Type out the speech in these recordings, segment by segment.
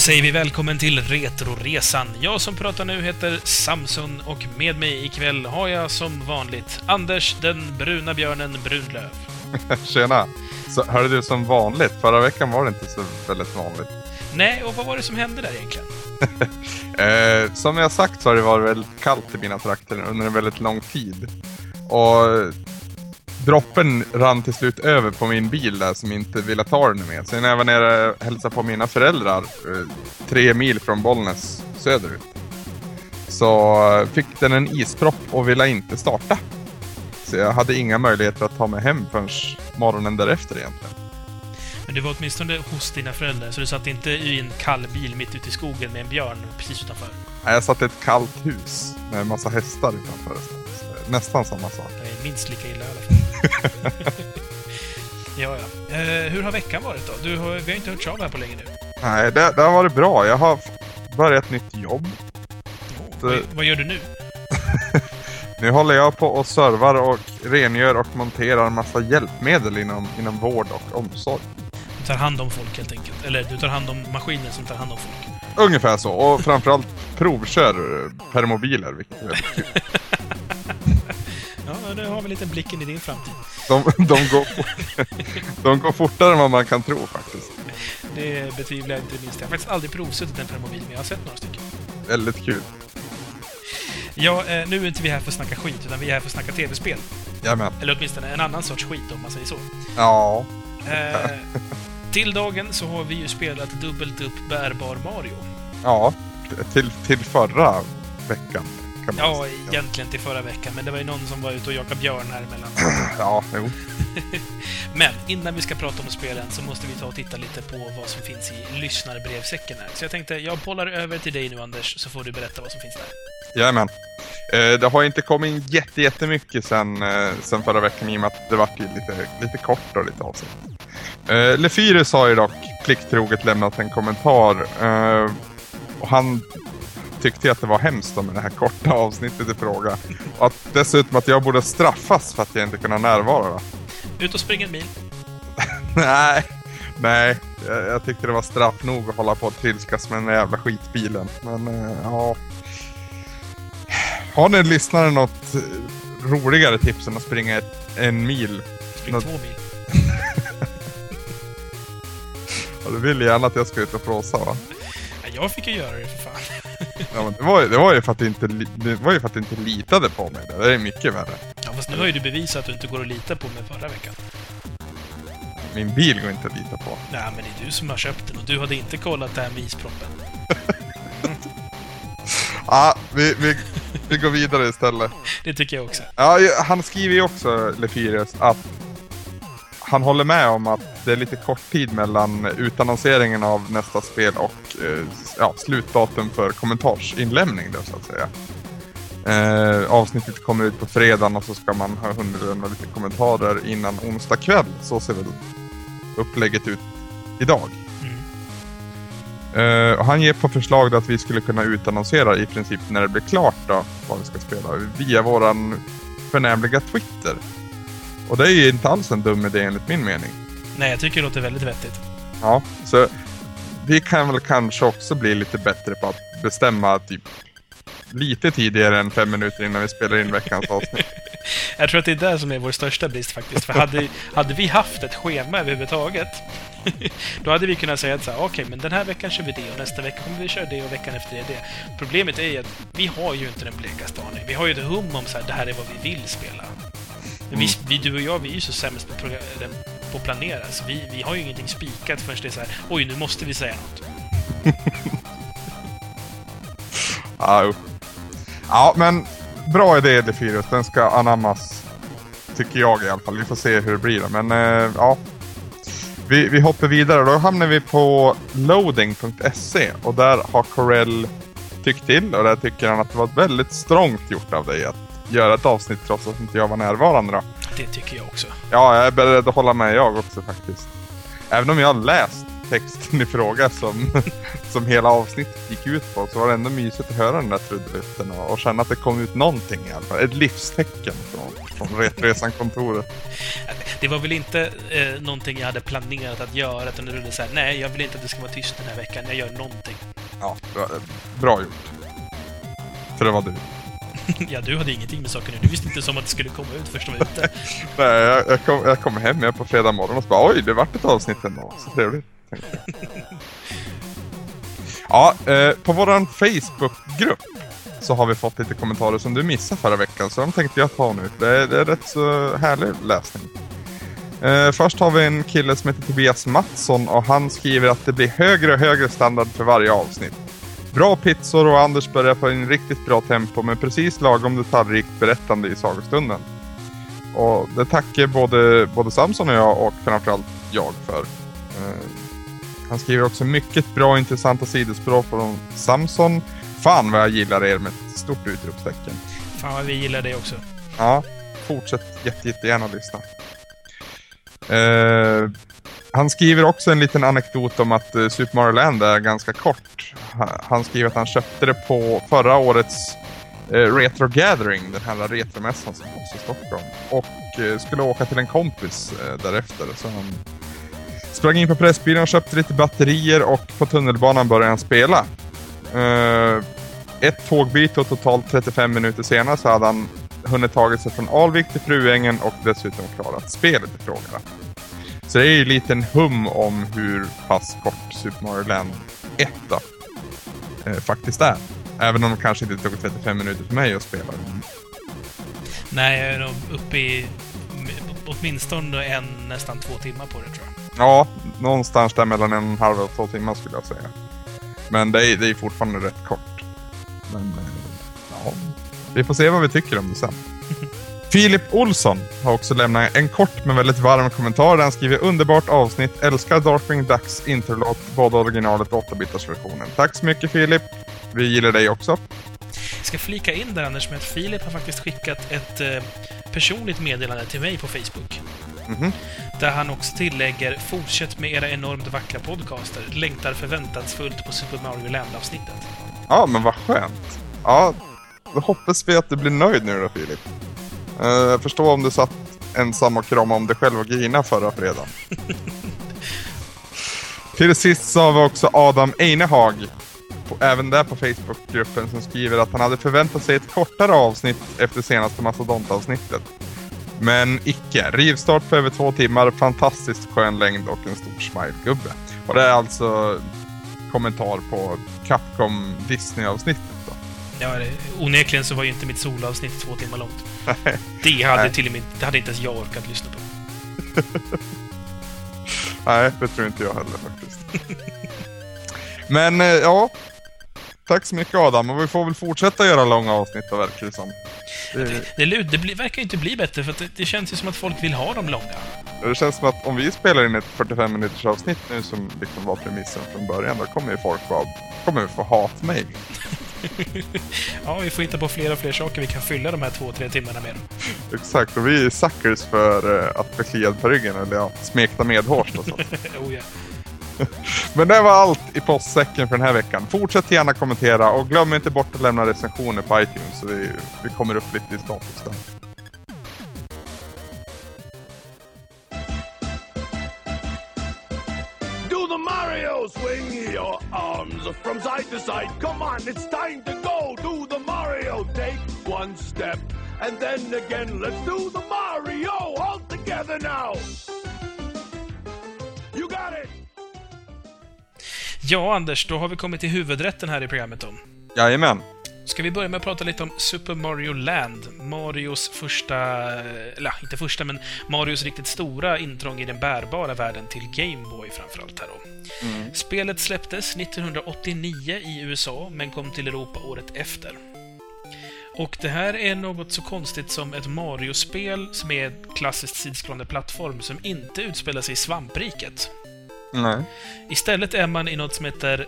säger vi välkommen till Retroresan. Jag som pratar nu heter Samson och med mig ikväll har jag som vanligt Anders den bruna björnen Brunlöv. Tjena! Så hörde du som vanligt? Förra veckan var det inte så väldigt vanligt. Nej, och vad var det som hände där egentligen? eh, som jag sagt så har det varit väldigt kallt i mina trakter under en väldigt lång tid. Och droppen rann till slut över på min bil där som inte ville ta den med. Sen när jag var nere och hälsade på mina föräldrar, eh, tre mil från Bollnäs söderut, så fick den en ispropp och ville inte starta. Så jag hade inga möjligheter att ta mig hem förrän morgonen därefter egentligen. Men du var åtminstone hos dina föräldrar, så du satt inte i en kall bil mitt ute i skogen med en björn precis utanför? Nej, jag satt i ett kallt hus med en massa hästar utanför. Nästan samma sak. Minst lika illa i alla fall. ja, ja. Eh, hur har veckan varit då? Du har, vi har inte hört av här på länge nu. Nej, det, det har varit bra. Jag har börjat ett nytt jobb. Oh, vad, vad gör du nu? nu håller jag på och servar och rengör och monterar en massa hjälpmedel inom, inom vård och omsorg. Du tar hand om folk helt enkelt? Eller du tar hand om maskiner som tar hand om folk? Ungefär så. Och framförallt provkör permobiler, vilket är väldigt kul. Du har väl lite blicken i din framtid. De, de, går, de går fortare än vad man kan tro faktiskt. Det betvivlar jag inte minst. Jag har faktiskt aldrig provsuttit en permobil, men jag har sett några stycken. Väldigt kul. Ja, eh, nu är inte vi här för att snacka skit, utan vi är här för att snacka tv-spel. Jajamän. Eller åtminstone en annan sorts skit, om man säger så. Ja. Eh, till dagen så har vi ju spelat dubbelt upp bärbar Mario. Ja, till, till förra veckan. Kan man ja, säga. egentligen till förra veckan, men det var ju någon som var ute och jagade björn här emellan. ja, jo. men innan vi ska prata om spelen så måste vi ta och titta lite på vad som finns i lyssnarbrevsäcken här. Så jag tänkte, jag bollar över till dig nu Anders, så får du berätta vad som finns där. Jajamän. Eh, det har inte kommit jätte, jättemycket sen, eh, sen förra veckan i och med att det var lite, lite kort och lite avsnitt. Eh, Lefyrus har ju dock plikttroget lämnat en kommentar. Eh, och han tyckte att det var hemskt med det här korta avsnittet i fråga. Och att dessutom att jag borde straffas för att jag inte kunde närvara. Ut och spring en mil. nej, nej. Jag, jag, tyckte det var straff nog att hålla på och trilskas med den där jävla skitbilen. Men eh, ja. Har ni lyssnare något roligare tips än att springa ett, en mil? Spring något... två mil. ja, du vill gärna att jag ska ut och flåsa va? jag fick ju göra det för fan. Ja, men det, var, det, var ju för att du inte, det var ju för att du inte litade på mig. Det är mycket värre. Ja, fast nu har ju du bevisat att du inte går att lita på mig förra veckan. Min bil går inte att lita på. Nej, men det är du som har köpt den och du hade inte kollat det här med isproppen. Mm. ja, vi, vi, vi går vidare istället. Det tycker jag också. Ja, han skriver ju också, Lefirius, att han håller med om att det är lite kort tid mellan utannonseringen av nästa spel och eh, ja, slutdatum för kommentarsinlämning då, så att säga. Eh, avsnittet kommer ut på fredagen och så ska man ha hunnit lämna lite kommentarer innan onsdag kväll. Så ser väl upplägget ut idag. Mm. Eh, han ger på förslag att vi skulle kunna utannonsera i princip när det blir klart då, vad vi ska spela, via våran förnämliga Twitter. Och det är ju inte alls en dum idé enligt min mening. Nej, jag tycker det låter väldigt vettigt. Ja, så vi kan väl kanske också bli lite bättre på att bestämma typ lite tidigare än fem minuter innan vi spelar in veckans avsnitt. jag tror att det är det som är vår största brist faktiskt. För hade, hade vi haft ett schema överhuvudtaget, då hade vi kunnat säga att okej, okay, men den här veckan kör vi det och nästa vecka kommer vi köra det och veckan efter det det. Problemet är ju att vi har ju inte den blekaste aning. Vi har ju ett hum om så här, det här är vad vi vill spela. Men vi, vi, du och jag, vi är ju så sämst på, på att planera, så vi, vi har ju ingenting spikat förrän det är så här, oj, nu måste vi säga något. ja, ja, men bra idé, Defirius. Den ska anammas, tycker jag i alla fall. Vi får se hur det blir. Men eh, ja, vi, vi hoppar vidare. Då hamnar vi på loading.se och där har Corell tyckt till och där tycker han att det var väldigt strångt gjort av dig att göra ett avsnitt trots att inte jag var närvarande då. Det tycker jag också. Ja, jag är beredd att hålla med jag också faktiskt. Även om jag har läst texten i fråga som, som hela avsnittet gick ut på så var det ändå mysigt att höra den där trudelutten och, och känna att det kom ut någonting i alla fall. Ett livstecken från, från Retresan-kontoret. det var väl inte eh, någonting jag hade planerat att göra, utan det var så här, nej, jag vill inte att det ska vara tyst den här veckan, jag gör någonting. Ja, bra, bra gjort. För det var du. Ja, du hade ingenting med saken nu. Du visste inte som att det skulle komma ut först de var ute. Nej, jag, jag, kom, jag kom hem jag på fredag morgon och så bara oj, det vart ett avsnitt ändå. Så trevligt. Ja, eh, på våran Facebookgrupp så har vi fått lite kommentarer som du missade förra veckan. Så de tänkte jag ta nu. Det är, det är rätt så härlig läsning. Eh, först har vi en kille som heter Tobias Mattsson och han skriver att det blir högre och högre standard för varje avsnitt. Bra pizzor och Anders börjar på en riktigt bra tempo med precis lagom detaljrikt berättande i sagostunden. Och det tackar både, både Samson och jag och framförallt jag för. Eh, han skriver också mycket bra och intressanta sidospår från Samson. Fan vad jag gillar er med ett stort utropstecken. Fan vad vi gillar det också. Ja, fortsätt jätte, jättegärna lyssna. Eh, han skriver också en liten anekdot om att eh, Super Mario Land är ganska kort. Han skriver att han köpte det på förra årets eh, Retro Gathering, den här retromässan som hålls i Stockholm. Och eh, skulle åka till en kompis därefter. Så han sprang in på Pressbyrån och köpte lite batterier och på tunnelbanan började han spela. Ett tågbyte och totalt 35 minuter senare så hade han hunnit tagit sig från Alvik till Fruängen och dessutom klarat spelet i fråga. Så det är ju en liten hum om hur pass kort Super Mario Land 1 då, eh, faktiskt är. Även om det kanske inte tog 35 minuter för mig att spela. Nej, jag är nog uppe i åtminstone en, nästan två timmar på det tror jag. Ja, någonstans där mellan en och en halv och två timmar skulle jag säga. Men det är, det är fortfarande rätt kort. Men eh, ja, vi får se vad vi tycker om det sen. Filip Olsson har också lämnat en kort men väldigt varm kommentar där han skriver underbart avsnitt, älskar Darkwing Ducks interlåt, både originalet och 8-bitars-versionen. Tack så mycket Filip! Vi gillar dig också. Jag ska flika in där Anders med att Filip har faktiskt skickat ett eh, personligt meddelande till mig på Facebook. Mhm. Där han också tillägger “Fortsätt med era enormt vackra podcaster. Längtar förväntansfullt på Super Mario Land-avsnittet”. Ja, men vad skönt. Ja, då hoppas vi att du blir nöjd nu då Filip. Eh, Jag förstår om du satt ensam och kramade om dig själv och grina förra fredagen. Till sist så har vi också Adam Einehag, även där på Facebookgruppen, som skriver att han hade förväntat sig ett kortare avsnitt efter senaste mastodontavsnittet. Men icke. Rivstart på över två timmar, fantastiskt skön längd och en stor smile-gubbe. Och det är alltså kommentar på Capcom Disney-avsnittet. Ja, det, onekligen så var ju inte mitt solavsnitt två timmar långt. Det hade Nej. till och med det hade inte ens jag orkat lyssna på. Nej, det tror inte jag heller faktiskt. Men eh, ja, tack så mycket Adam. Och vi får väl fortsätta göra långa avsnitt verkar det som. Det, Det, lu- det blir, verkar ju inte bli bättre, för det, det känns ju som att folk vill ha dem långa. det känns som att om vi spelar in ett 45 minuters avsnitt nu som liksom var premissen från början, då kommer ju folk vara, kommer få hatmejl. Ja, vi får hitta på fler och fler saker vi kan fylla de här två, tre timmarna med. Exakt, och vi är suckers för eh, att bli kliad på ryggen eller ja, smekta medhårs och sånt. oh, ja. Men det var allt i postsäcken för den här veckan. Fortsätt gärna kommentera och glöm inte bort att lämna recensioner på iTunes så vi, vi kommer upp lite i status där. Mario! Swing your arms from side to side. Come on, it's time to go. Do the Mario. Take one step and then again. Let's do the Mario all together now. You got it! ja, Anders, då har vi kommit till huvudrätten här i programmet då. Jajamän. Ska vi börja med att prata lite om Super Mario Land? Marios första... Eller inte första, men Marios riktigt stora intrång i den bärbara världen till Game Boy framförallt här då. Spelet släpptes 1989 i USA, men kom till Europa året efter. Och det här är något så konstigt som ett Mario-spel som är ett klassiskt sidskrollande plattform som inte utspelar sig i svampriket. Nej. Istället är man i något som heter...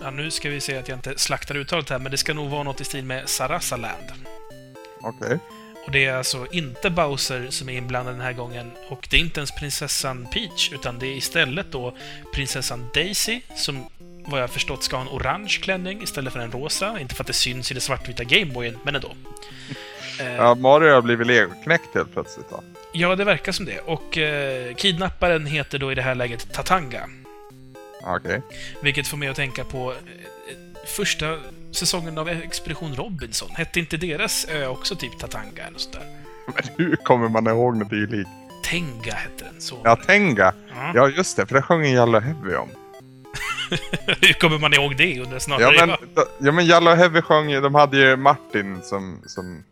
Ja, nu ska vi se att jag inte slaktar uttalet här, men det ska nog vara något i stil med Sarasaland. Okej. Och det är alltså inte Bowser som är inblandad den här gången, och det är inte ens prinsessan Peach, utan det är istället då prinsessan Daisy, som vad jag förstått ska ha en orange klänning istället för en rosa. Inte för att det syns i det svartvita Gameboyen, men ändå. Eh, Ja, Mario har blivit legoknäckt helt plötsligt då. Ja, det verkar som det. Och eh, kidnapparen heter då i det här läget Tatanga. Okej. Vilket får mig att tänka på eh, första säsongen av Expedition Robinson. Hette inte deras ö också typ Tatanga eller sånt där? Men hur kommer man ihåg något dylikt? Tenga hette den. Så. Ja, Tenga. Ja. Ja, just det. För det sjöng Yellow Heavy om. Hur kommer man ihåg det undrar snarare Ja, men, ja, men Yellow Heavy sjöng ju... De hade ju Martin som, som,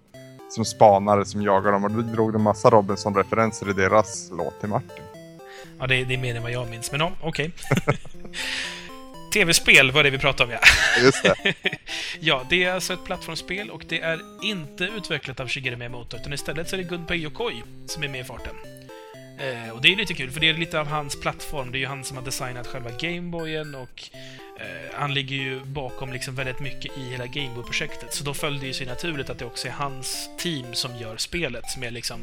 som spanare som jagade dem. Och då drog de massa Robinson-referenser i deras låt till Martin. Ja, det, det är mer än vad jag minns. Men ja, okej. TV-spel var det vi pratade om, ja. Just det. ja, det är alltså ett plattformsspel och det är inte utvecklat av Shigeru Miyamoto, utan istället så är det Gunpei Yokoi som är med i farten. Eh, och det är lite kul, för det är lite av hans plattform. Det är ju han som har designat själva Gameboyen och eh, han ligger ju bakom liksom väldigt mycket i hela Gameboy-projektet. Så då följde det ju sig naturligt att det också är hans team som gör spelet, som är liksom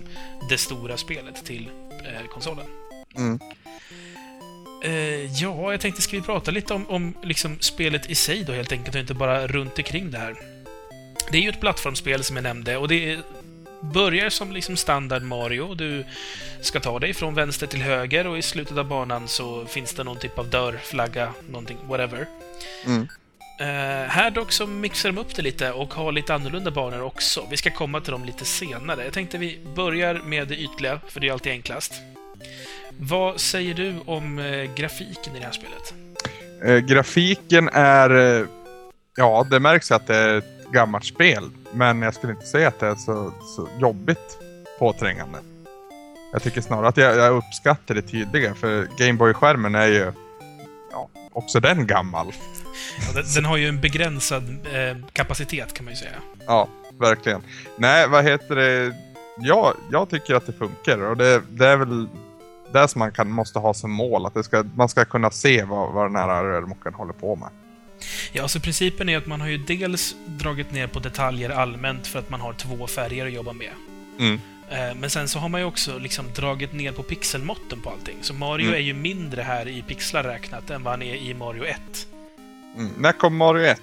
det stora spelet till eh, konsolen. Mm. Eh, ja, jag tänkte ska vi prata lite om, om liksom spelet i sig då helt enkelt och inte bara runt omkring det här. Det är ju ett plattformsspel som jag nämnde och det börjar som liksom standard Mario. Du ska ta dig från vänster till höger och i slutet av banan så finns det någon typ av dörr, flagga, någonting, whatever. Mm. Eh, här dock så mixar de upp det lite och har lite annorlunda banor också. Vi ska komma till dem lite senare. Jag tänkte vi börjar med det ytliga, för det är alltid enklast. Vad säger du om eh, grafiken i det här spelet? Eh, grafiken är... Eh, ja, det märks att det är ett gammalt spel. Men jag skulle inte säga att det är så, så jobbigt påträngande. Jag tycker snarare att jag, jag uppskattar det tydliga. För Gameboy-skärmen är ju... Ja, också den gammal. Ja, den, den har ju en begränsad eh, kapacitet kan man ju säga. Ja, verkligen. Nej, vad heter det? Ja, jag tycker att det funkar och det, det är väl det som man kan, måste ha som mål. Att ska, man ska kunna se vad, vad den här rörmokaren håller på med. Ja, alltså principen är att man har ju dels dragit ner på detaljer allmänt för att man har två färger att jobba med. Mm. Eh, Men sen så har man ju också liksom dragit ner på pixelmåtten på allting. Så Mario Mm. är ju mindre här i pixlar räknat än vad han är i Mario 1. Mm. När kom Mario 1?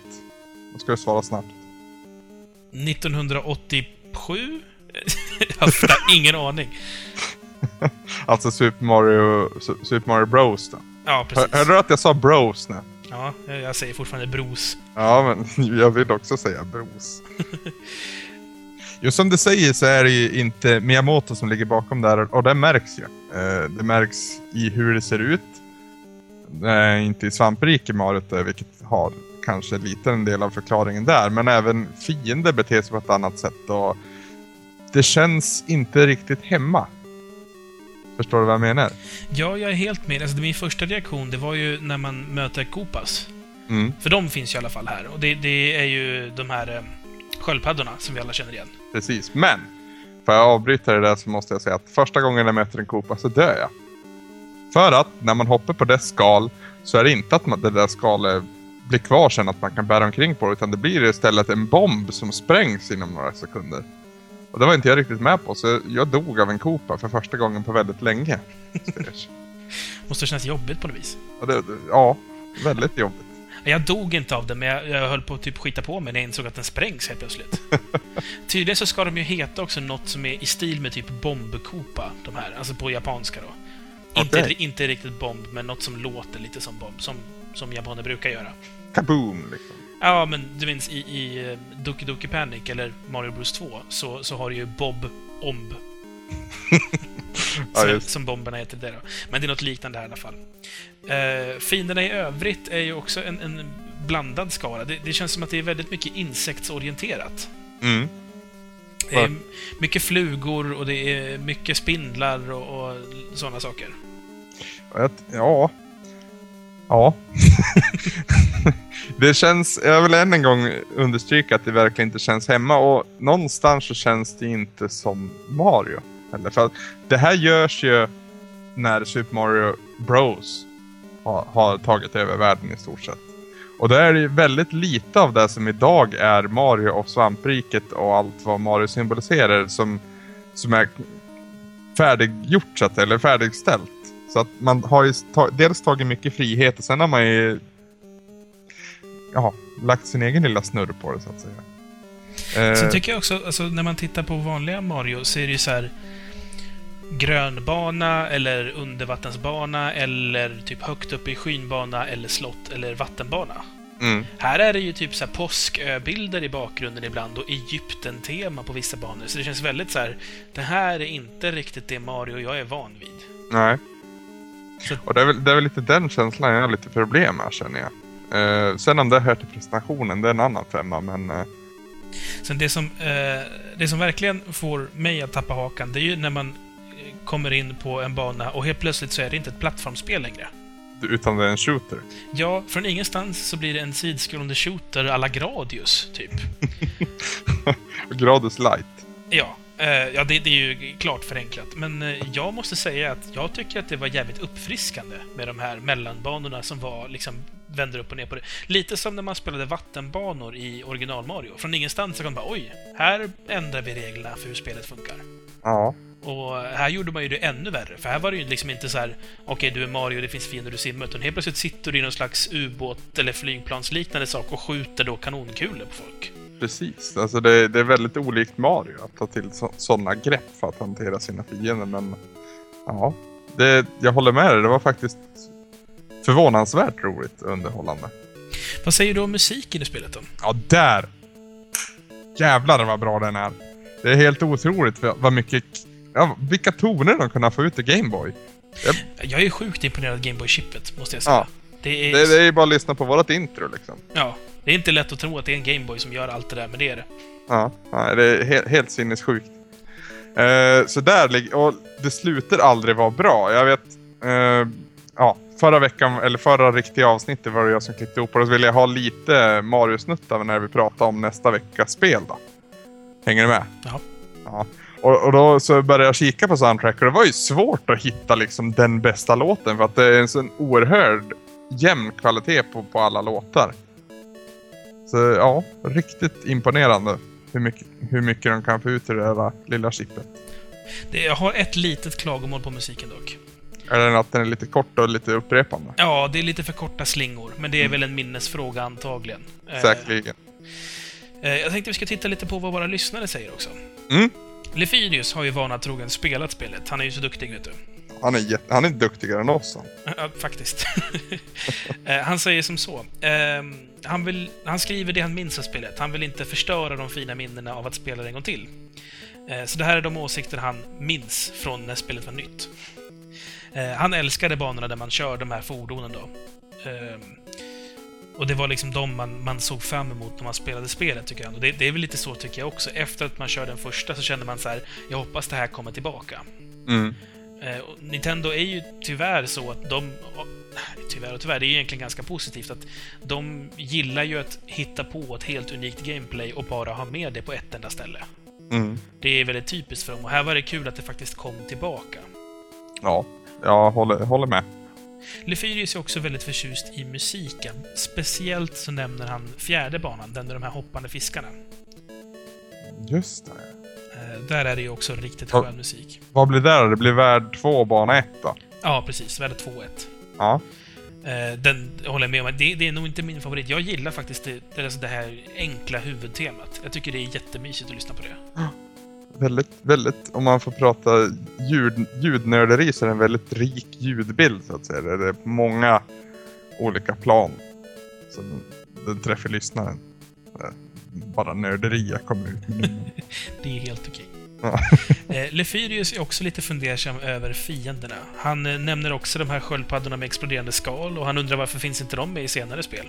Då ska du svara snabbt. 1987? jag har ingen aning. Alltså Super Mario, Su- Super Mario Bros då. Ja, Hör, precis. hörde du att jag sa Bros nu? Ja, jag säger fortfarande bros. Ja, men jag vill också säga Bros. Just som du säger så är det ju inte Miyamoto som ligger bakom det här och det märks ju. Eh, Det märks i hur det ser ut. Eh, Inte i svamprike Mario, eh, vilket har kanske lite en del av förklaringen där. Men även fiender beter sig på ett annat sätt och det känns inte riktigt hemma. Förstår du vad jag menar? Ja, jag är helt med. Alltså, min första reaktion, det var ju när man möter Koopas. Mm, För de finns ju i alla fall här. Och det, det är ju de här eh, sköldpaddorna som vi alla känner igen. precis. Men, för jag avbryta det där så måste jag säga att första gången jag möter en Koopa så dör jag. För att när man hoppar på dess skal så är det inte att man, det där skalet blir kvar sen att man kan bära omkring på det, utan det blir istället en bomb som sprängs inom några sekunder. Och det var inte jag riktigt med på, så jag dog av en Koopa för första gången på väldigt länge. Måste kännas jobbigt på något vis. Och det, ja, väldigt jobbigt. Jag dog inte av det, men jag, jag höll på att typ skita på mig när jag insåg att den sprängs helt plötsligt. Tydligen så ska de ju heta också något som är i stil med typ bombkopa, de här. Alltså på japanska då. Inte, Okej. inte riktigt bomb, men något som låter lite som bomb, som, som japaner brukar göra. Kaboom liksom. Ja, men du minns i, i eh, Doki Doki Panic, eller Mario Bros 2, så, så har du ju Bob Omb. Ja, som, just. som bomberna heter det då. Men det är något liknande här i alla fall. Uh, fienderna i övrigt är ju också en, en blandad skara. Det, det känns som att det är väldigt mycket insektsorienterat. Mm. Det är mycket flugor och det är mycket spindlar och, och sådana saker. Ja. Ja. det känns, jag vill än en gång understryka att det verkligen inte känns hemma och någonstans så känns det inte som Mario. Eller för att det här görs ju när Super Mario Bros har, har tagit över världen i stort sett. Och där är det ju väldigt lite av det som idag är Mario och svampriket och allt vad Mario symboliserar som, som är färdiggjort så att, eller färdigställt. Så att man har ju ta, dels tagit mycket frihet och sen har man ju ja, lagt sin egen lilla snurr på det så att säga. Eh, Sen tycker jag också, alltså, när man tittar på vanliga Mario så är det ju så här... grönbana eller undervattensbana eller typ högt upp i skynbana eller slott eller vattenbana. Mm. Här är det ju typ så här påsköbilder i bakgrunden ibland och Egypten-tema på vissa banor. Så det känns väldigt så här. Det här är inte riktigt det Mario jag är van vid. Nej. Så- Och det är, väl, det är väl lite den känslan jag har lite problem med känner jag. Eh, sen om det hör till presentationen, det är en annan femma men... Eh, Sen det som, eh, det som verkligen får mig att tappa hakan, det är ju när man eh, kommer in på en bana och helt plötsligt så är det inte ett plattformsspel längre. utan det är en shooter. Ja, från ingenstans så blir det en sidskrollande shooter alla Gradius, typ. Gradus light. Ja, ja det, det är ju klart förenklat. Men eh, jag måste säga att jag tycker att det var jävligt uppfriskande med de här mellanbanorna som var liksom vänder upp och ner på det. Lite som när man spelade vattenbanor i original Mario. Från ingenstans så kan man bara oj, här ändrar vi reglerna för hur spelet funkar. Ja. Och här gjorde man ju det ännu värre, för här var det ju liksom inte så här okej, du är Mario, det finns fiender du simmar, utan helt plötsligt sitter du i någon slags ubåt eller flygplansliknande sak och skjuter då kanonkulor på folk. Precis. Alltså det, det är väldigt olikt Mario att ta till sådana grepp för att hantera sina fiender men... Ja. Det, jag håller med dig, det var faktiskt förvånansvärt roligt och underhållande. Vad säger du om musiken i spelet då? Ja, där! Jävlar vad bra den är. Det är helt otroligt vad mycket... Ja, vilka toner de kunde få ut i Gameboy. Jag är sjukt imponerad av Gameboy-chippet, måste jag säga. Ja. Det är, Det, det är ju bara att lyssna på vårat intro liksom. ja, det är inte lätt att tro att det är en Gameboy som gör allt det där, men det är det. Ja, det är helt, helt sinnessjukt. Eh, så där. Och det slutar aldrig vara bra. Jag vet... Eh, ja, förra veckan, eller förra riktiga avsnittet var det jag som klippte ihop och då ville jag ha lite Mario-snuttar när vi pratar om nästa veckas spel då. Hänger du med? Ja. Ja. Och, och då så började jag kika på soundtrack och det var ju svårt att hitta liksom den bästa låten för att det är en sån oerhörd jämn kvalitet på, på alla låtar. Så ja, riktigt imponerande hur mycket, hur mycket de kan få ut ur det där lilla chippet. det. Jag har ett litet klagomål på musiken dock. Är det att den är lite kort och lite upprepande? Ja, det är lite för korta slingor, men det är väl en minnesfråga antagligen. Eh, Säkerligen. eh, jag tänkte vi ska titta lite på vad våra lyssnare säger också. Mm. Lefyrius har ju vana trogen spelat spelet. Han är ju så duktig, vet du. Han är, jätte, han är duktigare än oss. han. Ja, faktiskt. Eh, han säger som så. ehm, han, vill, han skriver det han minns av spelet. Han vill inte förstöra de fina minnena av att spela det en gång till. Eh, så det här är de åsikter han minns från när spelet var nytt. Eh, han älskade banorna där man kör de här fordonen då. Ehm, och det var liksom de man, man såg fram emot när man spelade spelet, tycker han. Och det, det är väl lite så, tycker jag också. Efter att man körde den första så kände man så här, jag hoppas det här kommer tillbaka. Mm. Eh, Nintendo är ju tyvärr så att de... Tyvärr och tyvärr, det är ju egentligen ganska positivt att de gillar ju att hitta på ett helt unikt gameplay och bara ha med det på ett enda ställe. Mm. Det är väldigt typiskt för dem och här var det kul att det faktiskt kom tillbaka. Ja, jag håller, håller med. Lefyrius är också väldigt förtjust i musiken. Speciellt så nämner han fjärde banan, den med de här hoppande fiskarna. Just det. Eh, Där är det ju också riktigt Ja. skön musik. Vad blir det då? Det blir värld 2 bana 1 då? Ja, precis. Värde 2-1. Ja. Eh, Den håller jag med om. Det, det är nog inte min favorit. Jag gillar faktiskt det, alltså det här enkla huvudtemat. Jag tycker det är jättemysigt att lyssna på det. Väldigt, väldigt, om man får prata ljud, ljudnörderi så är det en väldigt rik ljudbild så att säga. Det är många olika plan som den träffar lyssnaren. Bara nörderi kommer ut. Det är helt okej. Ja. Eh, Lefyrius är också lite fundersam över fienderna. Han eh, nämner också de här sköldpaddorna med exploderande skal och han undrar varför finns inte de med i senare spel?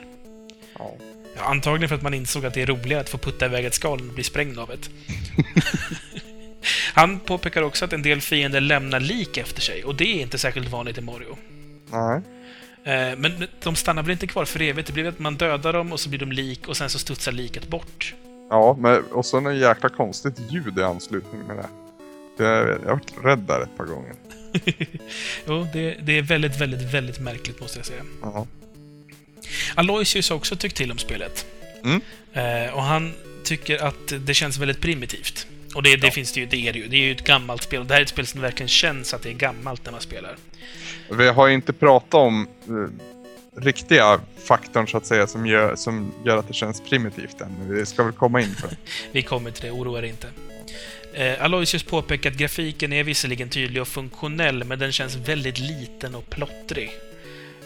Ja. Ja, antagligen för att man insåg att det är roligare att få putta iväg ett skal än att bli sprängd av ett. Han påpekar också att en del fiender lämnar lik efter sig och det är inte särskilt vanligt i Mario. Nej. Eh, Men de stannar väl inte kvar för evigt? Det blir att man dödar dem och så blir de lik och sen så studsar liket bort. Ja, men och så en jäkla konstigt ljud i anslutning med det. Jag, jag har varit rädd där ett par gånger. jo, det, det är väldigt, väldigt, väldigt märkligt måste jag säga. Ja. Aloysius har också tyckt till om spelet. Mm. Eh, och han tycker att det känns väldigt primitivt. Och det, det Ja. finns det ju, det är det ju. Det är ju ett gammalt spel. Det här är ett spel som verkligen känns att det är gammalt när man spelar. Vi har ju inte pratat om eh, riktiga faktorn så att säga som gör, som gör att det känns primitivt än. Vi ska väl komma in på det. Vi kommer till det, oroa dig inte. Eh, Aloysius påpekar att grafiken är visserligen tydlig och funktionell, men den känns väldigt liten och plottrig.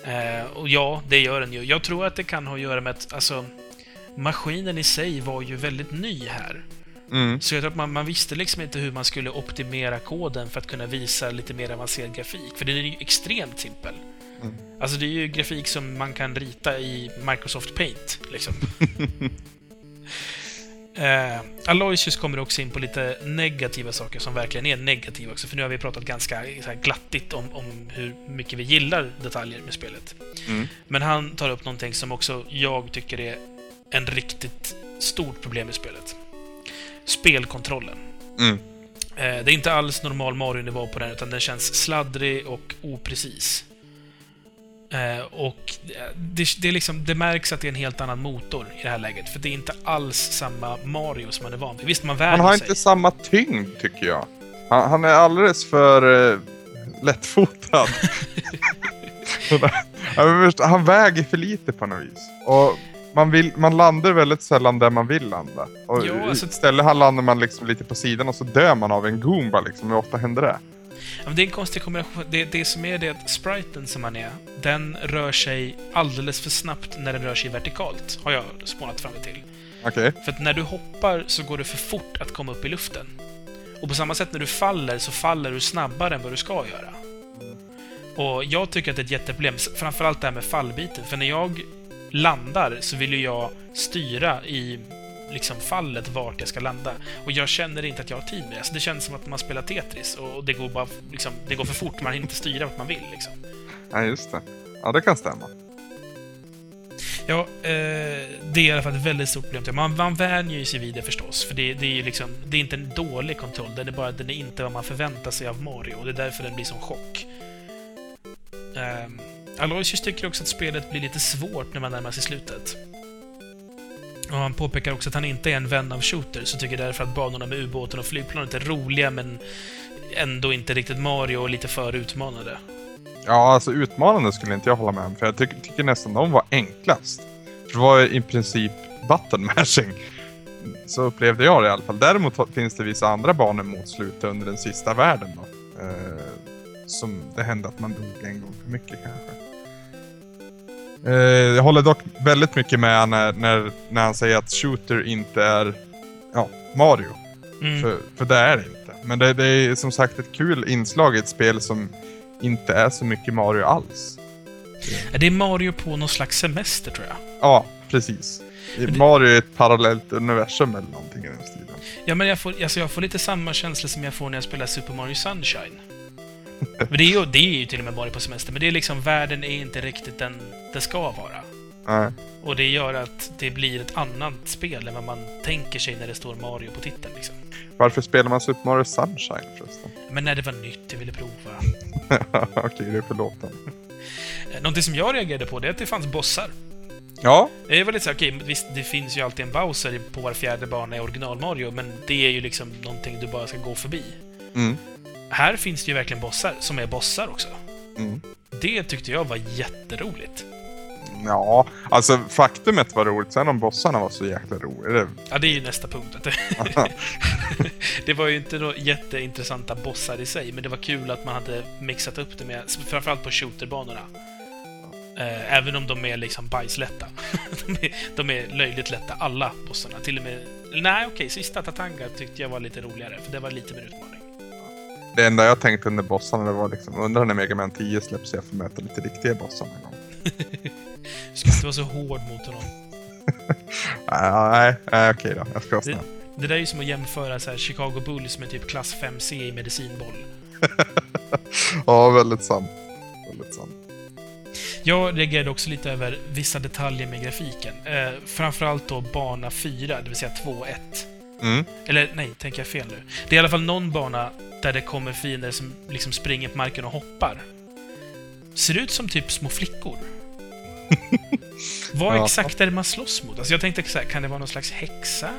Eh, och ja, det gör den ju. Jag tror att det kan ha att göra med att alltså, maskinen i sig var ju väldigt ny här. Mm. Så jag tror att man, man visste liksom inte hur man skulle optimera koden för att kunna visa lite mer avancerad grafik. För den är ju extremt simpel. Mm. Alltså det är ju grafik som man kan rita i Microsoft Paint, liksom. eh, Aloysius kommer också in på lite negativa saker som verkligen är negativa också, för nu har vi pratat ganska glattigt om, om hur mycket vi gillar detaljer med spelet. Mm. Men han tar upp någonting som också jag tycker är en riktigt stort problem i spelet. Spelkontrollen. Mm. Eh, Det är inte alls normal Mario-nivå på den, utan den känns sladdrig och oprecis. Eh, Och det, det, är liksom, det märks att det är en helt annan motor i det här läget, för det är inte alls samma Mario som man är van vid. Visst, man Han vänjer har sig. inte samma tyngd, tycker jag. Han, han är alldeles för uh, lättfotad. Han väger för lite på något vis. Och man, vill, man landar väldigt sällan där man vill landa. Och Ja, alltså- Istället här landar man liksom lite på sidan och så dör man av en Goomba. Liksom. Hur ofta händer det? Ja, det är en konstig kombination. Det, det som är det att spriten som man är, den rör sig alldeles för snabbt när den rör sig vertikalt, har jag spånat fram till. Okej. För att när du hoppar så går det för fort att komma upp i luften. Och på samma sätt när du faller så faller du snabbare än vad du ska göra. Och jag tycker att det är ett jätteproblem, framförallt det här med fallbiten. För när jag landar så vill ju jag styra i liksom fallet vart jag ska landa. Och jag känner inte att jag har tid med det. Så det känns som att man spelar Tetris och det går bara liksom, det går för fort. Man hinner inte styra vart man vill liksom. Ja, just det. Ja, det kan stämma. Ja, eh, det är i alla fall ett väldigt stort problem. Man, man vänjer sig vid det förstås, för det, det är ju liksom, det är inte en dålig kontroll, den är bara den är inte vad man förväntar sig av Mario, och det är därför den blir som chock. Um, Aloysius tycker också att spelet blir lite svårt när man närmar sig slutet. Och han påpekar också att han inte är en vän av shooters, och tycker därför att banorna med ubåten och flygplanet är roliga, men ändå inte riktigt Mario och lite för utmanande. Ja, alltså utmanande skulle inte jag hålla med om. För jag tycker, tycker nästan de var enklast. För det var i princip button mashing. Så upplevde jag det i alla fall. Däremot finns det vissa andra banor mot slutet under den sista världen då. Eh, som det hände att man dog en gång för mycket kanske. Eh, jag håller dock väldigt mycket med när, när, när han säger att shooter inte är ja, Mario. Mm. För, för det är det inte. Men det, det är som sagt ett kul inslag i ett spel som inte är så mycket Mario alls. Det är Mario på någon slags semester, tror jag. Ja, precis. det- Mario är ett parallellt universum eller någonting i den stilen. Ja, men jag får, alltså jag får lite samma känsla som jag får när jag spelar Super Mario Sunshine. Men det är, ju, det är ju till och med Mario på semester, men det är liksom, världen är inte riktigt den det ska vara. Nej. Och det gör att det blir ett annat spel än vad man tänker sig när det står Mario på titeln. Liksom. Varför spelar man Super Mario Sunshine förresten? Men när det var nytt, jag ville prova. Okej, det är förlåten. Eh, Någonting som jag reagerade på, det är att det fanns bossar. Ja, Jag var lite såhär, okej, men visst, det finns ju alltid en Bowser på var fjärde bana i original-Mario, men det är ju liksom någonting du bara ska gå förbi. mm. Här finns det ju verkligen bossar, som är bossar också. Mm. Det tyckte jag var jätteroligt. ja, alltså faktumet var roligt. Sen om bossarna var så jäkla roliga. Ja, det är ju nästa punkt. det- var ju inte några jätteintressanta bossar i sig, men det var kul att man hade mixat upp det med, framförallt på shooterbanorna. Eh, Även om de är liksom bajslätta. De är, de är löjligt lätta, alla bossarna. Till och med... Nej, okej, sista Tatanga tyckte jag var lite roligare, för det var lite mer utmaning. Det enda jag tänkte under bossarna det var liksom, undrar när Mega Man 10 släpps så jag får möta lite riktiga bossar någon gång. Du ska inte vara så hård mot honom. Nej, nej okej då. Jag ska vara Det, snäll. det där är ju som att jämföra så här, Chicago Bulls med typ klass 5C i medicinboll. Ja, väldigt sant. Väldigt sant. Jag reagerade också lite över vissa detaljer med grafiken. Eh, framförallt då bana 4, det vill säga 2-1. Mm. Eller nej, tänker jag fel nu. Det är i alla fall någon bana där det kommer fiender som liksom springer på marken och hoppar. Ser ut som typ små flickor. Vad Ja. exakt är det man slåss mot? Alltså jag tänkte så här, kan det vara någon slags häxa?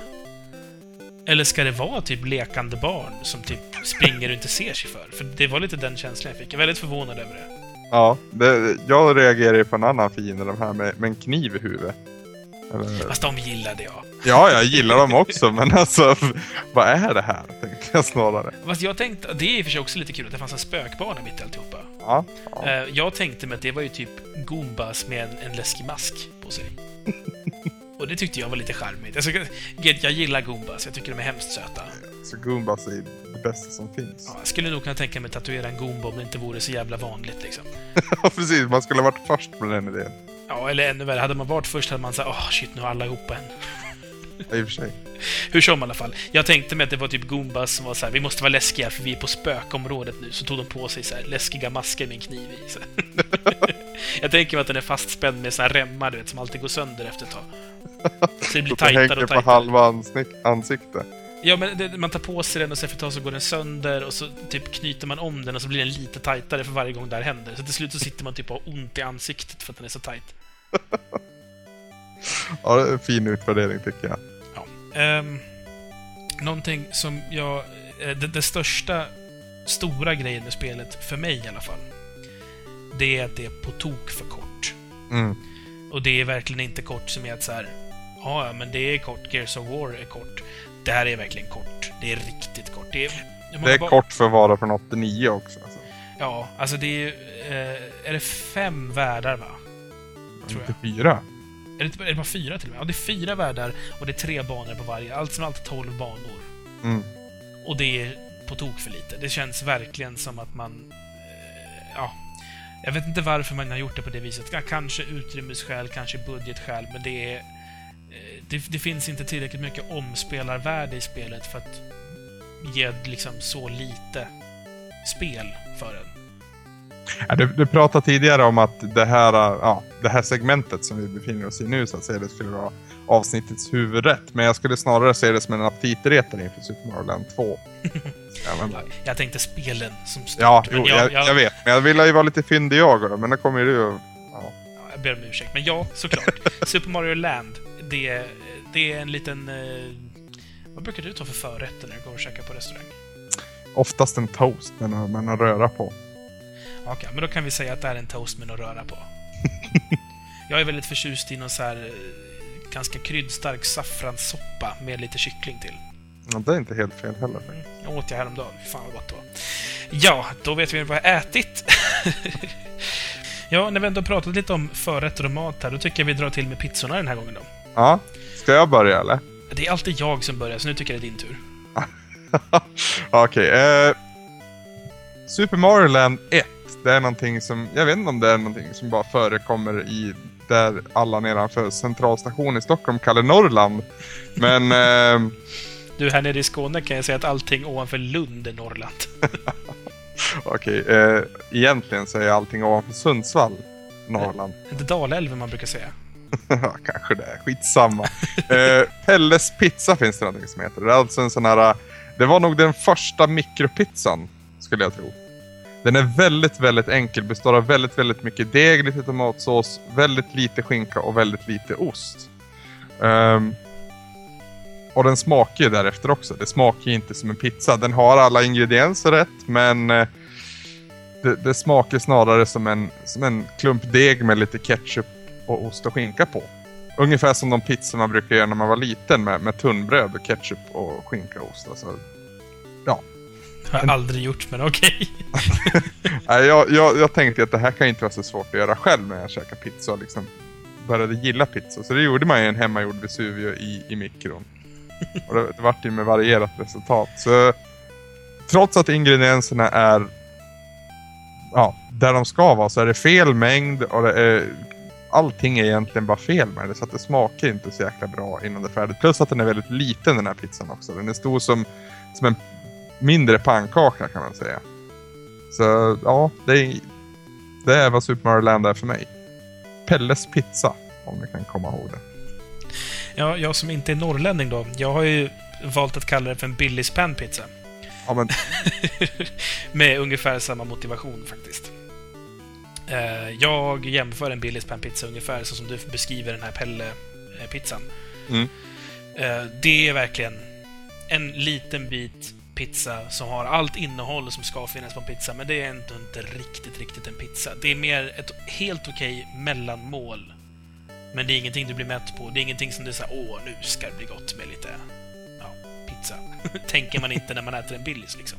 Eller ska det vara typ lekande barn som typ springer och inte ser sig för? För det var lite den känslan jag fick. Jag är väldigt förvånad över det. Ja, det, jag reagerar ju på en annan fiende, de här med, med en kniv i huvudet. Eller, Fast de gillade jag. Ja, jag gillar dem också, men alltså vad är det här? Tänkte jag snarare. Fast jag tänkte, det är i och för sig också lite kul att det fanns en spökbana mitt i alltihopa. Ja, ja. Eh, Jag tänkte mig att det var ju typ Goombas med en, en läskig mask på sig. Och det tyckte jag var lite charmigt. Alltså, jag, gillar Goombas, jag tycker de är hemskt söta. Så Goombas är det bästa som finns. Ja, jag skulle nog kunna tänka mig att tatuera en Goomba om det inte vore så jävla vanligt liksom. Ja, precis. Man skulle ha varit först på den idén. Ja, eller ännu värre, hade man varit först hade man sagt åh shit, nu har alla ihop en. I och för sig. Hur som i alla fall. Jag tänkte mig att det var typ Goombas som var så här, vi måste vara läskiga för vi är på spökområdet nu. Så tog de på sig så här läskiga masker med en kniv i. Så. jag tänker mig att den är fastspänd med så här remmar, du vet, som alltid går sönder efter ett tag. Så det blir tajtare och på tajtare. halva ansikt- ansikte. Ja, men det, man tar på sig den och så efter ett tag så går den sönder och så typ knyter man om den och så blir den lite tajtare för varje gång det här händer. Så till slut så sitter man typ och har ont i ansiktet för att den är så tajt. Ja, det är en fin utvärdering tycker jag. Ja. Um, någonting som jag... eh, Det, det största, stora grejen med spelet, för mig i alla fall, det är att det är på tok för kort. Mm. Och det är verkligen inte kort som är att så här, ja, men det är kort, Gears of War är kort. Det här är verkligen kort. Det är riktigt kort. Det är, Det är ba- kort för att vara från 89 också. Alltså. Ja, alltså det är ju... Eh, är det fem världar, va? Tror Inte fyra. Är det, är det bara fyra till och med? Ja, det är fyra världar och det är tre banor på varje. Allt som allt tolv banor. Mm. Och det är på tok för lite. Det känns verkligen som att man... Eh, ja. Jag vet inte varför man har gjort det på det viset. Ja, Kanske utrymmesskäl, kanske budgetskäl, men det är... eh, Det, det finns inte tillräckligt mycket omspelarvärde i spelet för att ge liksom så lite spel för en. Ja, du, du pratade tidigare om att det här, ja, det här segmentet som vi befinner oss i nu så att säga, det skulle vara avsnittets huvudrätt. Men jag skulle snarare se det som en aptitretare inför Super Mario Land 2. ja, Jag tänkte spelen som stort. ja jo, jag, jag vet. Men jag ville ju vara lite fyndig jag men då kommer ju du och... Ja. Ja, jag ber om ursäkt, men ja, såklart. Super Mario Land, det, det är en liten... Eh, vad brukar du ta för förrätter när du går och käkar på restaurang? Oftast en toast med någon, med någon röra på. Okej, men då kan vi säga att det är en toast med något röra på. jag är väldigt förtjust i någon så här eh, ganska kryddstark saffranssoppa med lite kyckling till. Ja, det är inte helt fel heller. Mm, jag åt jag häromdagen. Fan vad gott det var. Ja, då vet vi vad jag ätit. ja, när vi ändå pratat lite om förrätter och mat här, då tycker jag vi drar till med pizzorna den här gången då. Ja, ska jag börja eller? Det är alltid jag som börjar, så nu tycker jag det är din tur. Okej. eh, Super Mario Land 1. Det är någonting som, jag vet inte om det är någonting som bara förekommer i där alla nedanför centralstation i Stockholm kallar Norrland. Men eh, Du, här nere i Skåne kan jag säga att allting ovanför Lund är Norrland. okej. eh, egentligen så är allting ovanför Sundsvall Norrland. Inte Dalälven man brukar säga. Kanske det. Skitsamma. eh, Pelles pizza finns det någonting som heter. Det är alltså en sån här... Det var nog den första mikropizzan, skulle jag tro. Den är väldigt, väldigt enkel. Består av väldigt, väldigt mycket deg, lite tomatsås, väldigt lite skinka och väldigt lite ost. Um, och den smakar ju därefter också. Det smakar ju inte som en pizza. Den har alla ingredienser rätt, men eh, det, det smakar snarare som en, som en klump deg med lite ketchup och ost och skinka på. Ungefär som de pizzor man brukar göra när man var liten med, med tunnbröd och ketchup och skinka och ost. Alltså, har jag aldrig gjort, men okej. nej, jag, jag, jag tänkte att det här kan inte vara så svårt att göra själv när jag käkar pizza och liksom började gilla pizza. Så det gjorde man ju en hemmagjord Vesuvio i, i mikron. Och det, det vart ju med varierat resultat. Så trots att ingredienserna är ja, där de ska vara så är det fel mängd och det är, allting är egentligen bara fel med det. Så att det smakar inte så jäkla bra innan det är färdigt. Plus att den är väldigt liten den här pizzan också. Den är stor som, som en mindre pannkaka kan man säga. Så ja, det är, det är vad Super Mario Land är för mig. Pelles pizza, om ni kan komma ihåg det. Ja, jag som inte är norrlänning då, jag har ju valt att kalla det för en Billys panpizza. Ja, men Med ungefär samma motivation faktiskt. Eh, Jag jämför en Billys panpizza ungefär så som du beskriver den här Pelle-pizzan. Mm. Eh, Det är verkligen en liten bit pizza som har allt innehåll som ska finnas på en pizza, men det är ändå inte riktigt, riktigt en pizza. Det är mer ett helt okej mellanmål Men det är ingenting du blir mätt på. Det är ingenting som du säger åh, nu ska det bli gott med lite ja, pizza. Tänker man inte när man äter en Billys liksom.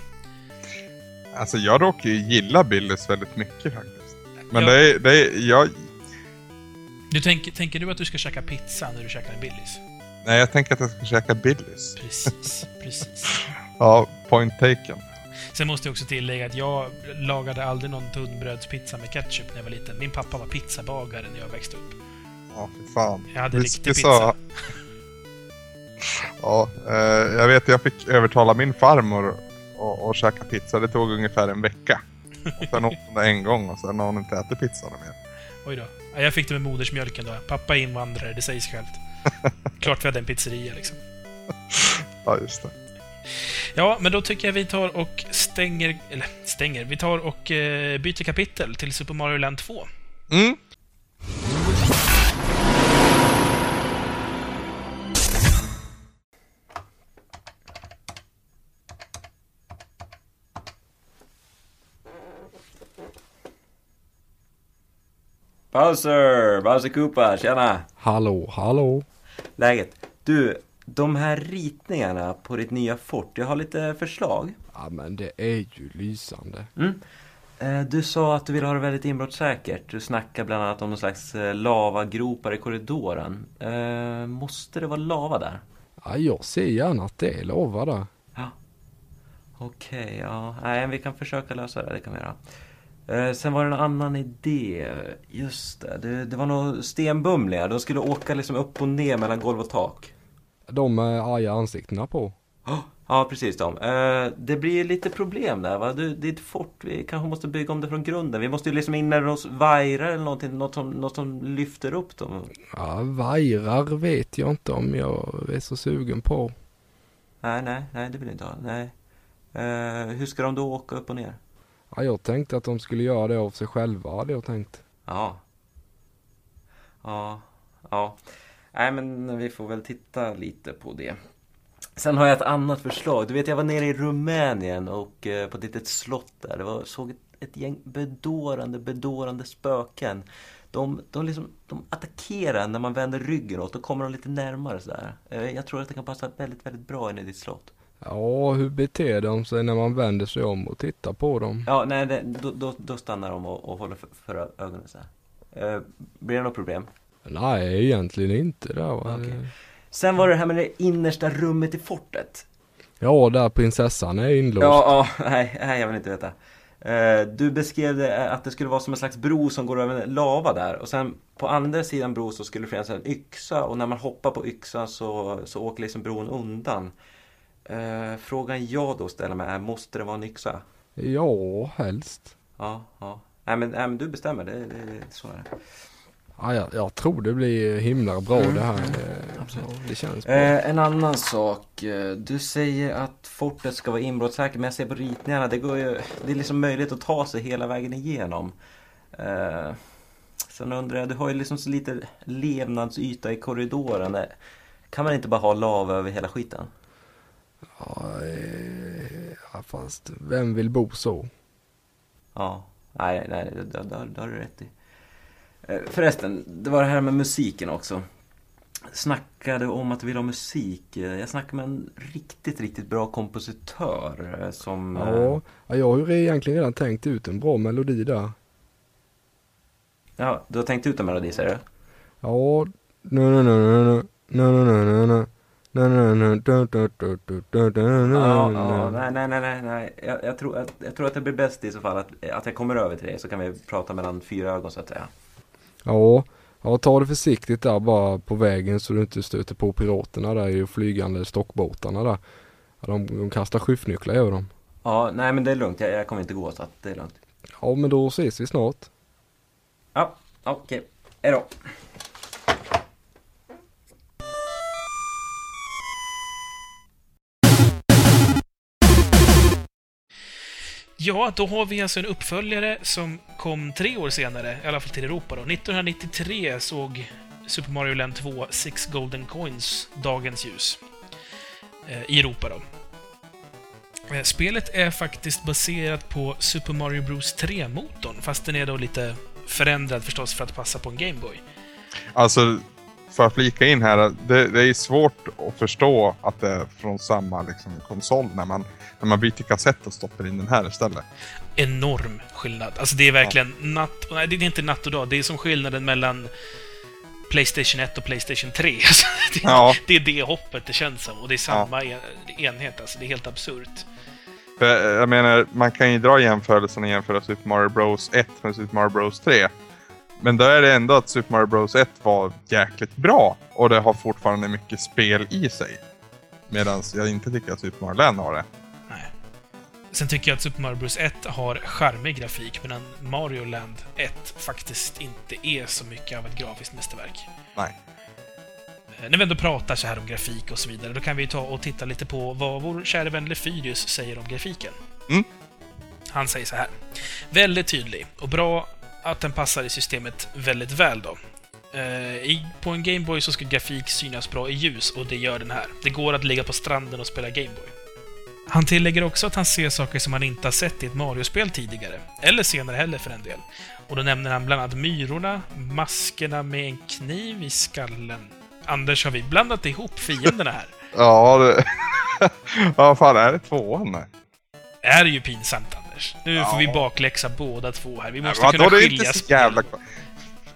Alltså jag råkar ju gilla Billys väldigt mycket faktiskt. Men Ja. det är, det är, jag, Du tänker, tänker du att du ska käka pizza när du käkar en Billys? nej jag tänker att jag ska käka Billys. Precis, precis. Ja, point taken. Sen måste jag också tillägga att jag lagade aldrig någon tunnbrödspizza med ketchup när jag var liten. Min pappa var pizzabagare när jag växte upp. Ja, för fan. Jag hade riktig pizza. sa- Ja, eh, jag vet jag fick övertala min farmor att- att käka pizza. Det tog ungefär en vecka. Och sen åt hon det en gång och sen har hon inte ätit pizza mer. Oj då. Ja, Jag fick det med modersmjölken då. Pappa är invandrare, det sägs självt. Klart vi hade en pizzeria liksom. Ja, just det. Ja, men då tycker jag vi tar och stänger... Eller stänger. Vi tar och eh, byter kapitel till Super Mario Land 2. Mm. Bowser! Bowser Koopa, tjena! Hallå, hallå. Läget? Du, de här ritningarna på ditt nya fort, jag har lite förslag. Ja men det är ju lysande. Mm. Eh, Du sa att du vill ha det väldigt inbrottssäkert. Du snackar bland annat om någon slags eh, lavagropar i korridoren. Eh, måste det vara lava där? Ja, jag ser gärna att det är lava där. Ja. Okej, ja. Nej, vi kan försöka lösa det. Det kan vi göra. Sen var det en annan idé. Just det. Det, det var några stenbumlingar. De skulle åka liksom upp och ner mellan golv och tak. De med arga ansiktena på. Ja, precis de. Eh, det blir lite problem där va? Du, det är ett fort, vi kanske måste bygga om det från grunden. Vi måste ju liksom in med oss vajrar eller någonting, något som, något som lyfter upp dem. Ja, vajrar vet jag inte om jag är så sugen på. Nej, nej, nej, det vill jag inte ha. Nej. Eh, hur ska de då åka upp och ner? Ja, jag tänkte att de skulle göra det av sig själva hade jag tänkt. Ja. Ja, ja. Nej, men vi får väl titta lite på det. Sen har jag ett annat förslag. Du vet, jag var nere i Rumänien och eh, på ett litet slott där. Det var, såg ett, ett gäng bedårande, bedårande spöken. De, de, liksom, de attackerar när man vänder ryggen åt. Då kommer de lite närmare sådär. Eh, jag tror att det kan passa väldigt, väldigt bra in i ditt slott. Ja, hur beter de sig när man vänder sig om och tittar på dem? Ja, nej, det, då, då, då stannar de och, och håller för, för ögonen så här. Eh, blir det något problem? Nej, egentligen inte där va. Okej. Sen var det det här med det innersta rummet i fortet. Ja, där prinsessan är inlåst. Ja, ja nej, nej, jag vill inte veta. Eh, Du beskrev det eh, att det skulle vara som en slags bro som går över lava där. Och sen på andra sidan bron så skulle det finnas en yxa. Och när man hoppar på yxan så, så åker liksom bron undan. Eh, Frågan jag då ställer mig är, måste det vara en yxa? Ja, helst. Ja, ja. Nej men, nej, men du bestämmer, det, det, det så är det. Ja, jag, jag tror det blir himla bra Mm. det här. Det, Absolut. ja, det känns bra. Eh, en annan sak. eh, Du säger att fortet ska vara inbrottssäkert men jag ser på ritningarna, det, går ju, det är liksom möjligt att ta sig hela vägen igenom. Eh, sen undrar jag, du har ju liksom så lite levnadsyta i korridoren. Eh, Kan man inte bara ha lava över hela skiten? Ja, eh, fast vem vill bo så? Ja, nej, nej, det har du rätt i. Eh, Förresten, det var det här med musiken också. Snackade om att du vill ha musik. Eh, Jag snackade med en riktigt, riktigt bra kompositör eh, som... Ja, ja, jag har ju egentligen redan tänkt ut en bra melodi där. Ja, du har tänkt ut en melodi säger du? Ja, nu nu nu nu nu nu nu nu nu nu. nej, nej, nej, nej, nej. Jag, jag, tror att, jag tror att det blir bäst i så fall att, att jag kommer över till dig så kan vi prata mellan fyra ögon så att säga. Ja, ja, ta det försiktigt där bara på vägen så du inte stöter på piraterna där i flygande stockbåtarna där. Ja, de, de kastar skyffnycklar över dem. Ja, nej men det är lugnt. Jag, jag kommer inte gå så att det är lugnt. Ja, men då ses vi snart. Ja, okej. Hejdå. Ja, då har vi alltså en uppföljare som kom tre år senare, i alla fall till Europa då. 1993 såg Super Mario Land 2 Six Golden Coins dagens ljus. Eh, I Europa då. Eh, Spelet är faktiskt baserat på Super Mario Bros 3-motorn, fast den är då lite förändrad förstås för att passa på en Game Boy. Alltså, för att flika in här, det, det är svårt att förstå att det är från samma liksom, konsol när man, när man byter kassett och stoppar in den här istället. Enorm skillnad. Alltså det är verkligen natt... Nej, det är inte natt och dag. Det är som skillnaden mellan Playstation 1 och Playstation 3. Alltså, det, Ja. det är det hoppet det känns som. Och det är samma en, enhet. Alltså, det är helt absurt. För, eh, jag menar, man kan ju dra jämförelsen och jämföra Super Mario Bros 1 med Super Mario Bros 3. Men då är det ändå att Super Mario Bros 1 var jäkligt bra och det har fortfarande mycket spel i sig. Medan jag inte tycker att Super Mario Land har det. Nej. Sen tycker jag att Super Mario Bros 1 har charmig grafik, medan Mario Land 1 faktiskt inte är så mycket av ett grafiskt mästerverk. Nej. Eh, När vi ändå pratar så här om grafik och så vidare, då kan vi ta och titta lite på vad vår kära vän Lefyrius säger om grafiken. Mm. Han säger så här. Väldigt tydlig och bra att den passar i systemet väldigt väl då. Eh, i, på en Gameboy så ska grafik synas bra i ljus och det gör den här. Det går att ligga på stranden och spela Gameboy. Han tillägger också att han ser saker som han inte har sett i ett Mario-spel tidigare. Eller senare heller för en del. Och då nämner han bland annat myrorna, maskerna med en kniv i skallen. Anders, har vi blandat ihop fienderna här? Ja, det... Vad fan är det tvåan? Det är ju pinsamt, Anders. Nu får vi Ja. bakläxa båda två här. Vi måste Vadå, kunna skilja inte så spel. jävla...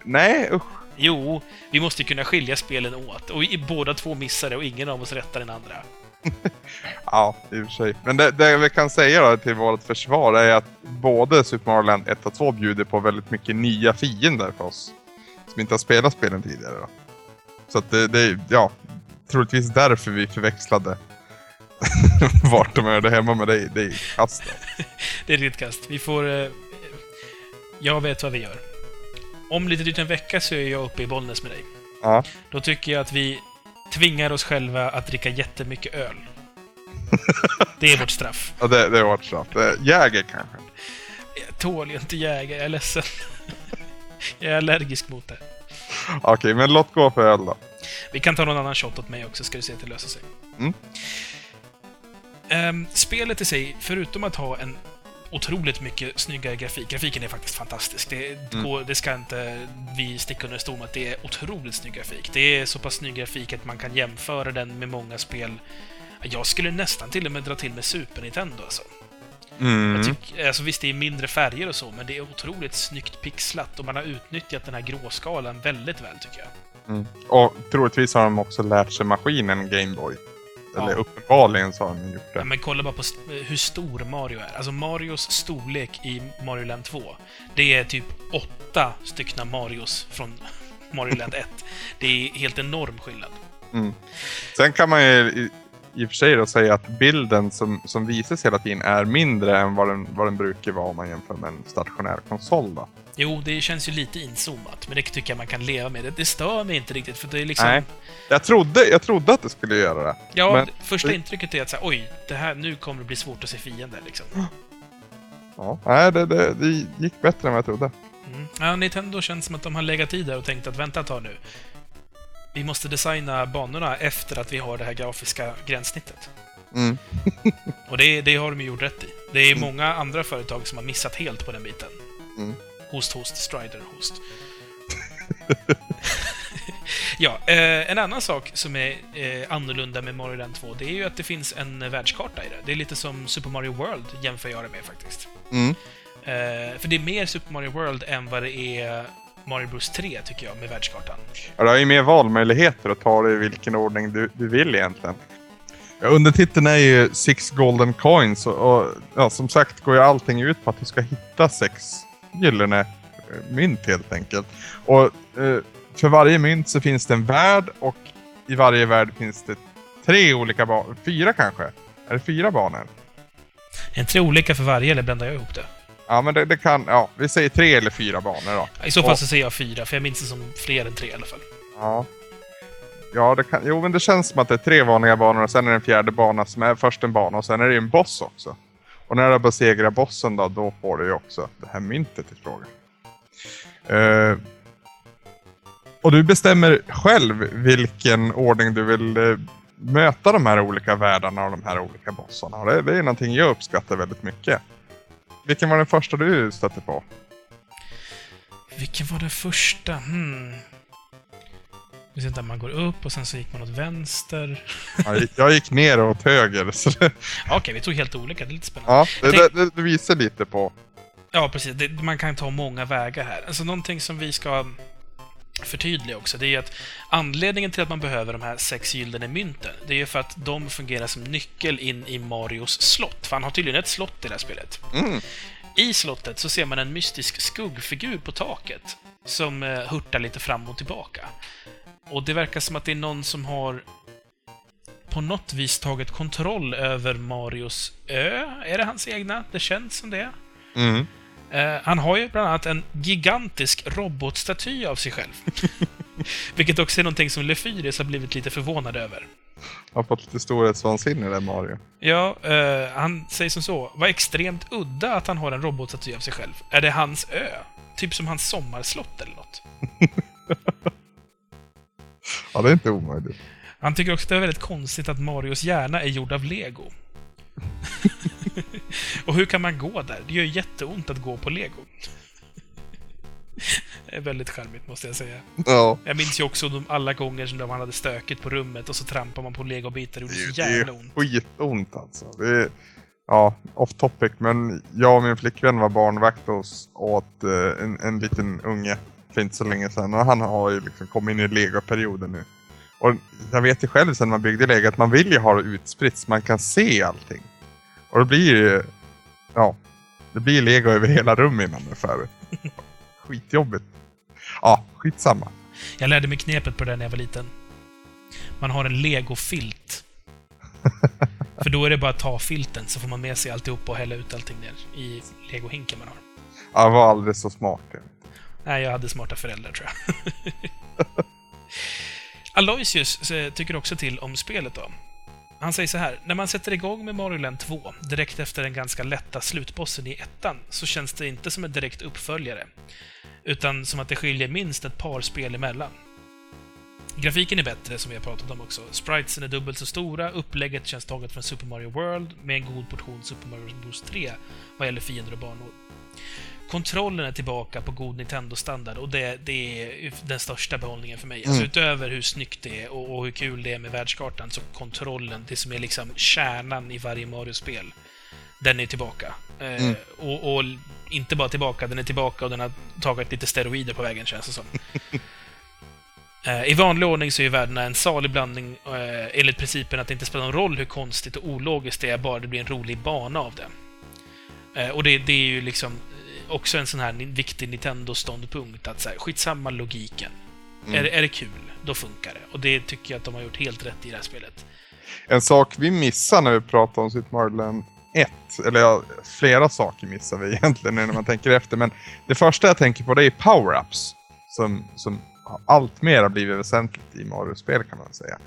Nej, usch. Jo, vi måste kunna skilja spelen åt. Och båda två missar det och ingen av oss rättar den andra. Ja, i och för sig. Men det, det vi kan säga då till vårt försvar är att både Super Mario Land 1 och 2 bjuder på väldigt mycket nya fiender för oss. Som inte har spelat spelen tidigare då. Så att det, det är, ja, troligtvis därför vi förväxlade vart de hörde hemma med dig. Det är kast. Det är ditt kast. Vi får... Eh, jag vet vad vi gör. Om lite drygt en vecka så är jag uppe i Bollnäs med dig. Ja. Då tycker jag att vi tvingar oss själva att dricka jättemycket öl. Det är vårt straff. Ja, det, det är vårt straff. Är Jäger kanske. Jag tål ju inte Jäger, jag är ledsen. Jag är allergisk mot det. Okej, men låt gå för öl då. Vi kan ta någon annan shot åt mig också, ska du se att det löser sig. Mm. Ehm, spelet i sig, förutom att ha en otroligt mycket snyggare grafik. Grafiken är faktiskt fantastisk. Det, Mm. går, det ska inte vi sticka under stol med att det är otroligt snygg grafik. Det är så pass snygg grafik att man kan jämföra den med många spel. Jag skulle nästan till och med dra till med Super Nintendo alltså. Mm. Jag tyck, alltså visst, det är mindre färger och så, men det är otroligt snyggt pixlat och man har utnyttjat den här gråskalan väldigt väl, tycker jag. Mm. Och troligtvis har de också lärt sig maskinen Gameboy. Eller Ja. uppenbarligen så har de gjort Ja, det. men kolla bara på hur stor Mario är. Alltså Marios storlek i Mario Land 2, det är typ åtta styckna Marios från Mario Land 1. Det är helt enorm skillnad. Mm. Sen kan man ju i, i och för sig då säga att bilden som, som visas hela tiden är mindre än vad den, vad den brukar vara om man jämför med en stationär konsol. Då. Jo, det känns ju lite inzoomat, men det tycker jag man kan leva med. Det, det stör mig inte riktigt, för det är liksom... Nej. Jag, trodde, jag trodde att det skulle göra det. Ja, Men- första intrycket är att säga, oj, det här, nu kommer det bli svårt att se fiender, liksom. Ja. Nej, det, det, det gick bättre än vad jag trodde. Mm. Ja, Nintendo känns som att de har legat i där och tänkt att vänta ett tag nu. Vi måste designa banorna efter att vi har det här grafiska gränssnittet. Mm. Och det, det har de ju gjort rätt i. Det är många andra företag som har missat helt på den biten. Mm. Host, host, strider, host. ja, eh, en annan sak som är eh, annorlunda med Mario Land 2, det är ju att det finns en världskarta i det. Det är lite som Super Mario World jämför jag det med faktiskt. Mm. Eh, för det är mer Super Mario World än vad det är Mario Bros 3, tycker jag, med världskartan. Ja, du har ju mer valmöjligheter att ta det i vilken ordning du, du vill egentligen. Ja, undertiteln är ju Six Golden Coins och, och ja, som sagt går ju allting ut på att du ska hitta sex gyllene eh, mynt helt enkelt. Och eh, för varje mynt så finns det en värld och i varje värld finns det tre olika banor. Fyra kanske? Är det fyra banor? En tre olika för varje, eller blandar jag ihop det? Ja, men det, det kan... Ja, vi säger tre eller fyra banor då. I så fall Ja. så säger jag fyra, för jag minns det som fler än tre i alla fall. Ja. Ja, det kan, jo men det känns som att det är tre vanliga banor och sen är det en fjärde bana som är först en bana och sen är det en boss också. Och när du besegrar bossen då, då får du ju också det här myntet i fråga. Uh, och du bestämmer själv vilken ordning du vill uh, möta de här olika världarna och de här olika bossarna. Och det, det är någonting jag uppskattar väldigt mycket. Vilken var den första du stötte på? Vilken var den första? Hmm. Ser inte, man går upp och sen så gick man åt vänster. Ja, Jag gick ner och åt höger. Så det, Okej, vi tog helt olika. Det är lite spännande. ja, det, Jag det, det visar lite på... Ja, precis. Det, man kan ta många vägar här. Alltså någonting som vi ska förtydliga också, det är att anledningen till att man behöver de här sex gyllene mynten, det är ju för att de fungerar som nyckel in i Marios slott. För han har tydligen ett slott i det här spelet. Mm. I slottet så ser man en mystisk skuggfigur på taket som eh, hurtar lite fram och tillbaka. Och det verkar som att det är någon som har på något vis tagit kontroll över Marios ö. Är det hans egna? Det känns som det. Mm. Eh, han har ju bland annat en gigantisk robotstaty av sig själv. Vilket också är någonting som Lefyris har blivit lite förvånad över. Har fått lite storhetsvansinne där Mario. Ja, eh, han säger som så. Vad extremt udda att han har en robotstaty av sig själv. Är det hans ö? Typ som hans sommarslott eller något. Ja, det är inte omöjligt. Han tycker också att det är väldigt konstigt att Marios hjärna är gjord av lego. Och hur kan man gå där? Det gör jätteont att gå på lego. Det är väldigt charmigt, måste jag säga. Ja. Jag minns ju också de alla gånger som de hade stökigt på rummet och så trampar man på legobitar. Det gjorde så Det är jävla ont. skitont alltså. Det är, ja, off topic, men jag och min flickvän var barnvakt hos, åt eh, en, en liten unge för inte så länge sedan. Och han har ju liksom kommit in i legoperioden nu. Och jag vet ju själv sen man byggde lego att man vill ju ha det utspritt så man kan se allting. Och då blir ju, ja, det blir lego över hela rummet innan ungefär. Skitjobbigt. Ja, skitsamma. Jag lärde mig knepet på det när jag var liten. Man har en legofilt. För då är det bara att ta filten så får man med sig alltihop och hälla ut allting ner i legohinken man har. Jag var aldrig så smart. jag. Nej, jag hade smarta föräldrar tror jag. Aloysius eh, tycker också till om spelet då. Han säger så här, när man sätter igång med Mario Land 2, direkt efter den ganska lätta slutbossen i ettan, så känns det inte som en direkt uppföljare. Utan som att det skiljer minst ett par spel emellan. Grafiken är bättre, som vi har pratat om också. Spritesen är dubbelt så stora, upplägget känns taget från Super Mario World, med en god portion Super Mario Bros 3 vad gäller fiender och banor. Kontrollen är tillbaka på god Nintendo-standard och det, det är den största behållningen för mig. Alltså Mm. utöver hur snyggt det är och, och hur kul det är med världskartan, så kontrollen, det som är liksom kärnan i varje Mario-spel, den är tillbaka. Eh, Mm. och, och inte bara tillbaka, den är tillbaka och den har tagit lite steroider på vägen, känns det som. Eh, I vanlig ordning så är ju världarna en salig blandning eh, enligt principen att det inte spelar någon roll hur konstigt och ologiskt det är, bara det blir en rolig bana av det. Eh, och det, det är ju liksom också en sån här viktig Nintendo-ståndpunkt att så här, skitsamma logiken. Mm. Är, det- är det kul, då funkar det. Och det tycker jag att de har gjort helt rätt i det här spelet. En sak vi missar när vi pratar om Super Mario Land 1, eller ja, flera saker missar vi egentligen när man tänker efter, men det första jag tänker på det är power-ups. Som, som allt mer har blivit väsentligt i Mario-spel kan man säga.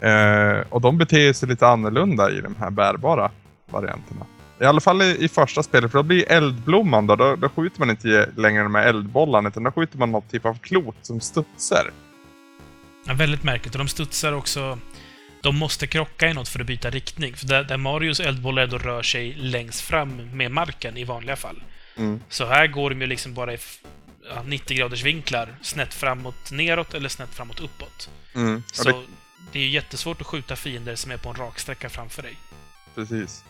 Eh, och de beter sig lite annorlunda i de här bärbara varianterna. I alla fall i, i första spelet, för då blir eldblomman då, då, då skjuter man inte längre de här eldbollarna, utan då skjuter man något typ av klot som studsar. Ja, väldigt märkligt. Och de studsar också... De måste krocka i något för att byta riktning. För där, där Marios eldbollar ändå rör sig längst fram med marken i vanliga fall. Mm. Så här går de ju liksom bara i f- ja, 90 graders vinklar. Snett framåt neråt eller snett framåt uppåt. Mm. Så det, det är ju jättesvårt att skjuta fiender som är på en raksträcka framför dig. Precis.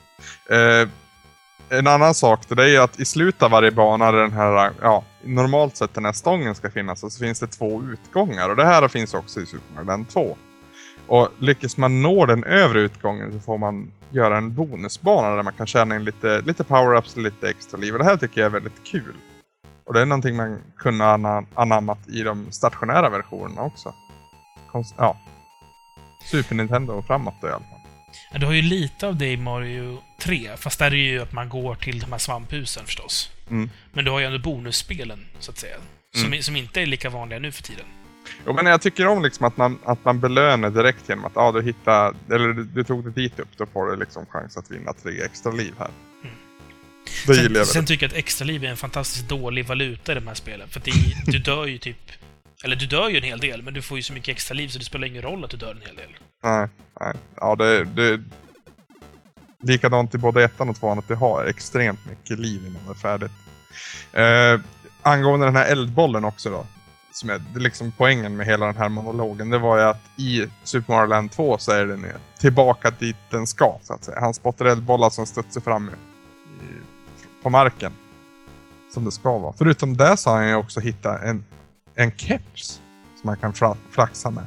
Eh, en annan sak det är ju att i slutet av varje bana där den här, ja, normalt sett den här stången ska finnas, så finns det två utgångar. Och det här finns också i Super Mario Land 2. Och lyckas man nå den övre utgången så får man göra en bonusbana där man kan tjäna in lite, lite power-ups och lite extra liv. Och det här tycker jag är väldigt kul. Och det är någonting man kunde anammat i de stationära versionerna också. Konst, ja. Super Nintendo och framåt då i alla fall. Ja, Du har ju lite av det i Mario 3, fast där är det ju att man går till de här svamphusen förstås. Mm. Men du har ju ändå bonusspelen, så att säga. Som, Mm. som inte är lika vanliga nu för tiden. Jo, men jag tycker om liksom att, man, att man belönar direkt genom att ah, du hittar, eller du, du tog dig dit upp, då får du liksom chans att vinna tre extra liv här. Mm. Det gillar Sen, jag sen tycker jag att extra liv är en fantastiskt dålig valuta i de här spelen. För det, du dör ju typ... Eller du dör ju en hel del, men du får ju så mycket extra liv så det spelar ingen roll att du dör en hel del. Nej, nej. Ja, det, det, likadant i både ettan och tvåan, att det har extremt mycket liv innan det är färdigt. Eh, angående den här eldbollen också då. som är, liksom poängen med hela den här monologen, det var ju att i Super Mario Land 2 så är den ju tillbaka dit den ska, så att säga. Han spottar eldbollar som studsar fram i, på marken. Som det ska vara. Förutom det så har han ju också hittat en, en keps som man kan flaxa med.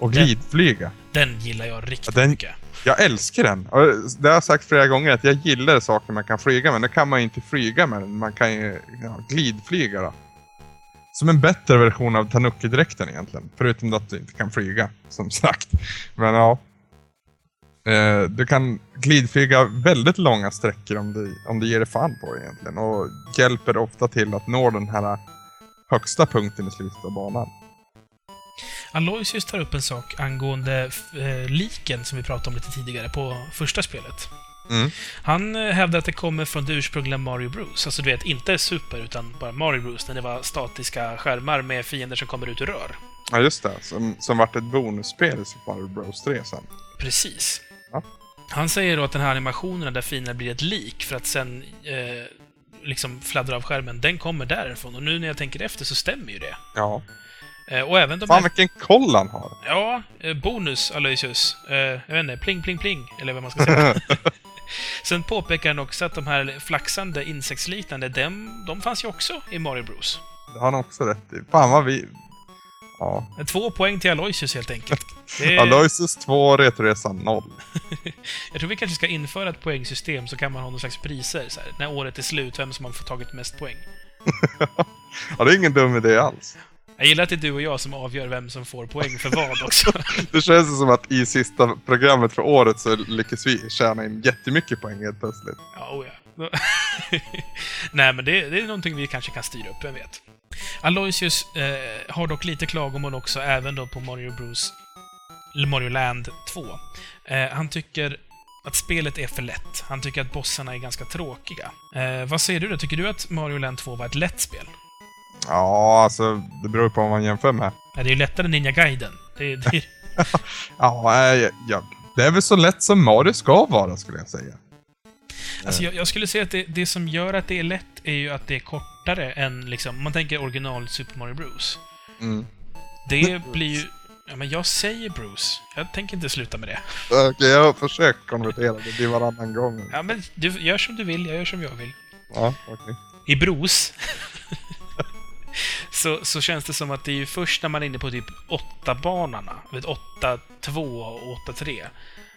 Och Den- glidflyga. Den gillar jag riktigt Ja, den- mycket. Jag älskar den. Och det har jag sagt flera gånger att jag gillar saker man kan flyga med. Det kan man ju inte flyga med. Man kan ju ja, glidflyga då. Som en bättre version av Tanuki-dräkten egentligen. Förutom att du inte kan flyga, som sagt. Men ja. Eh, du kan glidflyga väldigt långa sträckor om du, om du ger dig fan på det egentligen. Och hjälper ofta till att nå den här högsta punkten i slutet av banan. Aloysius tar upp en sak angående eh, liken som vi pratade om lite tidigare på första spelet. Mm. Han eh, hävdar att det kommer från det ursprungliga Mario Bros. Alltså du vet, inte Super, utan bara Mario Bros. När det var statiska skärmar med fiender som kommer ut ur rör. Ja, just det. Som, som vart ett bonusspel i Super Mario Bros 3 sen. Precis. Ja. Han säger då att den här animationen där fienden blir ett lik för att sen eh, liksom fladdra av skärmen, den kommer därifrån. Och nu när jag tänker efter så stämmer ju det. Ja. Eh, och även de Fan här... vilken koll han har! Ja, eh, bonus Aloysius. Eh, jag vet inte, pling pling pling, eller vad man ska säga. Sen påpekar han också att de här flaxande insektsliknande, dem, de fanns ju också i Mario Bros. Det har han också rätt i. Fan vad vi... Ja. Två poäng till Aloysius helt enkelt. Det, Aloysius 2, Retroresan 0. jag tror vi kanske ska införa ett poängsystem så kan man ha någon slags priser. Så här, när året är slut, vem som har fått tagit mest poäng. Ja, det är ingen dum idé alls. Jag gillar att det är du och jag som avgör vem som får poäng för vad också. Det känns som att i sista programmet för året så lyckas vi tjäna in jättemycket poäng helt plötsligt. Ja, oh ja. Nej, men det, det är någonting vi kanske kan styra upp, vem vet. Aloysius eh, har dock lite klagomål också, även då på Mario Bros... Mario Land 2. Eh, han tycker att spelet är för lätt. Han tycker att bossarna är ganska tråkiga. Eh, vad säger du då? Tycker du att Mario Land 2 var ett lätt spel? Ja, alltså det beror på vad man jämför med. Ja, det är ju lättare än Ninja Gaiden. Det, det, Ja, äh, ja, det är väl så lätt som Mario ska vara skulle jag säga. Alltså jag, jag skulle säga att det, det som gör att det är lätt är ju att det är kortare än liksom, om man tänker original Super Mario Bros. Mm. Det blir ju... Ja, men jag säger Bruce. Jag tänker inte sluta med det. Okej, jag har försökt konvertera det till varannan gång. Ja, men du gör som du vill, jag gör som jag vill. Ja, okej. I Bruce så, så känns det som att det är ju först när man är inne på typ 8-banarna, vet 8-2 och 8-3.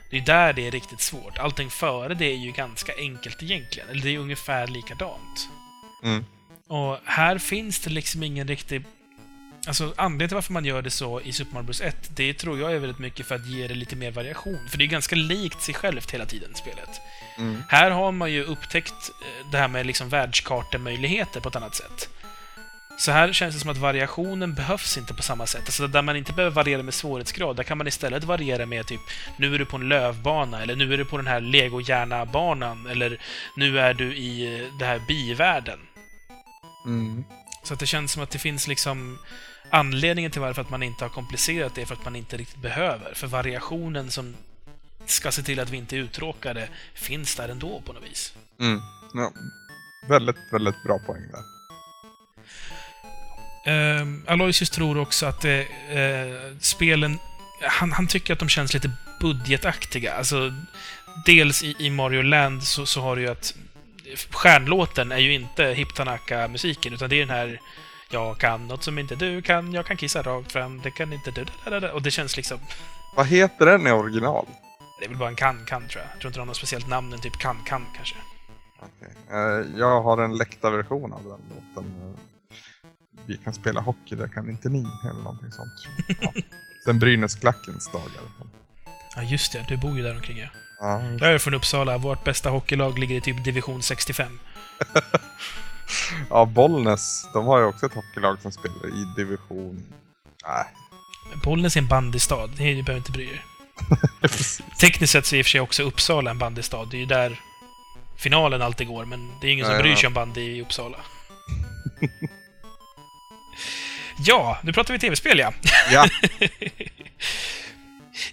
Det är där det är riktigt svårt. Allting före det är ju ganska enkelt egentligen. Eller det är ungefär likadant. Mm. Och här finns det liksom ingen riktig... Alltså anledningen till varför man gör det så i Super Mario Bros 1, det tror jag är väldigt mycket för att ge det lite mer variation. För det är ganska likt sig självt hela tiden, spelet. Mm. Här har man ju upptäckt eh, det här med liksom världskartemöjligheter på ett annat sätt. Så här känns det som att variationen behövs inte på samma sätt. Alltså där man inte behöver variera med svårighetsgrad, där kan man istället variera med typ nu är du på en lövbana, eller nu är du på den här Lego-järna-banan, eller nu är du i eh, den här bivärlden. Mm. Så att det känns som att det finns liksom anledningen till varför att man inte har komplicerat det är för att man inte riktigt behöver. För variationen som ska se till att vi inte är uttråkade finns där ändå på något vis. Mm. Ja. Väldigt, väldigt bra poäng där. Uh, Aloysius tror också att eh, eh, spelen... Han, han tycker att de känns lite budgetaktiga. Alltså, dels i, i Mario Land så, så har du ju att stjärnlåten är ju inte Hip Tanaka-musiken, utan det är den här Jag kan något som inte du kan, jag kan kissa rakt fram, det kan inte du... da, da, da." Och det känns liksom... Vad heter den i original? Det är väl bara en kan-kan, tror jag. Jag tror inte de har något speciellt namn än typ kan-kan, kanske. Okej. Eh, jag har en läckta version av den låten. Vi kan spela hockey, det kan inte ni, eller någonting sånt. Ja. Sen Brynäs-klackens dagar. Ja, just det. Du bor ju där omkring, ja. Ja, Jag är från Uppsala. Vårt bästa hockeylag ligger i typ division 65. ja, Bollnäs, de har ju också ett hockeylag som spelar i division... Nej, Bollnäs är en bandystad. Det behöver inte bry er. Tekniskt sett så är i och för sig också Uppsala en bandystad. Det är ju där finalen alltid går, men det är ingen som Ja, bryr sig om bandy i Uppsala. ja, nu pratar vi tv-spel, ja. Ja,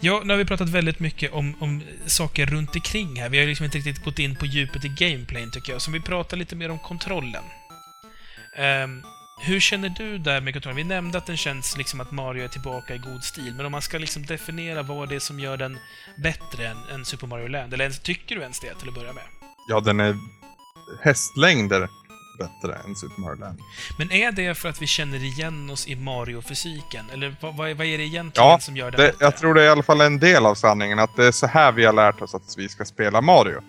Ja, nu har vi pratat väldigt mycket om, om saker runt omkring här. Vi har liksom inte riktigt gått in på djupet i gameplayen, tycker jag. Så vi pratar lite mer om kontrollen. Ehm, Hur känner du där med kontrollen? Vi nämnde att den känns liksom att Mario är tillbaka i god stil, men om man ska liksom definiera vad det är som gör den bättre än, än Super Mario Land, eller ens, tycker du ens det till att börja med? Ja, den är hästlängder bättre än Super Mario Land. Men är det för att vi känner igen oss i Mario-fysiken? Eller vad, vad, är det egentligen Ja, som gör Det, bättre? jag tror det är i alla fall en del av sanningen, att det är så här vi har lärt oss att vi ska spela Mario.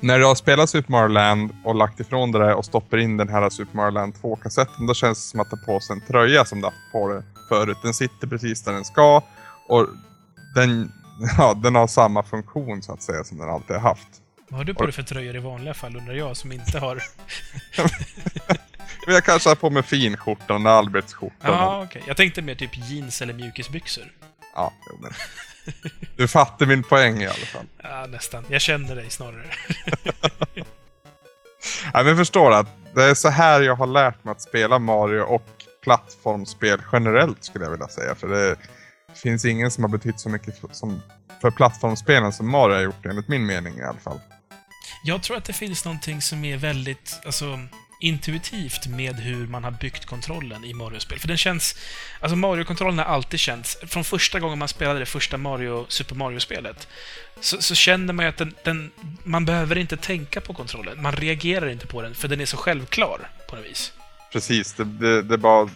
När du har spelat Super Mario Land och lagt ifrån dig det och stoppar in den här Super Mario Land 2-kassetten, då känns det som att ta på sig en tröja som du haft på dig förut. Den sitter precis där den ska och den, ja, den har samma funktion så att säga som den alltid har haft. Vad har du på dig för tröjor i vanliga fall, undrar jag, som inte har... Men jag kanske har på mig finskjortan, arbetsskjortan. Ja, okej. Jag tänkte mer typ jeans eller mjukisbyxor. Ja, jo, men. Du fattar min poäng i alla fall. Ja, nästan. Jag känner dig snarare. Nej, men förstår att det är så här jag har lärt mig att spela Mario och plattformsspel generellt skulle jag vilja säga. För det finns ingen som har betytt så mycket för, som, för plattformsspelen som Mario har gjort enligt min mening i alla fall. Jag tror att det finns någonting som är väldigt, alltså, intuitivt med hur man har byggt kontrollen i Mario-spel. För den känns... Alltså Mario-kontrollen har alltid känts... Från första gången man spelade det första Mario, Super Mario-spelet, så, så känner man ju att den, den... Man behöver inte tänka på kontrollen. Man reagerar inte på den, för den är så självklar, på något vis. Precis, det, det, det bara...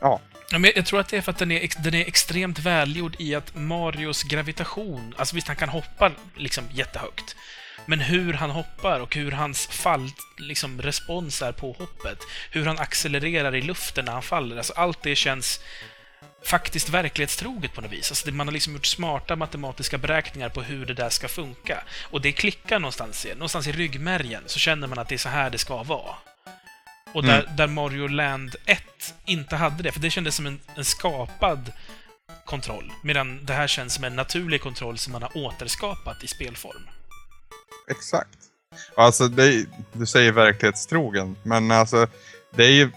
Ja, Ja, men jag tror att det är för att den är, den är extremt välgjord i att Marios gravitation, alltså visst han kan hoppa liksom jättehögt, men hur han hoppar och hur hans fall, liksom respons är på hoppet, hur han accelererar i luften när han faller, alltså allt det känns faktiskt verklighetstroget på något vis. Alltså man har liksom gjort smarta matematiska beräkningar på hur det där ska funka. Och det klickar någonstans i, någonstans i ryggmärgen, så känner man att det är så här det ska vara. Och där, där Mario Land 1 inte hade det, för det kändes som en, en skapad kontroll. Medan det här känns som en naturlig kontroll som man har återskapat i spelform. Exakt. Alltså, är- du säger verklighetstrogen, men alltså, det är ju...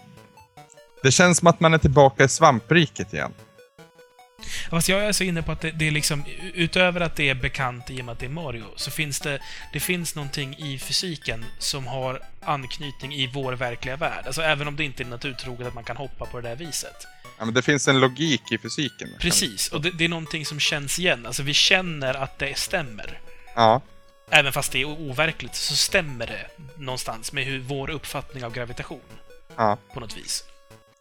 Det känns som att man är tillbaka i svampriket igen. Fast jag är så inne på att det, det är liksom, utöver att det är bekant i och med att det är Mario, så finns det, det finns någonting i fysiken som har anknytning i vår verkliga värld. Alltså även om det inte är naturtroget att man kan hoppa på det där viset. Ja, men det finns en logik i fysiken. Precis, och det, det är någonting som känns igen. Alltså vi känner att det stämmer. Ja, Även fast det är overkligt så stämmer det någonstans med hur vår uppfattning av gravitation. ja. På något vis.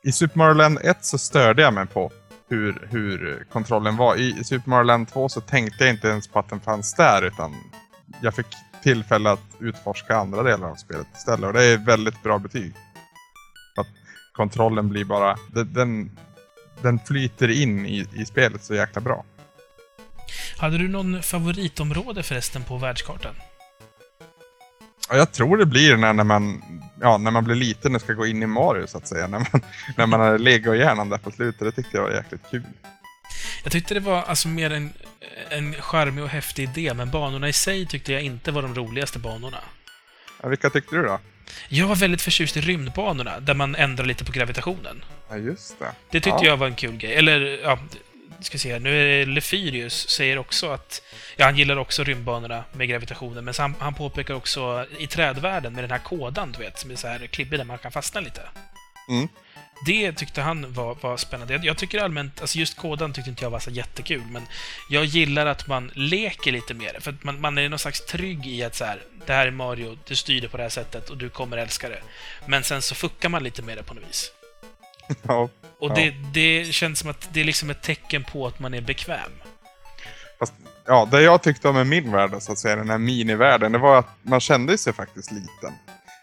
I Super Mario Land 1 så störde jag mig på hur, hur kontrollen var. I Super Mario Land 2 så tänkte jag inte ens på att den fanns där utan jag fick tillfälle att utforska andra delar av spelet istället och det är väldigt bra betyg. Att kontrollen blir bara, den, den, den flyter in i, i spelet så jäkla bra. Hade du någon favoritområde förresten på världskartan? Och jag tror det blir när, när, man, ja, när man blir liten och ska gå in i Mario så att säga. När man, när man har Lego-hjärnan där på slutet. Det tyckte jag var jäkligt kul. Jag tyckte det var alltså mer en, en charmig och häftig idé, men banorna i sig tyckte jag inte var de roligaste banorna. Ja, vilka tyckte du då? Jag var väldigt förtjust i rymdbanorna, där man ändrar lite på gravitationen. Ja, just det. Det tyckte Ja. jag var en kul grej. Eller, ja, ska se. Nu är det Lefyrius säger också att... Ja, han gillar också rymdbanorna med gravitationen, men han, han påpekar också i trädvärlden med den här kådan, du vet, som är så här klibbig där man kan fastna lite. Mm. Det tyckte han var, var spännande. Jag, jag tycker allmänt, alltså just kodan tyckte inte jag var så jättekul, men jag gillar att man leker lite mer. För att man, man är någon slags trygg i att så här, det här är Mario, du styr det på det här sättet och du kommer älska det. Men sen så fuckar man lite med det på något vis. Ja, Och Ja. det, det känns som att det är liksom ett tecken på att man är bekväm. Fast, ja, det jag tyckte om med min värld, så att säga, den här minivärlden, det var att man kände sig faktiskt liten.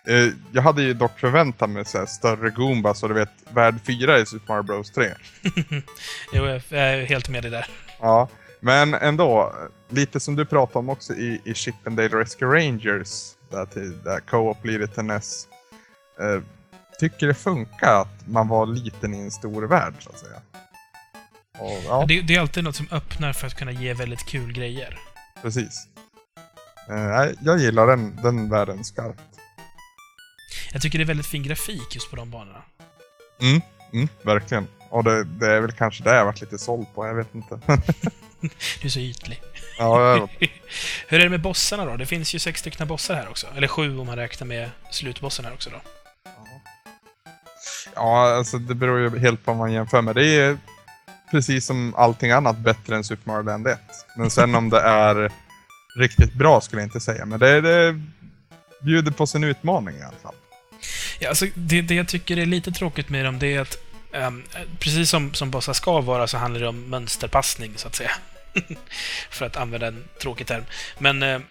Eh, jag hade ju dock förväntat mig så här, större Goombas och du vet, värld 4 i Super Mario Bros 3. Jo, jag är helt med dig där. Ja, men ändå, lite som du pratade om också i, i Chippendale Rescue Rangers, där, till, där Co-op blir till NES. Eh, tycker det funkar att man var liten i en stor värld, så att säga. Och, ja, Det, det är alltid något som öppnar för att kunna ge väldigt kul grejer. precis. Eh, jag gillar den, den världen skarpt. Jag tycker det är väldigt fin grafik just på de banorna. Mm, mm, verkligen. Och det, det är väl kanske det jag varit lite såld på, jag vet inte. Du är så ytlig. ja, jag, Hur är det med bossarna då? Det finns ju sex stycken bossar här också. Eller sju om man räknar med slutbossen här också då. Ja, alltså det beror ju helt på vad man jämför med. Det är precis som allting annat bättre än Super Mario Land 1. Men sen om det är riktigt bra skulle jag inte säga, men det, det bjuder på sin utmaning i alla fall. Ja, alltså, det, det jag tycker är lite tråkigt med dem, det är att um, precis som, som bossar ska vara så handlar det om mönsterpassning, så att säga. För att använda en tråkig term. Men uh,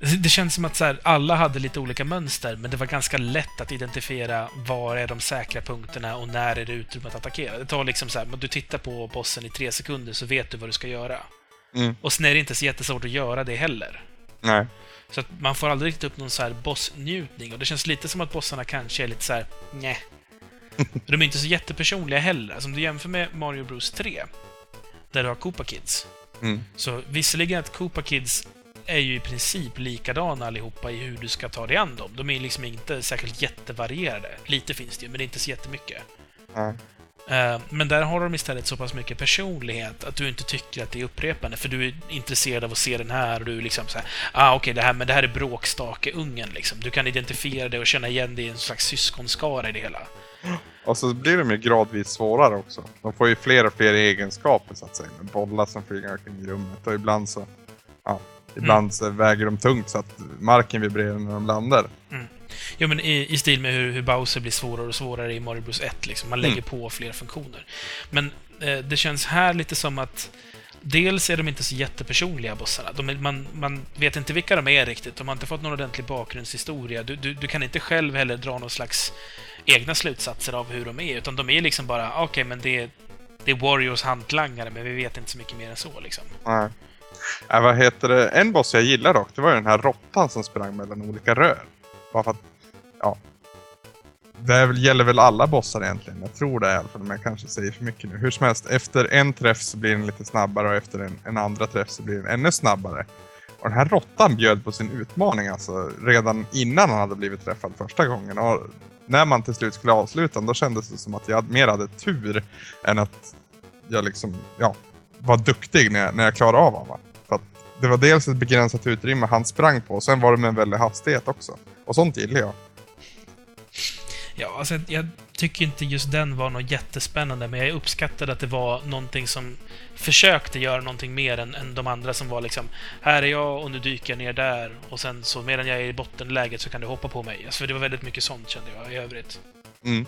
det känns som att så här, alla hade lite olika mönster, men det var ganska lätt att identifiera var är de säkra punkterna och när är det utrymme att attackera. Det tar liksom så här, du tittar på bossen i tre sekunder så vet du vad du ska göra. Mm. Och sen är det inte så jättesvårt att göra det heller. Nej. Så att man får aldrig riktigt upp någon så här bossnjutning och det känns lite som att bossarna kanske är lite så här, nej. De är inte så jättepersonliga heller. Alltså om du jämför med Mario Bros 3, där du har Koopa Kids. Mm. Så visserligen att Koopa Kids är ju i princip likadana allihopa i hur du ska ta dig an dem. De är liksom inte särskilt jättevarierade. Lite finns det ju, men det är inte så jättemycket. Eh, Men där har de istället så pass mycket personlighet att du inte tycker att det är upprepande, för du är intresserad av att se den här och du är liksom så här, ah okej, det här, men det här är bråkstake-ungen liksom. Du kan identifiera det och känna igen det i en slags syskonskara i det hela. Och så blir de ju gradvis svårare också. De får ju fler och fler egenskaper så att säga. Med bollar som flyger omkring i rummet och ibland så... Ja, ibland så väger de tungt så att marken vibrerar när de landar. Jo, men i, i stil med hur, hur Bowser blir svårare och svårare i Mario Bros 1. Liksom. Man lägger Mm. på fler funktioner. Men eh, det känns här lite som att Dels är de inte så jättepersonliga, bossarna. De är, man, man vet inte vilka de är riktigt. De har inte fått någon ordentlig bakgrundshistoria. Du, du, du kan inte själv heller dra någon slags egna slutsatser av hur de är, utan de är liksom bara, "Ah, okej, men det är, det är Warriors hantlangare, men vi vet inte så mycket mer än så, liksom. Nej. Äh, vad heter det? En boss jag gillar dock, det var ju den här råttan som sprang mellan olika rör. Bara för att, ja. Det väl- gäller väl alla bossar egentligen. Jag tror det i alla fall, men jag kanske säger för mycket nu. Hur som helst, efter en träff så blir den lite snabbare och efter en, en andra träff så blir den ännu snabbare. Och den här råttan bjöd på sin utmaning alltså redan innan han hade blivit träffad första gången. Och när man till slut skulle avsluta då kändes det som att jag mer hade tur än att jag liksom, ja, var duktig när jag, när jag klarade av honom. Det var dels ett begränsat utrymme han sprang på sen var det med en väldig hastighet också. Och sånt gillar jag. Ja, alltså jag- jag tycker inte just den var något jättespännande, men jag uppskattade att det var någonting som försökte göra någonting mer än, än de andra som var liksom Här är jag och nu dyker jag ner där och sen så medan jag är i bottenläget så kan du hoppa på mig. Alltså, för det var väldigt mycket sånt kände jag i övrigt. Mm.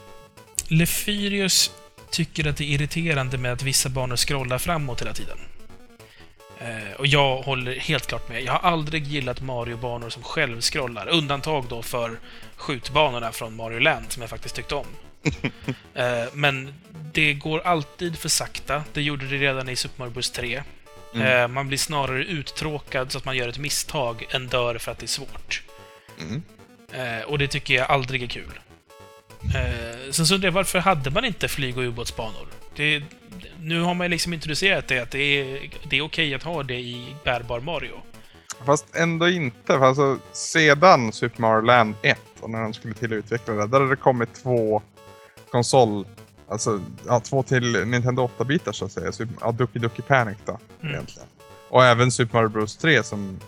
Lefyrius tycker att det är irriterande med att vissa banor scrollar framåt hela tiden. Eh, och jag håller helt klart med. Jag har aldrig gillat Mario-banor som självscrollar. Undantag då för skjutbanorna från Mario Land, som jag faktiskt tyckte om. eh, men det går alltid för sakta. Det gjorde det redan i Super Mario Bros 3. Mm. Eh, man blir snarare uttråkad så att man gör ett misstag än dör för att det är svårt. Mm. Och det tycker jag aldrig är kul. Sen så undrar jag varför hade man inte flyg och ubåtsbanor? Det, nu har man liksom introducerat det, att det är, det är okej att ha det i bärbar Mario. Fast ändå inte. För alltså, sedan Super Mario Land 1 och när de skulle till utveckla det, där hade det kommit två konsol... Alltså, ja, två till Nintendo 8-bitar så att säga. Super, ja, Ducky Ducky Panic då, Mm. egentligen. Och även Super Mario Bros 3 som...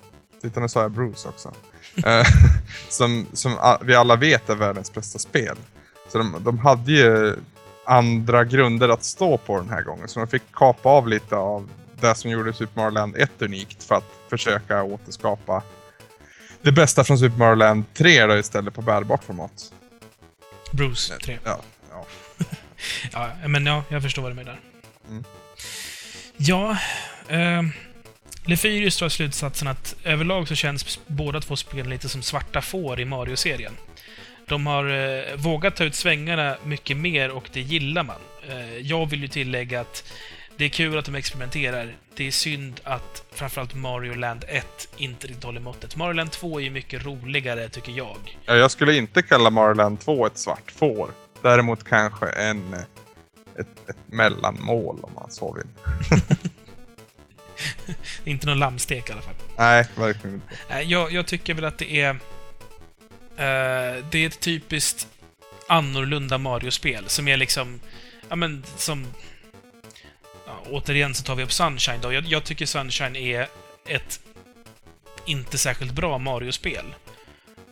Titta, nu sa jag Bruce också. Eh, som som vi alla vet är världens bästa spel. Så de, de hade ju andra grunder att stå på den här gången. Så de fick kapa av lite av det som gjorde Super Mario Land 1 unikt för att försöka återskapa det bästa från Super Mario Land 3 då istället på bärbart format. Bruce 3. Ja, ja. Ja, men ja, jag förstår vad du menar. Mm. Ja, eh, Lefyrius drar slutsatsen att överlag så känns båda två spelen lite som svarta får i Mario-serien. De har eh, vågat ta ut svängarna mycket mer och det gillar man. Eh, jag vill ju tillägga att det är kul att de experimenterar. Det är synd att framförallt Mario Land 1 inte riktigt håller måttet. Mario Land 2 är ju mycket roligare, tycker jag. Ja, Jag skulle inte kalla Mario Land 2 ett svart får. Däremot kanske en, eh, ett, ett mellanmål om man så vill. Inte någon lammstek i alla fall. Nej, verkligen inte. Nej, Jag, jag tycker väl att det är... eh, det är ett typiskt annorlunda Mario-spel som är liksom... Ja, men som... Ja, återigen så tar vi upp Sunshine då. Jag, jag tycker Sunshine är ett inte särskilt bra Mario-spel.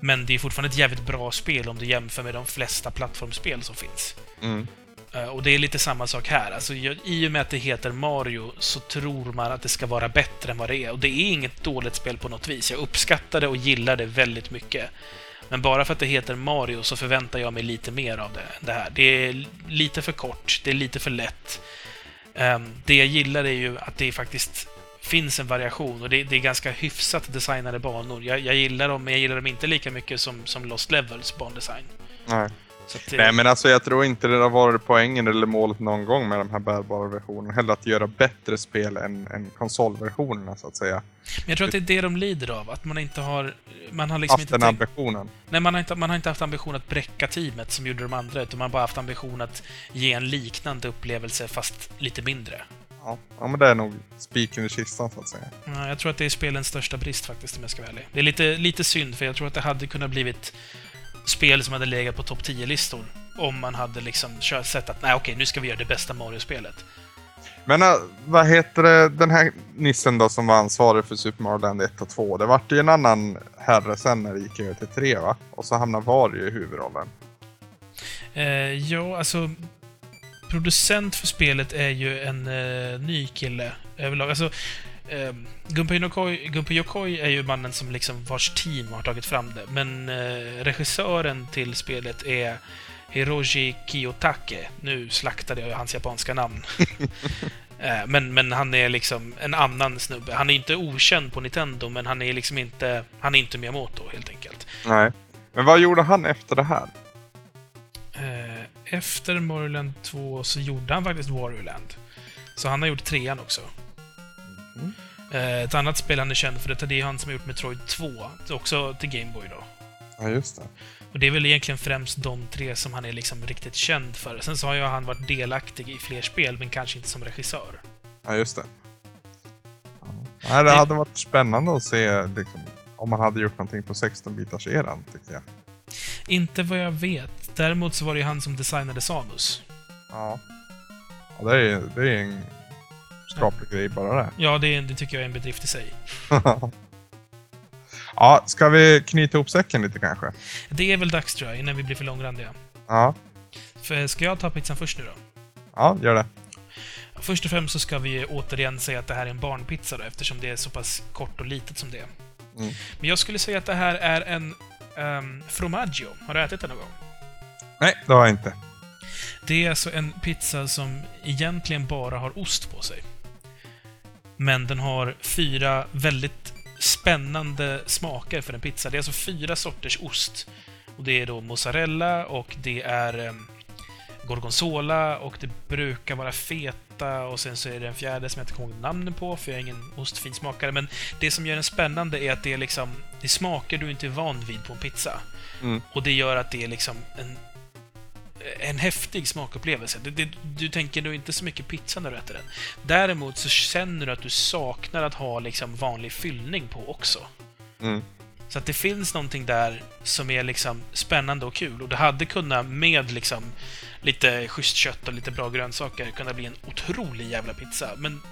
Men det är fortfarande ett jävligt bra spel om du jämför med de flesta plattformsspel som finns. Mm. Eh, Och det är lite samma sak här. Alltså, I och med att det heter Mario så tror man att det ska vara bättre än vad det är. Och det är inget dåligt spel på något vis. Jag uppskattar det och gillar det väldigt mycket. Men bara för att det heter Mario så förväntar jag mig lite mer av det, det här. Det är lite för kort, det är lite för lätt. Ehm, det jag gillar är ju att det faktiskt finns en variation och det, det är ganska hyfsat designade banor. Jag, jag gillar dem, men jag gillar dem inte lika mycket som, som Lost Levels bandesign. Nej. Det, Nej, men alltså jag tror inte det har varit poängen eller målet någon gång med de här bärbara versionerna. Heller att göra bättre spel än, än konsolversionerna, så att säga. Men jag tror att det är det de lider av. Att man inte har... Man har liksom Haft inte den tänkt, ambitionen. nej, man har, inte, man har inte haft ambition att bräcka teamet som gjorde de andra, utan man har bara haft ambition att ge en liknande upplevelse, fast lite mindre. Ja, ja men det är nog spiken i kistan, så att säga. Ja, Jag tror att det är spelens största brist faktiskt, om jag ska vara ärlig. Det är lite, lite synd, för jag tror att det hade kunnat blivit spel som hade legat på topp 10-listor. Om man hade liksom kört, sett att nej okej, nu ska vi göra det bästa Mario-spelet. Men äh, vad heter det, den här nissen då som var ansvarig för Super Mario Land 1 och 2. Det vart ju en annan herre sen när det gick över till 3 va? Och så hamnade Wario i huvudrollen. Eh, ja, alltså... Producent för spelet är ju en eh, ny kille överlag. Alltså, eh, Gunpei Yokoi, Gunpei Yokoi är ju mannen som liksom vars team har tagit fram det. Men eh, regissören till spelet är Hiroshi Kiyotake. Nu slaktade jag ju hans japanska namn. Eh, men, men han är liksom en annan snubbe. Han är inte okänd på Nintendo, men han är liksom inte... Han är inte Miyamoto, helt enkelt. Nej. Men vad gjorde han efter det här? Eh, efter Mario Land 2 så gjorde han faktiskt Wario Land. Så han har gjort trean också. Mm. Eh, ett annat spel han är känd för, det det är han som har gjort Metroid 2. Också till Game Boy då. Ja, just det. Och det är väl egentligen främst de tre som han är liksom riktigt känd för. Sen så har ju han varit delaktig i fler spel, men kanske inte som regissör. Ja, just det. Ja. Nej, det Det- hade varit spännande att se liksom, om man hade gjort någonting på 16-bitars eran, tycker jag. Inte vad jag vet. Däremot så var det ju han som designade Samus. Ja. ja det, är, det är en skaplig grej bara det. Ja, det, det tycker jag är en bedrift i sig. ja, ska vi knyta ihop säcken lite kanske? Det är väl dags tror jag, innan vi blir för långrandiga. Ja, För ska jag ta pizzan först nu då? ja gör det. Först och främst så ska vi återigen säga att det här är en barnpizza då, eftersom det är så pass kort och litet som det är. Mm. Men jag skulle säga att det här är en um, formaggio. Har du ätit den någon gång? Nej, det har jag inte. Det är alltså en pizza som egentligen bara har ost på sig. Men den har fyra väldigt spännande smaker för en pizza. Det är alltså fyra sorters ost. Och Det är då mozzarella och det är em, gorgonzola och det brukar vara feta och sen så är det en fjärde som jag inte kommer ihåg namnen på för jag är ingen ostfinsmakare. Men det som gör den spännande är att det är liksom det är smaker du inte är van vid på en pizza. Mm. Och det gör att det är liksom en en häftig smakupplevelse. Det, det, du tänker nog inte så mycket pizza när du äter den. Däremot så känner du att du saknar att ha liksom vanlig fyllning på också. Mm. Så att det finns någonting där som är liksom spännande och kul. Och det hade kunnat, med liksom lite schysst kött och lite bra grönsaker, kunna bli en otrolig jävla pizza. Men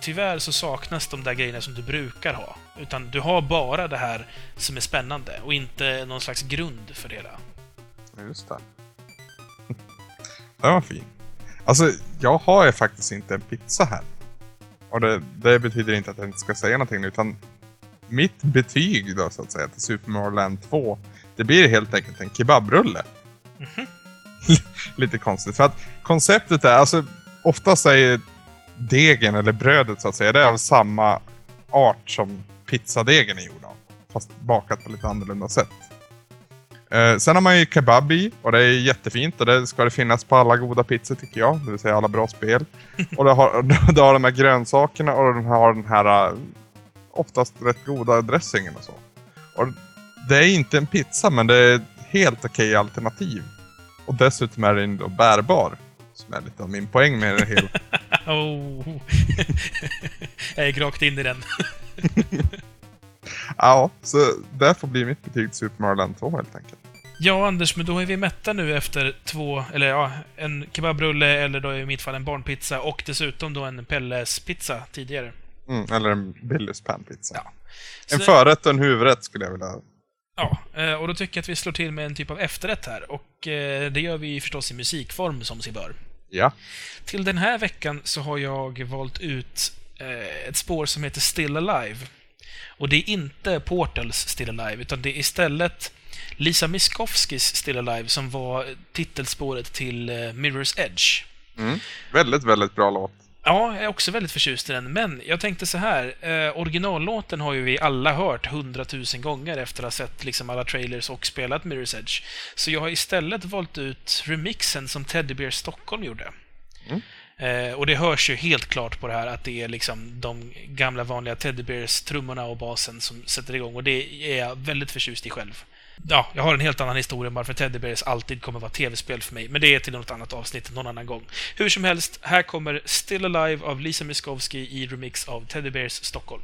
tyvärr så saknas de där grejerna som du brukar ha. Utan du har bara det här som är spännande och inte någon slags grund för det hela. Just det. Den var fin. Alltså, jag har ju faktiskt inte en pizza här. Och det, det betyder inte att jag inte ska säga någonting utan mitt betyg då så att säga till Super Mario Land 2 det blir helt enkelt en kebabrulle. Lite konstigt för att konceptet är alltså oftast är degen eller brödet så att säga det är av samma art som pizzadegen är gjord av. Fast bakat på lite annorlunda sätt. Eh, sen har man ju kebab i och det är jättefint och det ska det finnas på alla goda pizzor tycker jag. Det vill säga alla bra spel. och det har, det har de här grönsakerna och den har den här eh, oftast rätt goda dressingen och så. Och det är inte en pizza men det är ett helt okej alternativ. Och dessutom är den då bärbar. Som är lite av min poäng med det hela. Oh. jag gick rakt in i den. ja, så det får bli mitt betyg till Super Mario Land 2 helt enkelt. Ja, Anders, men då är vi mätta nu efter två, eller ja, en kebabrulle eller då i mitt fall en barnpizza och dessutom då en Pelles pizza tidigare. Mm, eller en Billys panpizza. Ja. En Så- förrätt och en huvudrätt skulle jag vilja Ja, eh, och då tycker jag att vi slår till med en typ av efterrätt här. Och eh, det gör vi förstås i musikform, som sig bör. Ja. Till den här veckan så har jag valt ut eh, ett spår som heter Still Alive. Och det är inte Portals Still Alive, utan det är istället Lisa Miskovskis Still Alive som var titelspåret till eh, Mirror's Edge. Mm. Väldigt, väldigt bra låt. Ja, jag är också väldigt förtjust i den, men jag tänkte så här. Eh, originallåten har ju vi alla hört hundratusen gånger efter att ha sett liksom alla trailers och spelat Mirror's Edge. Så jag har istället valt ut remixen som Teddy Bear Stockholm gjorde. Eh, och det hörs ju helt klart på det här att det är liksom de gamla vanliga Teddy Bears trummorna och basen som sätter igång och det är jag väldigt förtjust i själv. Ja, jag har en helt annan historia om varför Teddy Bears alltid kommer vara tv-spel för mig, men det är till något annat avsnitt någon annan gång. Hur som helst, här kommer Still Alive av Lisa Miskovsky i remix av Teddy Bears Stockholm.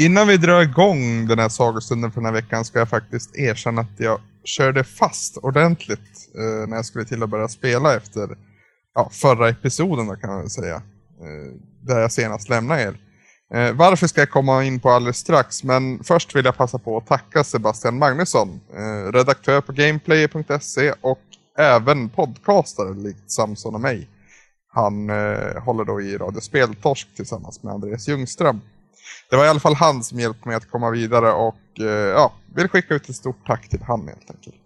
Innan vi drar igång den här sagostunden för den här veckan ska jag faktiskt erkänna att jag körde fast ordentligt eh, när jag skulle till att börja spela efter ja, förra episoden då kan man väl säga. Eh, där jag senast lämnade er. Eh, varför ska jag komma in på alldeles strax, men först vill jag passa på att tacka Sebastian Magnusson, eh, redaktör på gameplayer.se och även podcastare likt Samson och mig. Han eh, håller då i Radio Speltorsk tillsammans med Andreas Ljungström. Det var i alla fall han som hjälpte mig att komma vidare och eh, ja, vill skicka ut ett stort tack till han helt enkelt.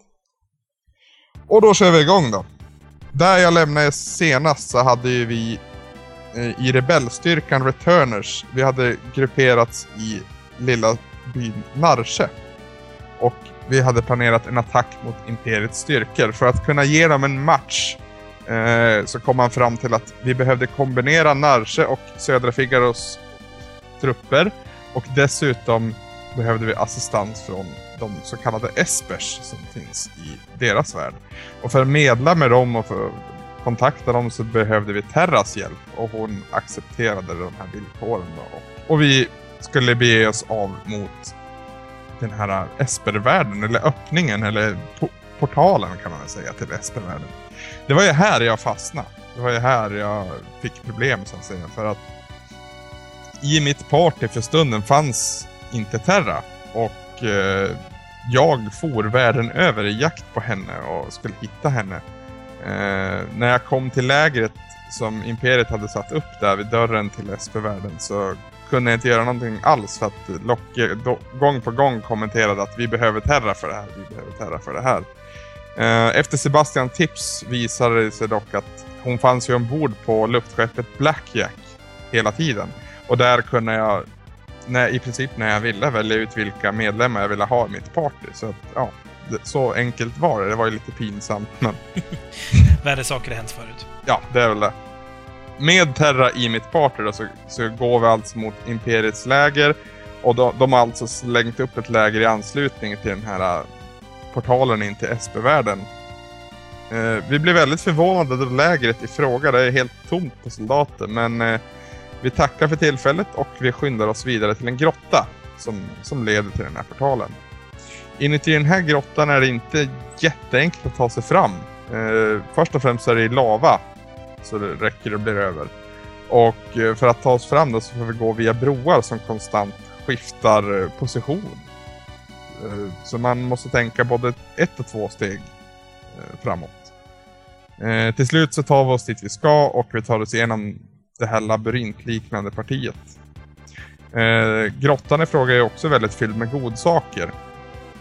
Och då kör vi igång då. Där jag lämnade senast så hade ju vi eh, i rebellstyrkan Returners, vi hade grupperats i lilla byn Narsche. Och vi hade planerat en attack mot Imperiets styrkor. För att kunna ge dem en match eh, så kom man fram till att vi behövde kombinera Narsche och Södra Figaros trupper. Och dessutom behövde vi assistans från de så kallade espers som finns i deras värld. Och för att medla med dem och för att kontakta dem så behövde vi Terras hjälp och hon accepterade de här villkoren. Då. Och vi skulle bege oss av mot den här Espervärlden, eller öppningen, eller po portalen kan man väl säga till Espervärlden. Det var ju här jag fastnade. Det var ju här jag fick problem så att säga. För att i mitt party för stunden fanns inte Terra. Och eh, jag for världen över i jakt på henne och skulle hitta henne. Eh, när jag kom till lägret som Imperiet hade satt upp där vid dörren till SP-världen så kunde jag inte göra någonting alls för att Locke då, gång på gång kommenterade att vi behöver Terra för det här, vi behöver Terra för det här. Eh, efter Sebastian tips visade det sig dock att hon fanns ju ombord på luftskeppet Blackjack hela tiden. Och där kunde jag när, i princip när jag ville välja ut vilka medlemmar jag ville ha i mitt party. Så att, ja, det, så enkelt var det. Det var ju lite pinsamt men... Värre saker har hänt förut. Ja, det är väl det. Med Terra i mitt party då, så, så går vi alltså mot Imperiets läger. Och då, de har alltså slängt upp ett läger i anslutning till den här uh, portalen in till SP-världen. Uh, vi blir väldigt förvånade då lägret i fråga det är helt tomt på soldater. Men uh, vi tackar för tillfället och vi skyndar oss vidare till en grotta som, som leder till den här portalen. Inuti den här grottan är det inte jätteenkelt att ta sig fram. Eh, först och främst är det i lava, så det räcker och blir över. Och eh, för att ta oss fram då så får vi gå via broar som konstant skiftar eh, position. Eh, så man måste tänka både ett och två steg eh, framåt. Eh, till slut så tar vi oss dit vi ska och vi tar oss igenom det här labyrintliknande partiet. Eh, grottan i fråga är också väldigt fylld med godsaker.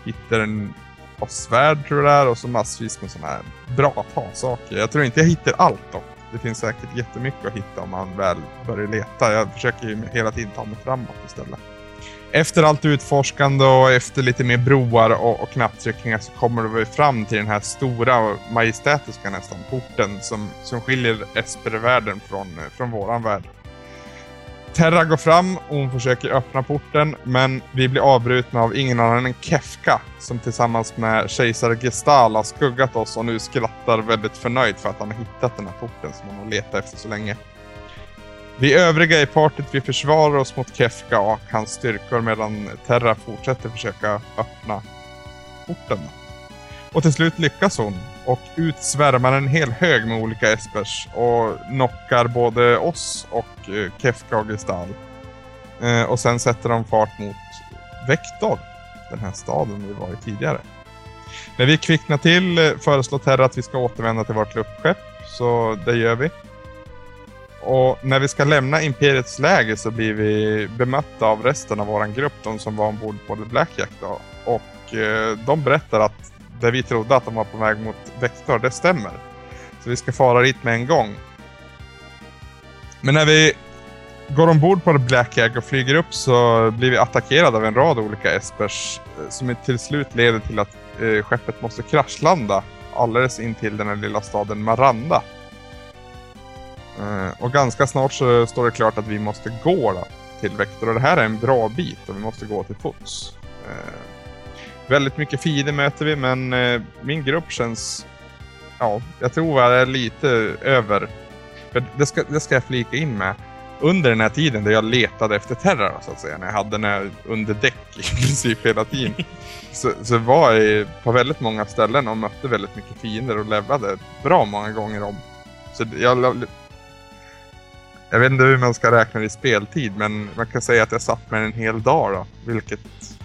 Hittar en av svärd tror jag det är och så massvis med sådana här bra att ha-saker. Jag tror inte jag hittar allt dock. Det finns säkert jättemycket att hitta om man väl börjar leta. Jag försöker ju hela tiden ta mig framåt istället. Efter allt utforskande och efter lite mer broar och, och knapptryckningar så kommer vi fram till den här stora och majestätiska nästan porten som, som skiljer Espervärlden från, från våran värld. Terra går fram och hon försöker öppna porten men vi blir avbrutna av ingen annan än Kefka som tillsammans med kejsare Gestal har skuggat oss och nu skrattar väldigt förnöjt för att han har hittat den här porten som han har letat efter så länge. Vi övriga i partyt vi försvarar oss mot Kefka och hans styrkor medan Terra fortsätter försöka öppna porten. Och till slut lyckas hon och ut svärmar en hel hög med olika espers och knockar både oss och eh, Kefka och Gestal. Eh, och sen sätter de fart mot Vektor, den här staden vi var i tidigare. När vi kvicknar till eh, föreslår Terra att vi ska återvända till vårt luftskepp, så det gör vi. Och när vi ska lämna Imperiets läger så blir vi bemötta av resten av våran grupp, de som var ombord på The Blackjack då. Och eh, de berättar att det vi trodde att de var på väg mot Vector, det stämmer. Så vi ska fara dit med en gång. Men när vi går ombord på The Blackjack och flyger upp så blir vi attackerade av en rad olika espers eh, som till slut leder till att eh, skeppet måste kraschlanda alldeles in till den här lilla staden Maranda. Eh, och ganska snart så står det klart att vi måste gå då, till Vector och det här är en bra bit och vi måste gå till fots. Eh, väldigt mycket fiender möter vi men eh, min grupp känns, ja, jag tror jag är lite över. För det ska, det ska jag flika in med. under den här tiden där jag letade efter Terra så att säga, när jag hade den här under däck i princip hela tiden. så, så var jag på väldigt många ställen och mötte väldigt mycket fiender och levlade bra många gånger om. Så jag, jag vet inte hur man ska räkna det i speltid, men man kan säga att jag satt med en hel dag då, vilket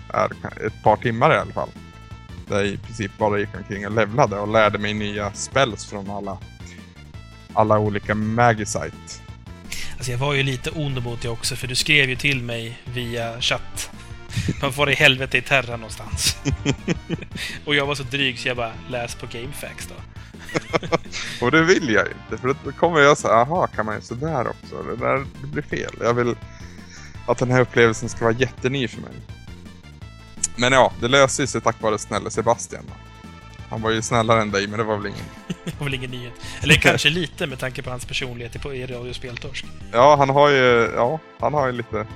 är ett par timmar i alla fall. Där jag i princip bara gick omkring och levlade och lärde mig nya spells från alla, alla olika Magicite. Alltså jag var ju lite ond mot dig också, för du skrev ju till mig via chatt. Man får i helvete i Terra någonstans. och jag var så dryg så jag bara läs på GameFAQs då. och det vill jag inte, för då kommer jag säga, aha, kan man ju sådär också? Det där det blir fel. Jag vill att den här upplevelsen ska vara jätteny för mig. Men ja, det löser sig tack vare snälla Sebastian. Han var ju snällare än dig, men det var väl ingen... det var väl ingen nyhet. Eller kanske lite med tanke på hans personlighet i, i radiospeltorsk. Ja, han har ju... Ja, han har ju lite...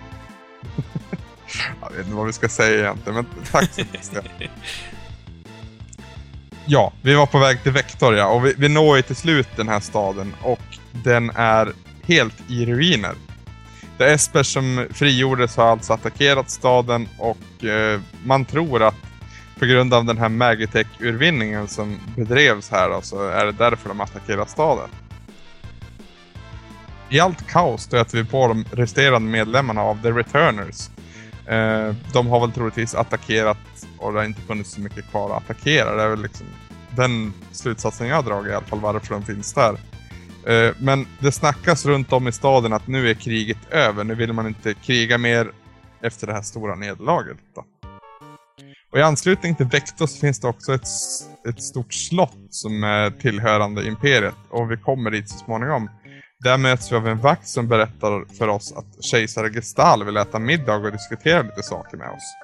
jag vet inte vad vi ska säga egentligen, men tack Sebastian ja, vi var på väg till Vector ja, och vi, vi når ju till slut den här staden och den är helt i ruiner. Det Esper som frigjordes har alltså attackerat staden och eh, man tror att på grund av den här Magitech-urvinningen som bedrevs här då, så är det därför de attackerar staden. I allt kaos stöter vi på de resterande medlemmarna av The Returners. Eh, de har väl troligtvis attackerat och det har inte funnits så mycket kvar att attackera. Det är väl liksom den slutsatsen jag har dragit i alla fall varför de finns där. Eh, men det snackas runt om i staden att nu är kriget över. Nu vill man inte kriga mer efter det här stora nederlaget. Då. Och i anslutning till Vectos finns det också ett, ett stort slott som är tillhörande Imperiet. Och vi kommer dit så småningom. Där möts vi av en vakt som berättar för oss att kejsare Gestal vill äta middag och diskutera lite saker med oss.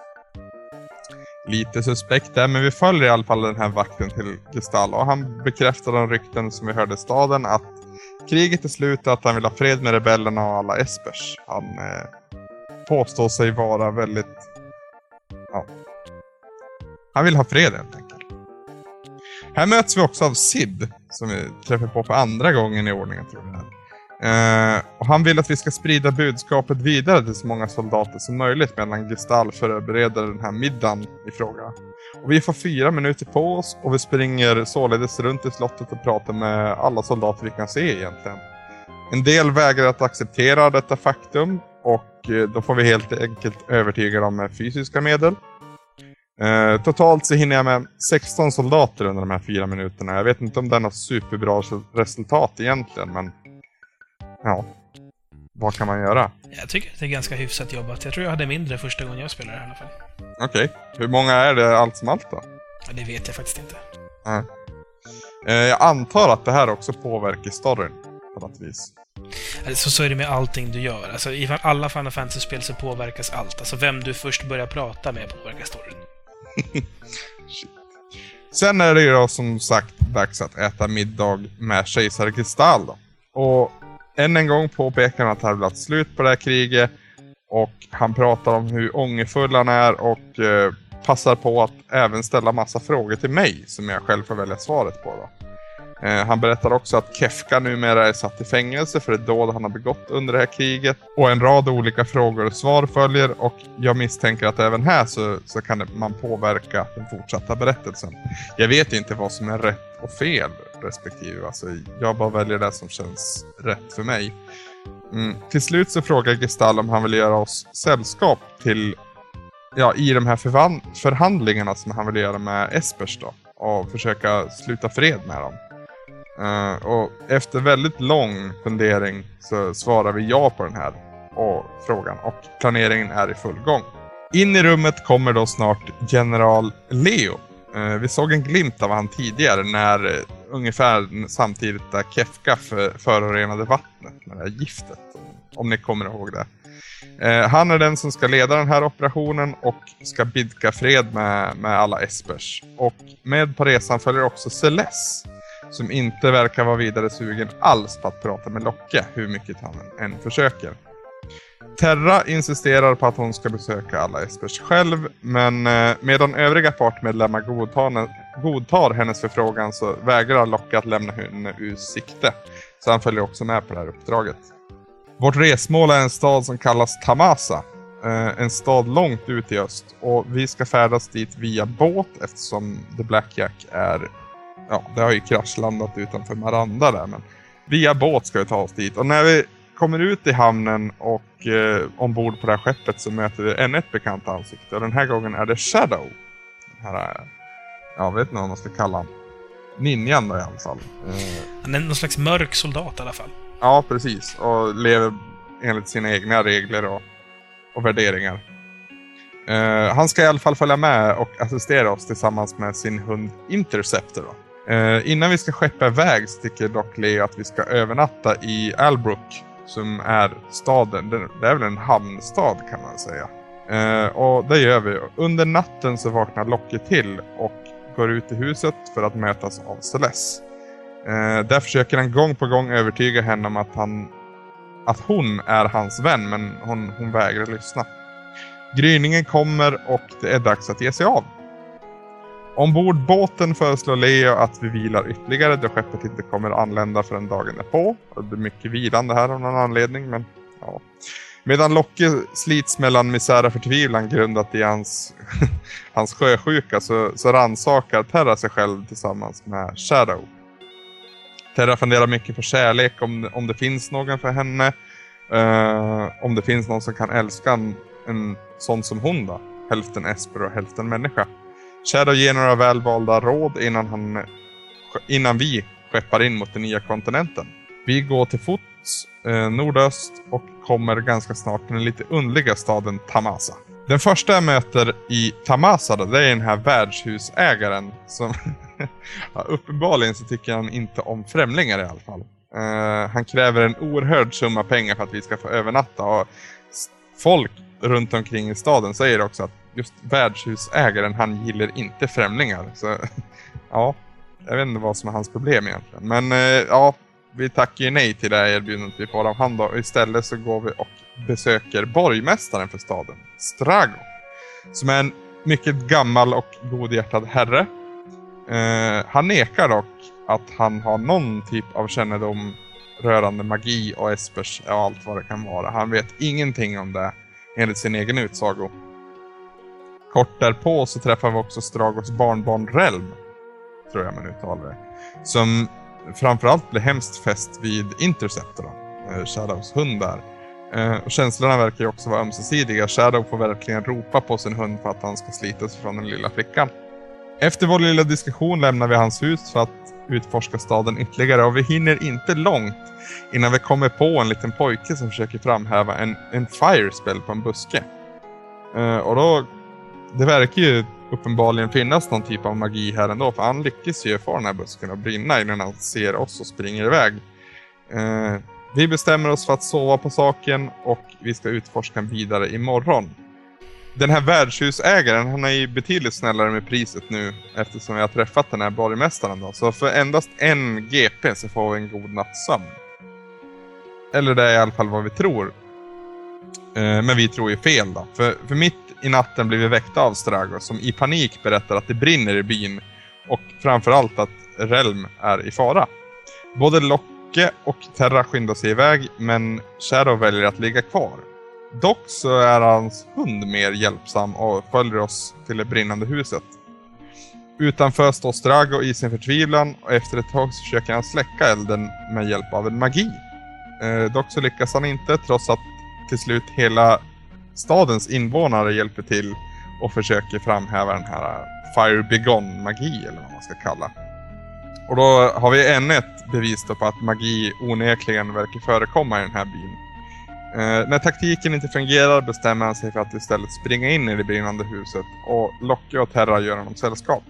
Lite suspekt där, men vi följer i alla fall den här vakten till Gestal och han bekräftar de rykten som vi hörde i staden att kriget är slut och att han vill ha fred med rebellerna och alla espers. Han eh, påstår sig vara väldigt... Ja. Han vill ha fred helt enkelt. Här möts vi också av Sid, som vi träffar på för andra gången i ordningen tror jag. Eh, och han vill att vi ska sprida budskapet vidare till så många soldater som möjligt medan Gestall förbereder den här middagen i fråga. Och vi får fyra minuter på oss och vi springer således runt i slottet och pratar med alla soldater vi kan se egentligen. En del vägrar att acceptera detta faktum och eh, då får vi helt enkelt övertyga dem med fysiska medel. Eh, totalt så hinner jag med 16 soldater under de här fyra minuterna. Jag vet inte om det är något superbra resultat egentligen men ja, vad kan man göra? Jag tycker att det är ganska hyfsat jobbat. Jag tror jag hade mindre första gången jag spelade i alla fall. Okej. Okay. Hur många är det allt som allt då? Ja, det vet jag faktiskt inte. Nej. Eh, jag antar att det här också påverkar storyn på något vis. Alltså, så är det med allting du gör. Alltså, I alla Final Fantasy-spel så påverkas allt. Alltså vem du först börjar prata med påverkar storyn. Sen är det ju då som sagt dags att äta middag med kejsare Kristall då. Och än en gång påpekar han att han vill ha slut på det här kriget. Och han pratar om hur ångerfull han är och eh, passar på att även ställa massa frågor till mig som jag själv får välja svaret på. Då. Eh, han berättar också att Kefka numera är satt i fängelse för ett dåd han har begått under det här kriget. Och en rad olika frågor och svar följer och jag misstänker att även här så, så kan man påverka den fortsatta berättelsen. Jag vet inte vad som är rätt och fel respektive. Alltså, jag bara väljer det som känns rätt för mig. Mm. Till slut så frågar Gestall om han vill göra oss sällskap till ja, i de här förhandlingarna som han vill göra med Espers då. Och försöka sluta fred med dem. Uh, och efter väldigt lång fundering så svarar vi ja på den här och frågan och planeringen är i full gång. In i rummet kommer då snart general Leo. Uh, vi såg en glimt av han tidigare när ungefär samtidigt där Kefka för, förorenade vattnet med det här giftet. Om ni kommer ihåg det. Eh, han är den som ska leda den här operationen och ska bidka fred med, med alla espers. Och med på resan följer också Celeste som inte verkar vara vidare sugen alls på att prata med Locke, hur mycket han än försöker. Terra insisterar på att hon ska besöka alla Espers själv, men eh, medan övriga partmedlemmar godtar, godtar hennes förfrågan så vägrar Locke att lämna henne ur sikte. Så han följer också med på det här uppdraget. Vårt resmål är en stad som kallas Tamasa. Eh, en stad långt ut i öst och vi ska färdas dit via båt eftersom The Blackjack är, ja, det har ju kraschlandat utanför Maranda där men via båt ska vi ta oss dit och när vi kommer ut i hamnen och eh, ombord på det här skeppet så möter vi ännu ett bekant ansikte och den här gången är det Shadow. Den här, eh, jag vet inte vad man ska kalla honom. Ninjan då i alla fall. Eh, Han är någon slags mörk soldat i alla fall. Ja, precis. Och lever enligt sina egna regler och, och värderingar. Eh, han ska i alla fall följa med och assistera oss tillsammans med sin hund Interceptor. Eh, innan vi ska skeppa iväg så tycker dock Leo att vi ska övernatta i Albrook som är staden. Det är väl en hamnstad kan man säga. Eh, och det gör vi. Under natten så vaknar Locke till och går ut i huset för att mötas av Celeste. Eh, där försöker han gång på gång övertyga henne om att, han, att hon är hans vän, men hon, hon vägrar lyssna. Gryningen kommer och det är dags att ge sig av. Ombord båten föreslår Leo att vi vilar ytterligare då skeppet inte kommer anlända förrän dagen är på. Det blir mycket vilande här av någon anledning, men ja. Medan Locke slits mellan misär och förtvivlan grundat i hans, hans sjösjuka så, så rannsakar Terra sig själv tillsammans med Shadow. Terra funderar mycket på kärlek, om, om det finns någon för henne. Uh, om det finns någon som kan älska en, en sån som hon då. Hälften Esper och hälften människa. Shadow ger några välvalda råd innan, han, innan vi skeppar in mot den nya kontinenten. Vi går till fots eh, nordöst och kommer ganska snart till den lite underliga staden Tamasa. Den första jag möter i Tamasa då, det är den här värdshusägaren som ja, uppenbarligen så tycker han inte om främlingar i alla fall. Eh, han kräver en oerhörd summa pengar för att vi ska få övernatta och folk runt omkring i staden säger också att just värdshusägaren, han gillar inte främlingar. Så ja, jag vet inte vad som är hans problem egentligen. Men eh, ja, vi tackar ju nej till det här erbjudandet vi får av han då. Och istället så går vi och besöker borgmästaren för staden, Strago. Som är en mycket gammal och godhjärtad herre. Eh, han nekar dock att han har någon typ av kännedom rörande magi och espers och allt vad det kan vara. Han vet ingenting om det enligt sin egen utsago. Kort därpå så träffar vi också Stragos barnbarn Relm, tror jag man uttalar det. Som framförallt blir hemskt fäst vid Interceptor, då, eh, Shadows hund där. Eh, och känslorna verkar ju också vara ömsesidiga. Shadow får verkligen ropa på sin hund för att han ska slita sig från den lilla flickan. Efter vår lilla diskussion lämnar vi hans hus för att utforska staden ytterligare och vi hinner inte långt innan vi kommer på en liten pojke som försöker framhäva en, en fire spell på en buske. Eh, och då, det verkar ju uppenbarligen finnas någon typ av magi här ändå för han lyckas ju få den här busken att brinna innan han ser oss och springer iväg. Eh, vi bestämmer oss för att sova på saken och vi ska utforska vidare imorgon. Den här värdshusägaren, han är ju betydligt snällare med priset nu eftersom vi har träffat den här borgmästaren då. Så för endast en GP så får vi en god natts sömn. Eller det är i alla fall vad vi tror. Eh, men vi tror ju fel då. För, för mitt i natten blivit väckta av Strago som i panik berättar att det brinner i byn. Och framförallt att Relm är i fara. Både Locke och Terra skyndar sig iväg men Shadow väljer att ligga kvar. Dock så är hans hund mer hjälpsam och följer oss till det brinnande huset. Utanför står Strago i sin förtvivlan och efter ett tag så försöker han släcka elden med hjälp av en magi. Eh, dock så lyckas han inte trots att till slut hela stadens invånare hjälper till och försöker framhäva den här Fire Begone-magi eller vad man ska kalla. Och då har vi ännu ett bevis på att magi onekligen verkar förekomma i den här byn. Eh, när taktiken inte fungerar bestämmer han sig för att istället springa in i det brinnande huset och Locke och Terra gör honom sällskap.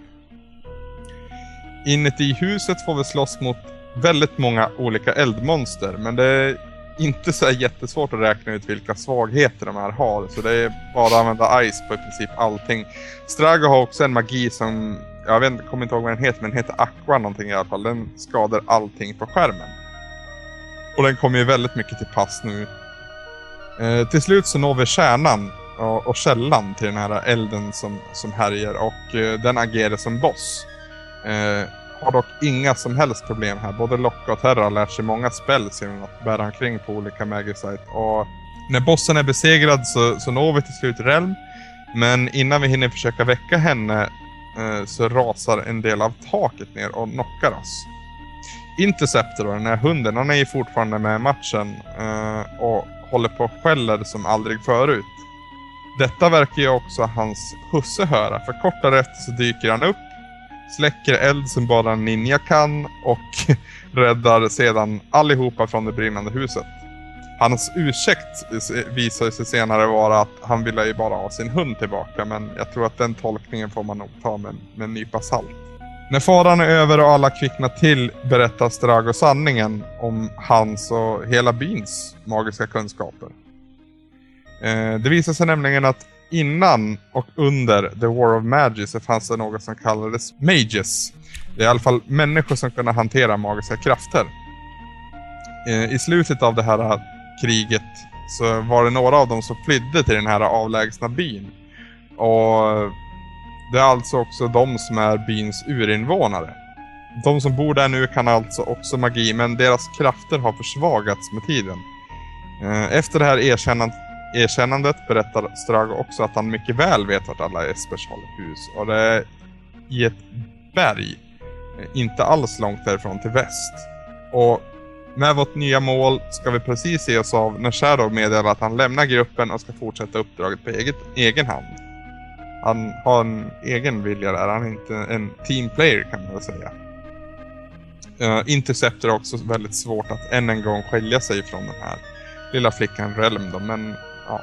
Inuti huset får vi slåss mot väldigt många olika eldmonster men det inte så jättesvårt att räkna ut vilka svagheter de här har så det är bara att använda ice på i princip allting. Strago har också en magi som, jag vet kommer inte ihåg vad den heter men den heter Aqua någonting i alla fall. Den skadar allting på skärmen. Och den kommer ju väldigt mycket till pass nu Eh, till slut så når vi kärnan och, och källan till den här elden som, som härjar och eh, den agerar som boss. Eh, har dock inga som helst problem här. Både Locke och Terra lärt sig många spells genom att bära omkring på olika Magisite. Och när bossen är besegrad så, så når vi till slut Relm. Men innan vi hinner försöka väcka henne eh, så rasar en del av taket ner och knockar oss. Interceptor, då, den här hunden, han är ju fortfarande med i matchen eh, och håller på och skäller som aldrig förut. Detta verkar ju också hans husse höra, för kort därefter så dyker han upp, släcker eld som bara en ninja kan och räddar sedan allihopa från det brinnande huset. Hans ursäkt visar sig senare vara att han ville ju bara ha sin hund tillbaka, men jag tror att den tolkningen får man nog ta med, med en nypa salt. När faran är över och alla kvicknar till berättar Strago sanningen om hans och hela byns magiska kunskaper. Eh, det visar sig nämligen att innan och under The War of Magic så fanns det något som kallades Mages. Det är i alla fall människor som kunde hantera magiska krafter. Eh, I slutet av det här kriget så var det några av dem som flydde till den här avlägsna byn. Och det är alltså också de som är byns urinvånare. De som bor där nu kan alltså också magi, men deras krafter har försvagats med tiden. Eh, efter det här erkännandet, erkännandet berättar Strago också att han mycket väl vet vart alla Espers håller hus. Och det är i ett berg, inte alls långt därifrån till väst. Och med vårt nya mål ska vi precis se oss av när Shadow meddelar att han lämnar gruppen och ska fortsätta uppdraget på eget, egen hand. Han har en egen vilja där, han är inte en team player kan man väl säga. Uh, Interceptor är också väldigt svårt att än en gång skilja sig från den här lilla flickan Relm då, men ja.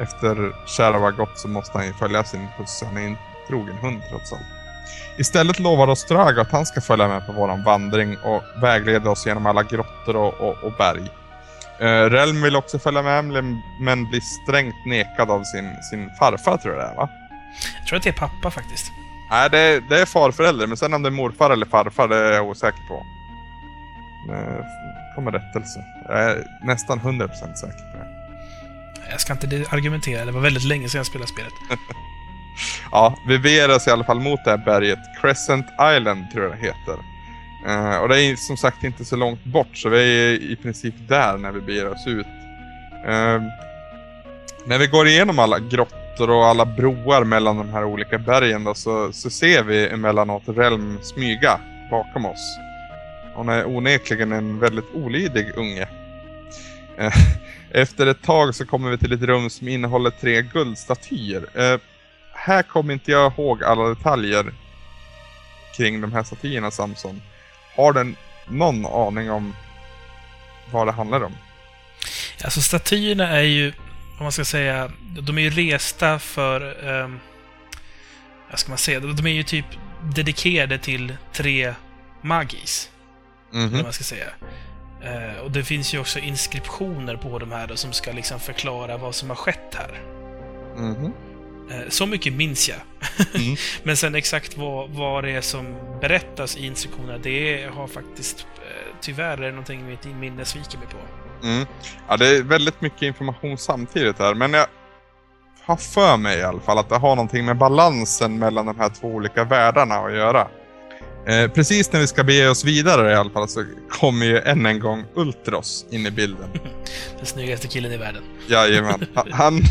Efter Shadow har gått så måste han ju följa sin husse, han är en trogen hund trots allt. Istället lovar oss Strago att han ska följa med på våran vandring och vägleda oss genom alla grottor och, och, och berg. Uh, Relm vill också följa med men blir strängt nekad av sin, sin farfar tror jag det är va? Jag tror att det är pappa faktiskt. Nej, det är, det är farförälder men sen om det är morfar eller farfar det är jag osäker på. Det kommer rättelse. Jag är nästan 100% säker på det. Jag ska inte argumentera, det var väldigt länge sedan jag spelade spelet. ja, vi beger oss i alla fall mot det här berget. Crescent Island tror jag det heter. Uh, och det är som sagt inte så långt bort så vi är i princip där när vi beger oss ut. Uh, när vi går igenom alla grottor och alla broar mellan de här olika bergen då, så, så ser vi emellanåt Relm smyga bakom oss. Hon är onekligen en väldigt olydig unge. Eh, efter ett tag så kommer vi till ett rum som innehåller tre guldstatyer. här kommer inte jag ihåg alla detaljer kring de här statyerna Samson. Har den någon aning om vad det handlar om? Alltså statyerna är ju, om man ska säga, de är ju resta för... Um, vad ska man säga? De är ju typ dedikerade till tre magis. Mm -hmm. man ska säga. Uh, och det finns ju också inskriptioner på de här då, som ska liksom förklara vad som har skett här. Mm. Eh, så mycket minns jag. Mm. Men sen exakt vad, vad det är som berättas i instruktionerna, det har faktiskt eh, tyvärr är någonting mitt minne sviker mig på. Mm. Ja, det är väldigt mycket information samtidigt här, men jag har för mig i alla fall att det har någonting med balansen mellan de här två olika världarna att göra. Eh, precis när vi ska bege oss vidare i alla fall så kommer ju än en gång Ultros in i bilden. Den snyggaste killen i världen. Jajamän. Han,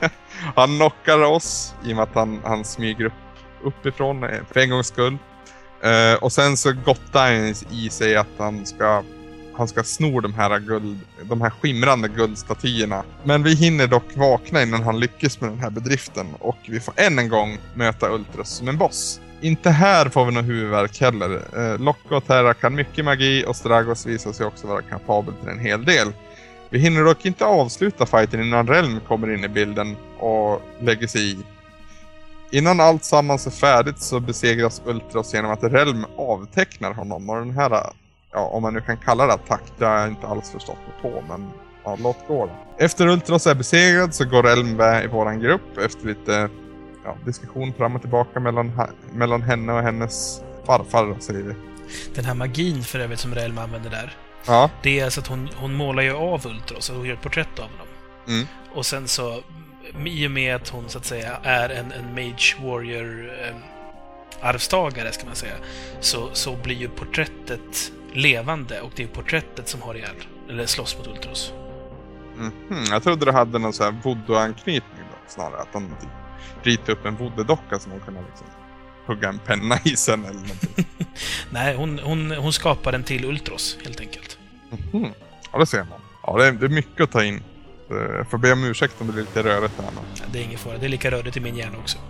han knockar oss i och med att han, han smyger upp uppifrån eh, för en gångs skull. Uh, och sen så gottar han i sig att han ska han ska sno de här, guld, de här skimrande guldstatyerna. Men vi hinner dock vakna innan han lyckas med den här bedriften och vi får än en gång möta Ultras som en boss. Inte här får vi någon huvudvärk heller. Eh, Locke och Terra kan mycket magi och Stragos visar sig också vara kapabel till en hel del. Vi hinner dock inte avsluta fighten innan Relm kommer in i bilden och lägger sig i. Innan allt sammans är färdigt så besegras Ultros genom att Relm avtecknar honom och den här, ja om man nu kan kalla det attack, det har jag inte alls förstått mig på men ja, låt gå då. Efter Ultros är besegrad så går Relm med i våran grupp efter lite ja, diskussion fram och tillbaka mellan, mellan henne och hennes farfar säger vi. Den här magin för övrigt som Relm använder där Ja. Det är alltså att hon, hon målar ju av Ultros, hon gör ett porträtt av honom. Mm. Och sen så, i och med att hon så att säga är en, en Mage Warrior eh, arvstagare, ska man säga, så, så blir ju porträttet levande och det är porträttet som har ihjäl, eller slåss mot Ultros. Mhm, Jag trodde det hade någon sån här voodoo-anknytning då, snarare. Att de typ ritade upp en voodoo-docka som hon kunde liksom hugga en penna i sen eller någonting. Nej, hon, hon, hon skapar den till Ultros, helt enkelt. Mhm. Ja, det ser man. Ja, det är, det är mycket att ta in. Eh, Jag får be om ursäkt om det blir lite rörigt här nu. Ja, Det är ingen fara, det är lika rörigt i min hjärna också.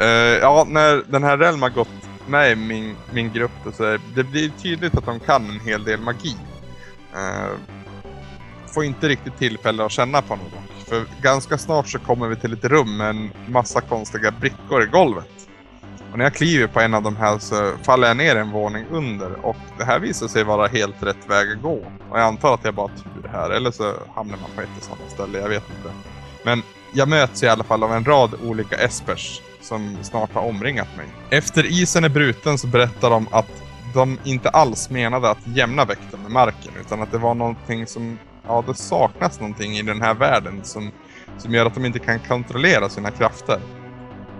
Eh, ja, när den här Relm har gått med i min, min grupp då, så är det blir tydligt att de kan en hel del magi. Eh, får inte riktigt tillfälle att känna på något. För ganska snart så kommer vi till ett rum med en massa konstiga brickor i golvet. Och när jag kliver på en av de här så faller jag ner en våning under och det här visar sig vara helt rätt väg att gå. Och jag antar att jag bara har tur här eller så hamnar man på ett och samma ställe, jag vet inte. Men jag möts i alla fall av en rad olika espers som snart har omringat mig. Efter isen är bruten så berättar de att de inte alls menade att jämna väkten med marken utan att det var någonting som, ja det saknas någonting i den här världen som, som gör att de inte kan kontrollera sina krafter.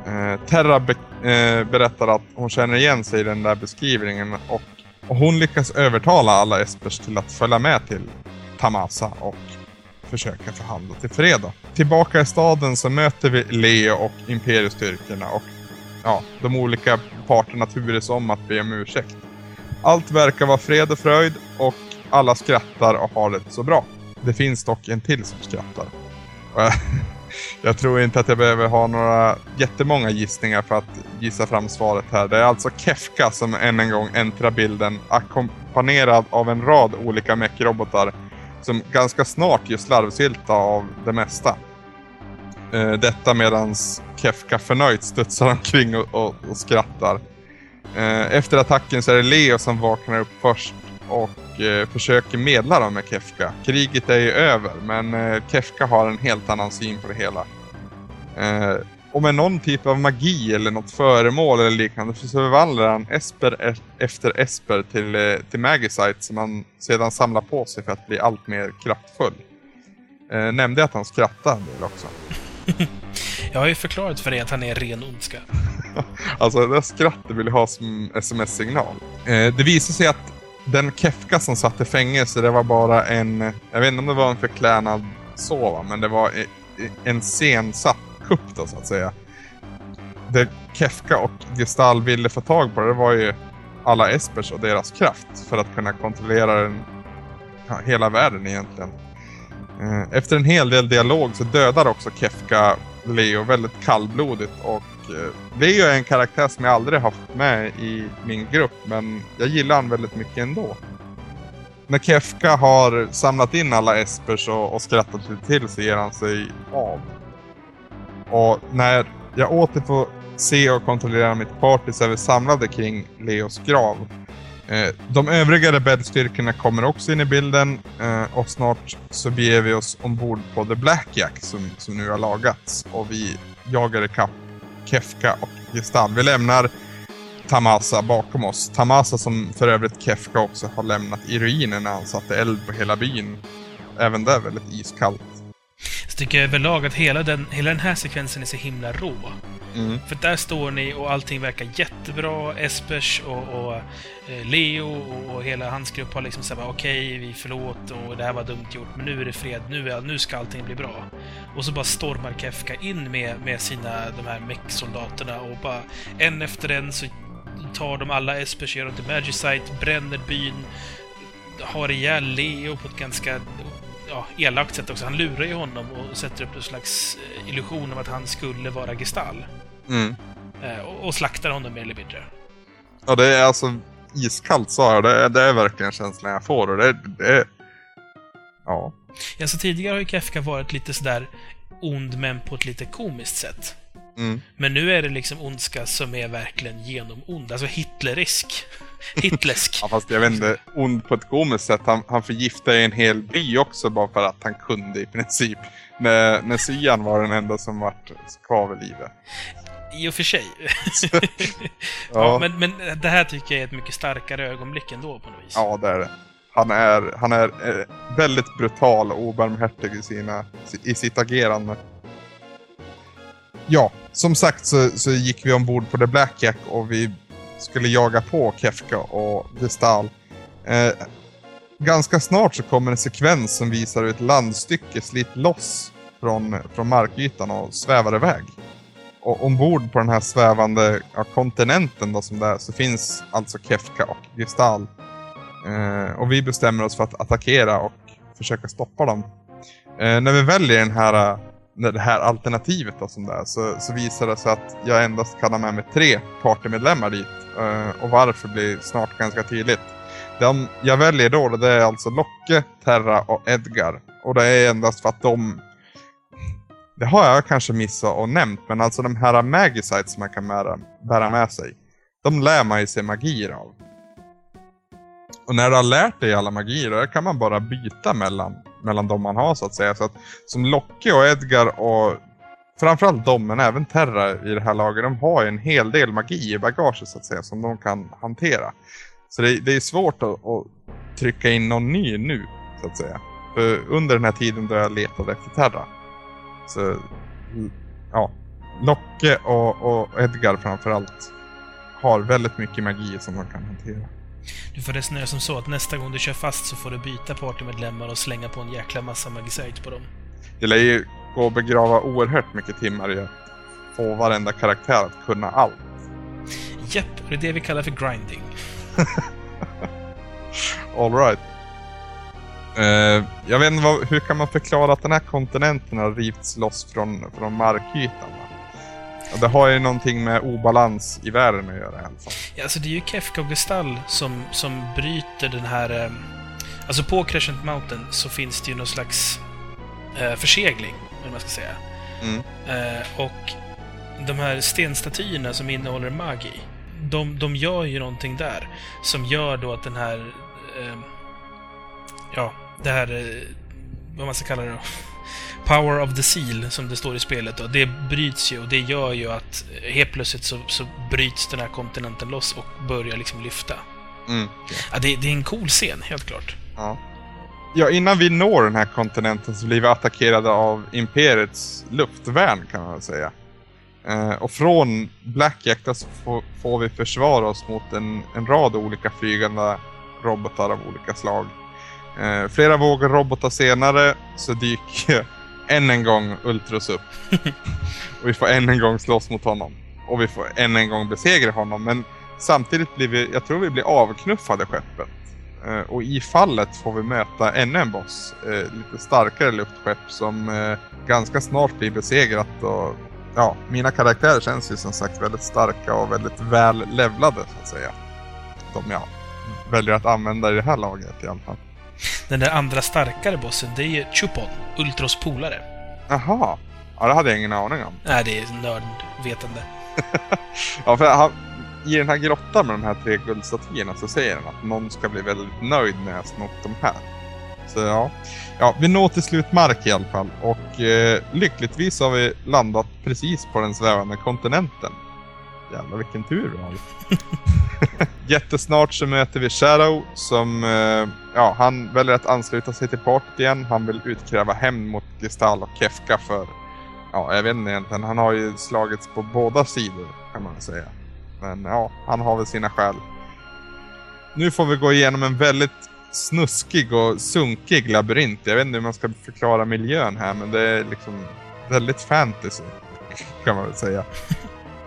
Eh, Terra be- eh, berättar att hon känner igen sig i den där beskrivningen och, och hon lyckas övertala alla espers till att följa med till Tamasa och försöka förhandla till fred. Tillbaka i staden så möter vi Leo och Imperiestyrkorna och ja, de olika parterna turas om att be om ursäkt. Allt verkar vara fred och fröjd och alla skrattar och har det så bra. Det finns dock en till som skrattar. Jag, jag tror inte att jag behöver ha några jättemånga gissningar för att gissa fram svaret här. Det är alltså Kefka som än en gång äntrar bilden ackompanjerad av en rad olika mech-robotar som ganska snart gör slarvsylta av det mesta. Eh, detta medans Kefka förnöjt studsar omkring och, och, och skrattar. Eh, efter attacken så är det Leo som vaknar upp först och eh, försöker medla dem med Kefka. Kriget är ju över, men eh, Kefka har en helt annan syn på det hela. Eh, och med någon typ av magi eller något föremål eller liknande så förvandlar han Esper e- efter Esper till, till Magicite som han sedan samlar på sig för att bli allt mer kraftfull. Eh, nämnde jag att han skrattade en del också? Jag har ju förklarat för dig att han är ren ondska. Alltså det där skrattet vill jag ha som sms-signal. Eh, det visar sig att den Kefka som satt i fängelse, det var bara en, jag vet inte om det var en förklädnad sova, men det var en scensatt kupp då så att säga. Det Kefka och Gestal ville få tag på det var ju alla Espers och deras kraft för att kunna kontrollera den, ja, hela världen egentligen. Eh, efter en hel del dialog så dödar också Kefka Leo väldigt kallblodigt och eh, Leo är en karaktär som jag aldrig haft med i min grupp men jag gillar han väldigt mycket ändå. När Kefka har samlat in alla espers och, och skrattat lite till så ger han sig av. Och när jag åter får se och kontrollera mitt party så är vi samlade kring Leos grav. Eh, de övriga rebellstyrkorna kommer också in i bilden eh, och snart så beger vi oss ombord på The Blackjack som, som nu har lagats och vi jagar ikapp Kefka och Gestal. Vi lämnar Tamasa bakom oss. Tamasa som för övrigt Kefka också har lämnat i ruinen när han satte eld på hela byn. Även där väldigt iskallt. Så tycker jag överlag att hela den, hela den här sekvensen är så himla rå. Mm. För där står ni och allting verkar jättebra. Espers och, och eh, Leo och, och hela hans grupp har liksom sagt okej, vi förlåt och det här var dumt gjort, men nu är det fred, nu, är, nu ska allting bli bra. Och så bara stormar Kefka in med, med sina, de här mech-soldaterna och bara en efter en så tar de alla Espers, ger dem till Magicite, bränner byn, har ihjäl Leo på ett ganska ja, elakt sätt också. Han lurar ju honom och sätter upp en slags eh, illusion om att han skulle vara Gestal. Mm. Eh, och, och slaktar honom mer eller mindre. Ja, det är alltså iskallt sa jag. Det är, det är verkligen känslan jag får och det, det. Ja. Ja, så tidigare har ju Kefka varit lite sådär ond, men på ett lite komiskt sätt. Mm. Men nu är det liksom ondska som är verkligen genomond. Alltså hitlerisk. Hitlersk. Ja, fast jag vet inte, ond på ett komiskt sätt. Han, han förgiftade en hel by också bara för att han kunde i princip. När, när Cyan var den enda som vart kvar vid livet. I och för sig. Ja, ja, men, men det här tycker jag är ett mycket starkare ögonblick ändå på något vis. ja, det är det. Han är, han är eh, väldigt brutal och obarmhärtig i, sina, i sitt agerande. ja, som sagt så, så gick vi ombord på The Blackjack och vi skulle jaga på Kefka och Gestal. Eh, ganska snart så kommer en sekvens som visar hur ett landstycke slits loss från, från markytan och svävar iväg. Och ombord på den här svävande ja, kontinenten då som det är, så finns alltså Kefka och Gestal. Eh, och vi bestämmer oss för att attackera och försöka stoppa dem. Eh, när vi väljer den här, det här alternativet då som det är, så, så visar det sig att jag endast kan ha med mig tre partymedlemmar dit. Eh, och varför blir snart ganska tydligt. De jag väljer då det är alltså Locke, Terra och Edgar. Och det är endast för att de... Det har jag kanske missat och nämnt, men alltså de här Magicites som man kan bära, bära med sig. De lär man ju sig magier av. Och när du har lärt dig alla magier, då kan man bara byta mellan, mellan de man har så att säga. Så att, som Locke och Edgar och framförallt de, men även Terra i det här laget, de har en hel del magi i bagaget så att säga, som de kan hantera. Så det, det är svårt att, att, trycka in någon ny nu, så att säga. För under den här tiden då jag letade efter Terra, så ja, Locke och, och Edgar framförallt har väldigt mycket magi som de kan hantera. Du får resonera som så att nästa gång du kör fast så får du byta partymedlemmar och slänga på en jäkla massa magisite på dem. Det lär ju gå och begrava oerhört mycket timmar i att få varenda karaktär att kunna allt. Japp, det är det vi kallar för grinding. Alright. Uh, jag vet inte, vad, hur kan man förklara att den här kontinenten har rivits loss från, från markytan? Det har ju någonting med obalans i världen att göra i alla fall. Ja, alltså det är ju Kefka och Gestall som, som bryter den här... Eh, alltså på Crescent Mountain så finns det ju någon slags eh, försegling, eller man ska säga. Mm. Eh, och de här stenstatyerna som innehåller magi, de, de gör ju någonting där som gör då att den här... Eh, ja, det här... Eh, vad man ska kalla det då? Power of the Seal, som det står i spelet, och det bryts ju och det gör ju att helt plötsligt så, så bryts den här kontinenten loss och börjar liksom lyfta. Mm. Ja, det, det är en cool scen, helt klart. Ja. ja, innan vi når den här kontinenten så blir vi attackerade av Imperiets luftvärn kan man väl säga. Eh, och från Blackjack så får, får, vi försvara oss mot en, en rad olika flygande robotar av olika slag. Eh, flera vågor robotar senare så dyker än en gång Ultros upp. och vi får än en gång slåss mot honom. Och vi får än en gång besegra honom. Men samtidigt blir vi, jag tror vi blir avknuffade skeppet. Uh, och i fallet får vi möta ännu en boss. Uh, lite starkare luftskepp som uh, ganska snart blir besegrat. Och, ja, mina karaktärer känns ju som sagt väldigt starka och väldigt väl levlade så att säga. De jag väljer att använda i det här laget i alla fall. Den där andra starkare bossen, det är ju Chupon, Ultros polare. Jaha. Ja, det hade jag ingen aning om. Nej, det är nördvetande. ja, för han, i den här grottan med de här tre guldstatyerna så säger han att någon ska bli väldigt nöjd när jag snott de här. Så ja. ja, vi når till slut mark i alla fall och eh, lyckligtvis har vi landat precis på den svävande kontinenten. Jävlar vilken tur vi har. Jättesnart så möter vi Shadow som, eh, ja, han väljer att ansluta sig till partyt igen. Han vill utkräva hämnd mot Gestal och Kefka för, ja, jag vet inte egentligen. Han har ju slagits på båda sidor kan man säga. Men ja, han har väl sina skäl. Nu får vi gå igenom en väldigt snuskig och sunkig labyrint. Jag vet inte hur man ska förklara miljön här, men det är liksom väldigt fantasy kan man väl säga.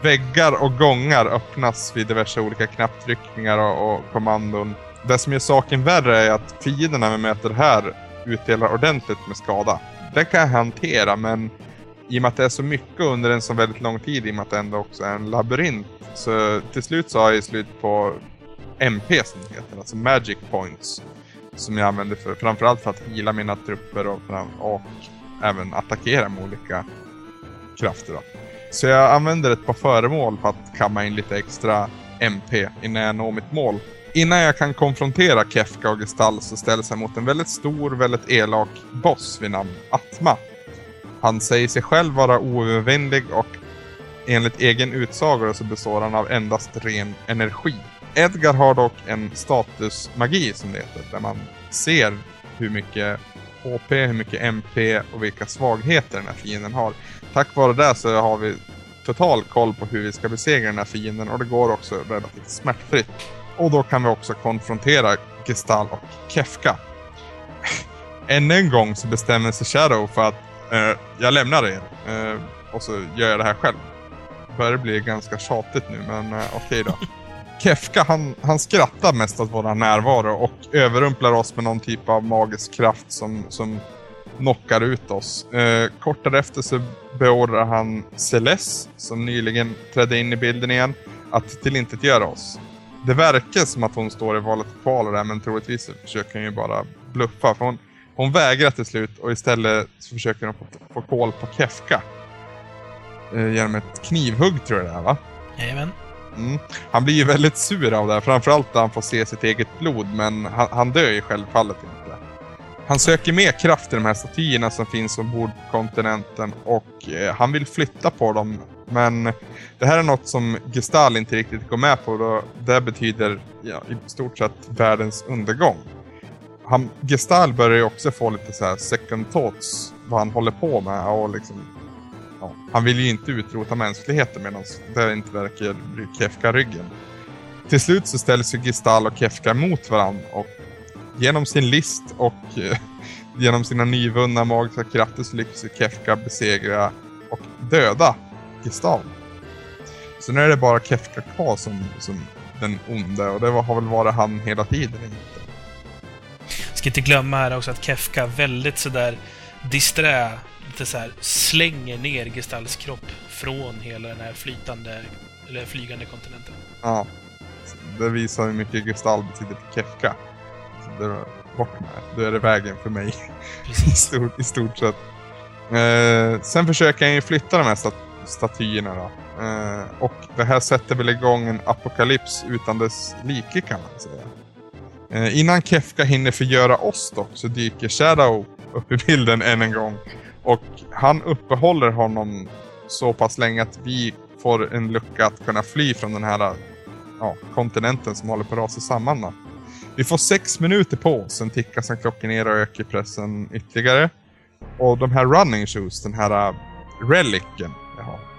Väggar och gångar öppnas vid diverse olika knapptryckningar och, och kommandon. Det som gör saken värre är att fienderna vi möter här utdelar ordentligt med skada. Det kan jag hantera, men i och med att det är så mycket under en så väldigt lång tid, i och med att det ändå också är en labyrint, så till slut så har jag slut på MP som det heter, alltså Magic Points. Som jag använder för, framförallt för att hila mina trupper och, och även attackera med olika krafter. Då. Så jag använder ett par föremål för att kamma in lite extra MP innan jag når mitt mål. Innan jag kan konfrontera Kefka och Gestall så ställs jag mot en väldigt stor, väldigt elak boss vid namn Atma. Han säger sig själv vara oövervinnlig och enligt egen utsago så består han av endast ren energi. Edgar har dock en statusmagi som det heter, där man ser hur mycket HP, hur mycket MP och vilka svagheter den här fienden har. Tack vare det så har vi total koll på hur vi ska besegra den här fienden och det går också relativt smärtfritt. Och då kan vi också konfrontera Gestal och Kefka. Än en gång så bestämmer sig Shadow för att eh, jag lämnar er eh, och så gör jag det här själv. Det börjar bli ganska tjatigt nu men eh, okej då. Kefka han, han skrattar mest åt vår närvaro och överrumplar oss med någon typ av magisk kraft som, som knockar ut oss. Eh, kort därefter så beordrar han Celeste, som nyligen trädde in i bilden igen, att tillintetgöra oss. Det verkar som att hon står i valet och kvalet där, men troligtvis försöker hon ju bara bluffa. För hon, hon vägrar till slut och istället så försöker hon få, få koll på Kefka. Eh, genom ett knivhugg tror jag det är va? Jajamän. Mm. Han blir ju väldigt sur av det här, framförallt när han får se sitt eget blod, men han, han dör ju självfallet inte. Han söker mer kraft i de här statyerna som finns ombord på kontinenten och eh, han vill flytta på dem. Men det här är något som Gestal inte riktigt går med på då det betyder ja, i stort sett världens undergång. Han, Gestal börjar ju också få lite så här second thoughts vad han håller på med och liksom ja, han vill ju inte utrota mänskligheten medan det inte verkar bry Kefka ryggen. Till slut så ställs ju Gestal och Kefka mot varandra och genom sin list och eh, genom sina nyvunna magiska krafter så lyckas Kefka besegra och döda Gestal. Så nu är det bara Kefka kvar som, som den onde och det har väl varit han hela tiden. Inte? Ska inte glömma här också att Kefka väldigt sådär disträ, lite så här slänger ner Gestalts kropp från hela den här flytande, eller flygande kontinenten. Ja. Det visar hur mycket Gestal betyder för Kefka. Så det var bort med det. Då är det vägen för mig. I stort, i stort sett. Eh, sen försöker han ju flytta de här stat statyerna då. Eh, och det här sätter väl igång en apokalyps utan dess like kan man säga. Eh, innan Kefka hinner förgöra oss dock så dyker Shadow upp i bilden än en gång. Och han uppehåller honom så pass länge att vi får en lucka att kunna fly från den här ja, kontinenten som håller på att rasa samman. Då. Vi får sex minuter på oss, sen tickar sen klockan ner och ökar pressen ytterligare. Och de här running shoes, den här eh, relicen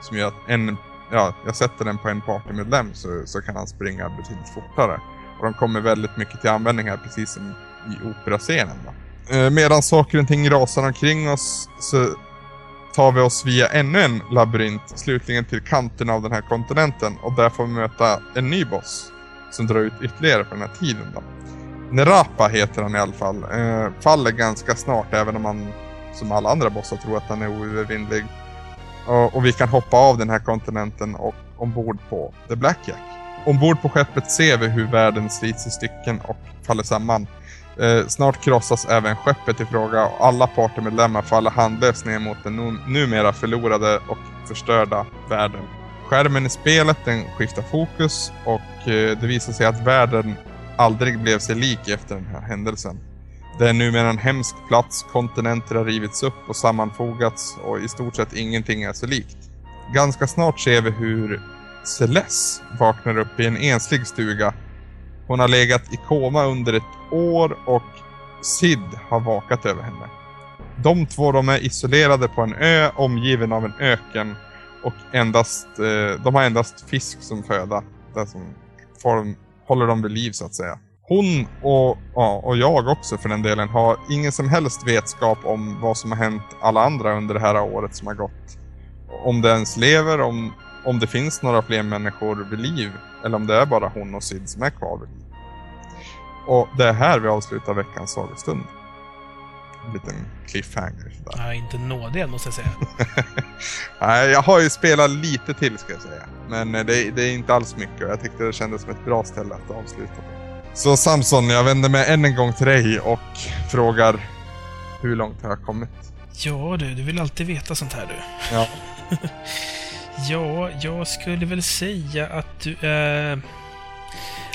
som gör att en, ja, jag sätter den på en partymedlem så, så kan han springa betydligt fortare. Och de kommer väldigt mycket till användning här, precis som i operascenen. Då. Eh, medan saker och ting rasar omkring oss så tar vi oss via ännu en labyrint, slutligen till kanten av den här kontinenten och där får vi möta en ny boss som drar ut ytterligare på den här tiden. Då. Nerapa heter han i alla fall. Eh, faller ganska snart även om man som alla andra bossar tror att han är oövervinnlig. Eh, och, vi kan hoppa av den här kontinenten och ombord på The Blackjack. Ombord på skeppet ser vi hur världen slits i stycken och faller samman. Eh, snart krossas även skeppet i fråga och alla partymedlemmar faller handlöst ner mot den numera förlorade och förstörda världen. Skärmen i spelet den skiftar fokus och eh, det visar sig att världen aldrig blev sig lik efter den här händelsen. Det är numera en hemsk plats, kontinenter har rivits upp och sammanfogats och i stort sett ingenting är så likt. Ganska snart ser vi hur Celeste vaknar upp i en enslig stuga. Hon har legat i koma under ett år och Sid har vakat över henne. De två de är isolerade på en ö omgiven av en öken och endast, eh, de har endast fisk som föda. Det som får håller dem vid liv så att säga. Hon och, ja, och jag också för den delen har ingen som helst vetskap om vad som har hänt alla andra under det här året som har gått. Om det ens lever, om, om det finns några fler människor vid liv eller om det är bara hon och Sid som är kvar vid liv. Och det är här vi avslutar veckans sagostund. En liten cliffhanger sådär. Ja, inte nådig måste jag säga. Nej, jag har ju spelat lite till ska jag säga. Men eh, det, det är inte alls mycket och jag tyckte det kändes som ett bra ställe att avsluta på. Så Samson, jag vänder mig än en gång till dig och frågar hur långt har jag kommit? Ja du, du vill alltid veta sånt här du. Ja. Ja, jag skulle väl säga att du är...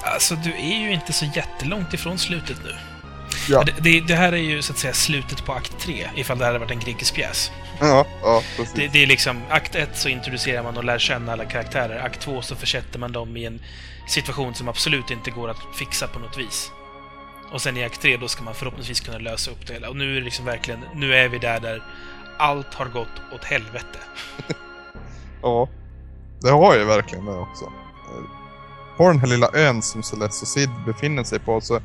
Alltså, du är ju inte så jättelångt ifrån slutet nu. Ja, Det, det, det här är ju så att säga slutet på akt 3, ifall det här hade varit en grekisk pjäs. ja, ja precis. Det, det är liksom, akt 1 så introducerar man och lär känna alla karaktärer. Akt 2 så försätter man dem i en situation som absolut inte går att fixa på något vis. Och sen i akt 3 då ska man förhoppningsvis kunna lösa upp det hela. Och nu är det liksom verkligen, nu är vi där där allt har gått åt helvete. Ja, det har ju verkligen det också. På den här lilla ön som Celeste och Sid befinner sig på så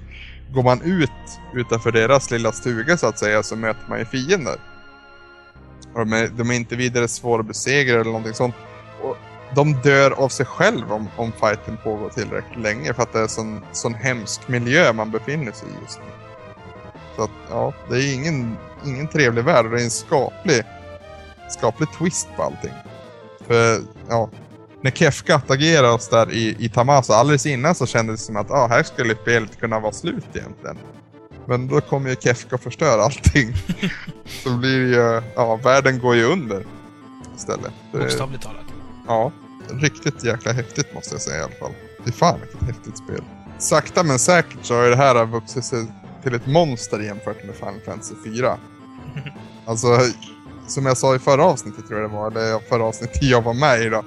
går man ut utanför deras lilla stuga så att säga så möter man ju fiender. Och de, är, de är inte vidare svåra att besegra eller någonting sånt. De dör av sig själv om, om fighten pågår tillräckligt länge för att det är sån, sån hemsk miljö man befinner sig i just nu. Så att, ja, det är ingen, ingen trevlig värld och det är en skaplig, skaplig twist på allting. För, ja, när Kefka oss där i, i Tamasa alldeles innan så kändes det som att ah, här skulle spelet kunna vara slut egentligen. Men då kommer ju Kefka och förstör allting. så blir det ju, ja, världen går ju under istället. Bokstavligt talat. Ja, riktigt jäkla häftigt måste jag säga i alla fall. Fy fan vilket häftigt spel. Sakta men säkert så har det här vuxit sig till ett monster jämfört med Final Fantasy 4. Alltså, som jag sa i förra avsnittet tror jag det var, eller förra avsnittet jag var med i då.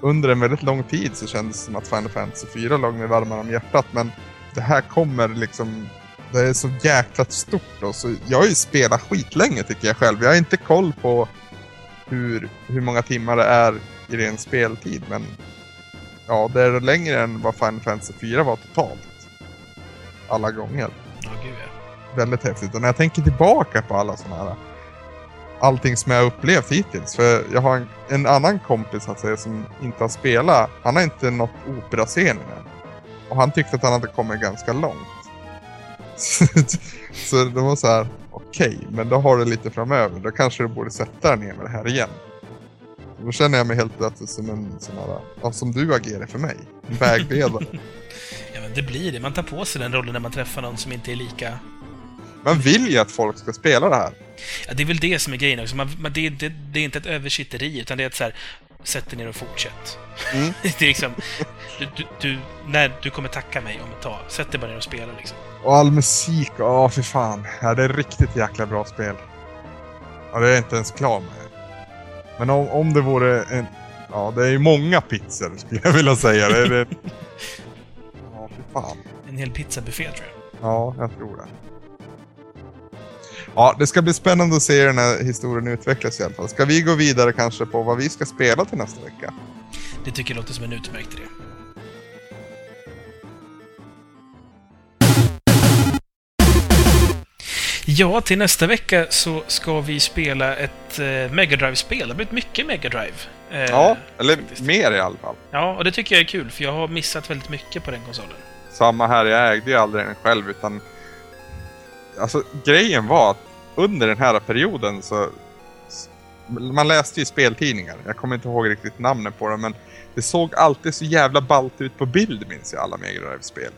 Under en väldigt lång tid så kändes det som att Final Fantasy 4 låg mig varmare om hjärtat, men det här kommer liksom... Det är så jäkla stort då, så jag har ju spelat skitlänge tycker jag själv. Jag har inte koll på hur, hur många timmar det är i ren speltid, men ja, det är längre än vad Final Fantasy 4 var totalt. Alla gånger. Ja, gud ja. Väldigt häftigt. Och när jag tänker tillbaka på alla sådana här allting som jag upplevt hittills. För jag har en, en annan kompis att säga, som inte har spelat. Han har inte nått operascenen än. Och han tyckte att han hade kommit ganska långt. så det var så här, okej, men då har du lite framöver. Då kanske du borde sätta dig ner med det här igen. Då känner jag mig helt plötsligt som en sån här, ja, som du agerar för mig. En vägledare. Ja, men det blir det. Man tar på sig den rollen när man träffar någon som inte är lika... Man vill ju att folk ska spela det här. Ja, det är väl det som är grejen också. Man, man, det, det, det är inte ett översitteri, utan det är ett så här... Sätt dig ner och fortsätt. Mm. det är liksom... Du, du, du, när du kommer tacka mig om ett tag, sätt dig bara ner och spela liksom. Och all musik, åh för fan. Ja, det är riktigt jäkla bra spel. Ja, det är jag inte ens klar med. Men om, om det vore en... Ja, det är ju många pizzor skulle jag vilja säga. Det är det... Ja, för fan. En hel pizzabuffé, tror jag. Ja, jag tror det. Ja, det ska bli spännande att se hur den här historien utvecklas i alla fall. Ska vi gå vidare kanske på vad vi ska spela till nästa vecka? Det tycker jag låter som en utmärkt idé. Ja, till nästa vecka så ska vi spela ett eh, Mega Drive-spel. Det har blivit mycket Mega Drive. Eh, Ja, eller faktiskt. mer i alla fall. Ja, och det tycker jag är kul, för jag har missat väldigt mycket på den konsolen. Samma här, jag ägde ju aldrig den själv utan... Alltså grejen var att under den här perioden så... Man läste ju speltidningar, jag kommer inte ihåg riktigt namnet på dem men det såg alltid så jävla ballt ut på bild minns jag alla Mega Drive-spel.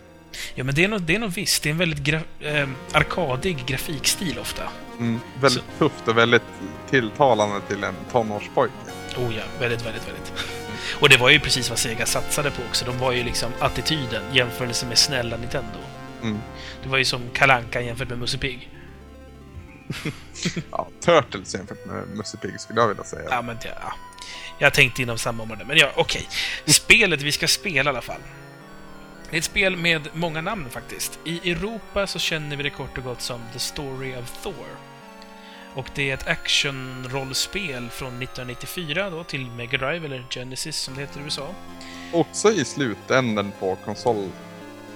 Ja, men det är nog, det är nog visst. Det är en väldigt gra eh, arkadig grafikstil ofta. Mm, väldigt tufft och väldigt tilltalande till en tonårspojke. Oh ja, väldigt, väldigt, väldigt. Och det var ju precis vad Sega satsade på också. De var ju liksom attityden jämförelse med snälla Nintendo. Mm. Det var ju som Kalanka jämfört med Musse Pigg. Ja, Turtles jämfört med Musse Pigg skulle jag vilja säga. Ja, men det, ja. Jag tänkte inom samma område, men ja, okej. Spelet vi ska spela i alla fall. Det är ett spel med många namn faktiskt. I Europa så känner vi det kort och gott som The Story of Thor. Och det är ett actionrollspel från 1994 då till Mega Drive, eller Genesis som det heter i USA. Också i slutänden på konsol...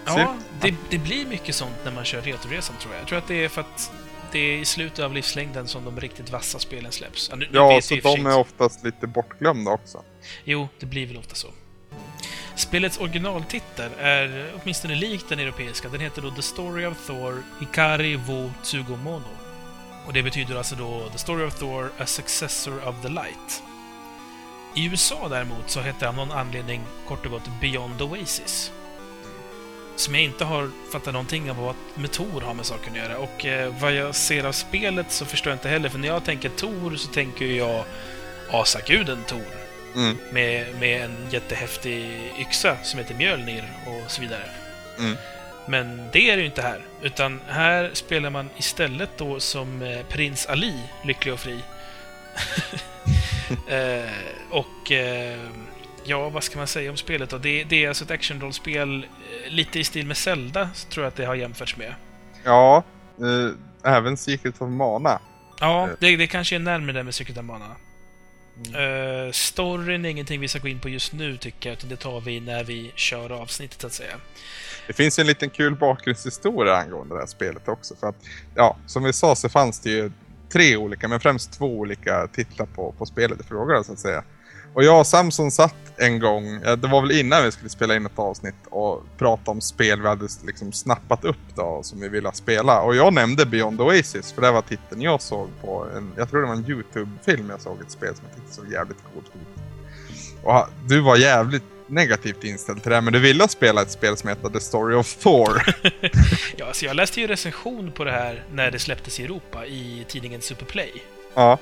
Ja, det, det blir mycket sånt när man kör Retroresan tror jag. Jag tror att det är för att det är i slutet av livslängden som de riktigt vassa spelen släpps. Ja, nu, nu Ja, så de är oftast lite bortglömda också. Jo, det blir väl ofta så. Spelets originaltitel är åtminstone lik den europeiska. Den heter då The Story of Thor Hikari wo Tsugomono. Och det betyder alltså då The Story of Thor, A Successor of the Light. I USA däremot så hette han av någon anledning kort och gott Beyond Oasis. Som jag inte har fattat någonting av vad med Tor har med saken att göra. Och eh, vad jag ser av spelet så förstår jag inte heller, för när jag tänker Tor så tänker jag asaguden Tor Mm. med, med en jättehäftig yxa som heter Mjölnir och så vidare. Mm. Men det är det ju inte här. Utan här spelar man istället då som eh, prins Ali, lycklig och fri. eh, och eh, ja, vad ska man säga om spelet då? Det, det är alltså ett actionrollspel eh, lite i stil med Zelda, tror jag att det har jämförts med. Ja, eh, även Secret of Mana. Ja, Eh. det, det kanske är närmare det med Secret of Mana. Uh, storyn är ingenting vi ska gå in på just nu tycker jag, utan det tar vi när vi kör avsnittet så att säga. Det finns ju en liten kul bakgrundshistoria angående det här spelet också. För att, ja, som vi sa så fanns det ju tre olika, men främst två olika titlar på, på spelet i fråga så att säga. Och jag och Samson satt en gång, det var väl innan vi skulle spela in ett avsnitt och prata om spel vi hade liksom snappat upp då som vi ville spela. Och jag nämnde Beyond Oasis, för det var titeln jag såg på en, jag tror det var en YouTube-film jag såg ett spel som jag tyckte såg jävligt coolt ut. Och du var jävligt negativt inställd till det här, men du ville spela ett spel som heter The Story of Thor. Ja, alltså jag läste ju recension på det här när det släpptes i Europa i tidningen Superplay. ja.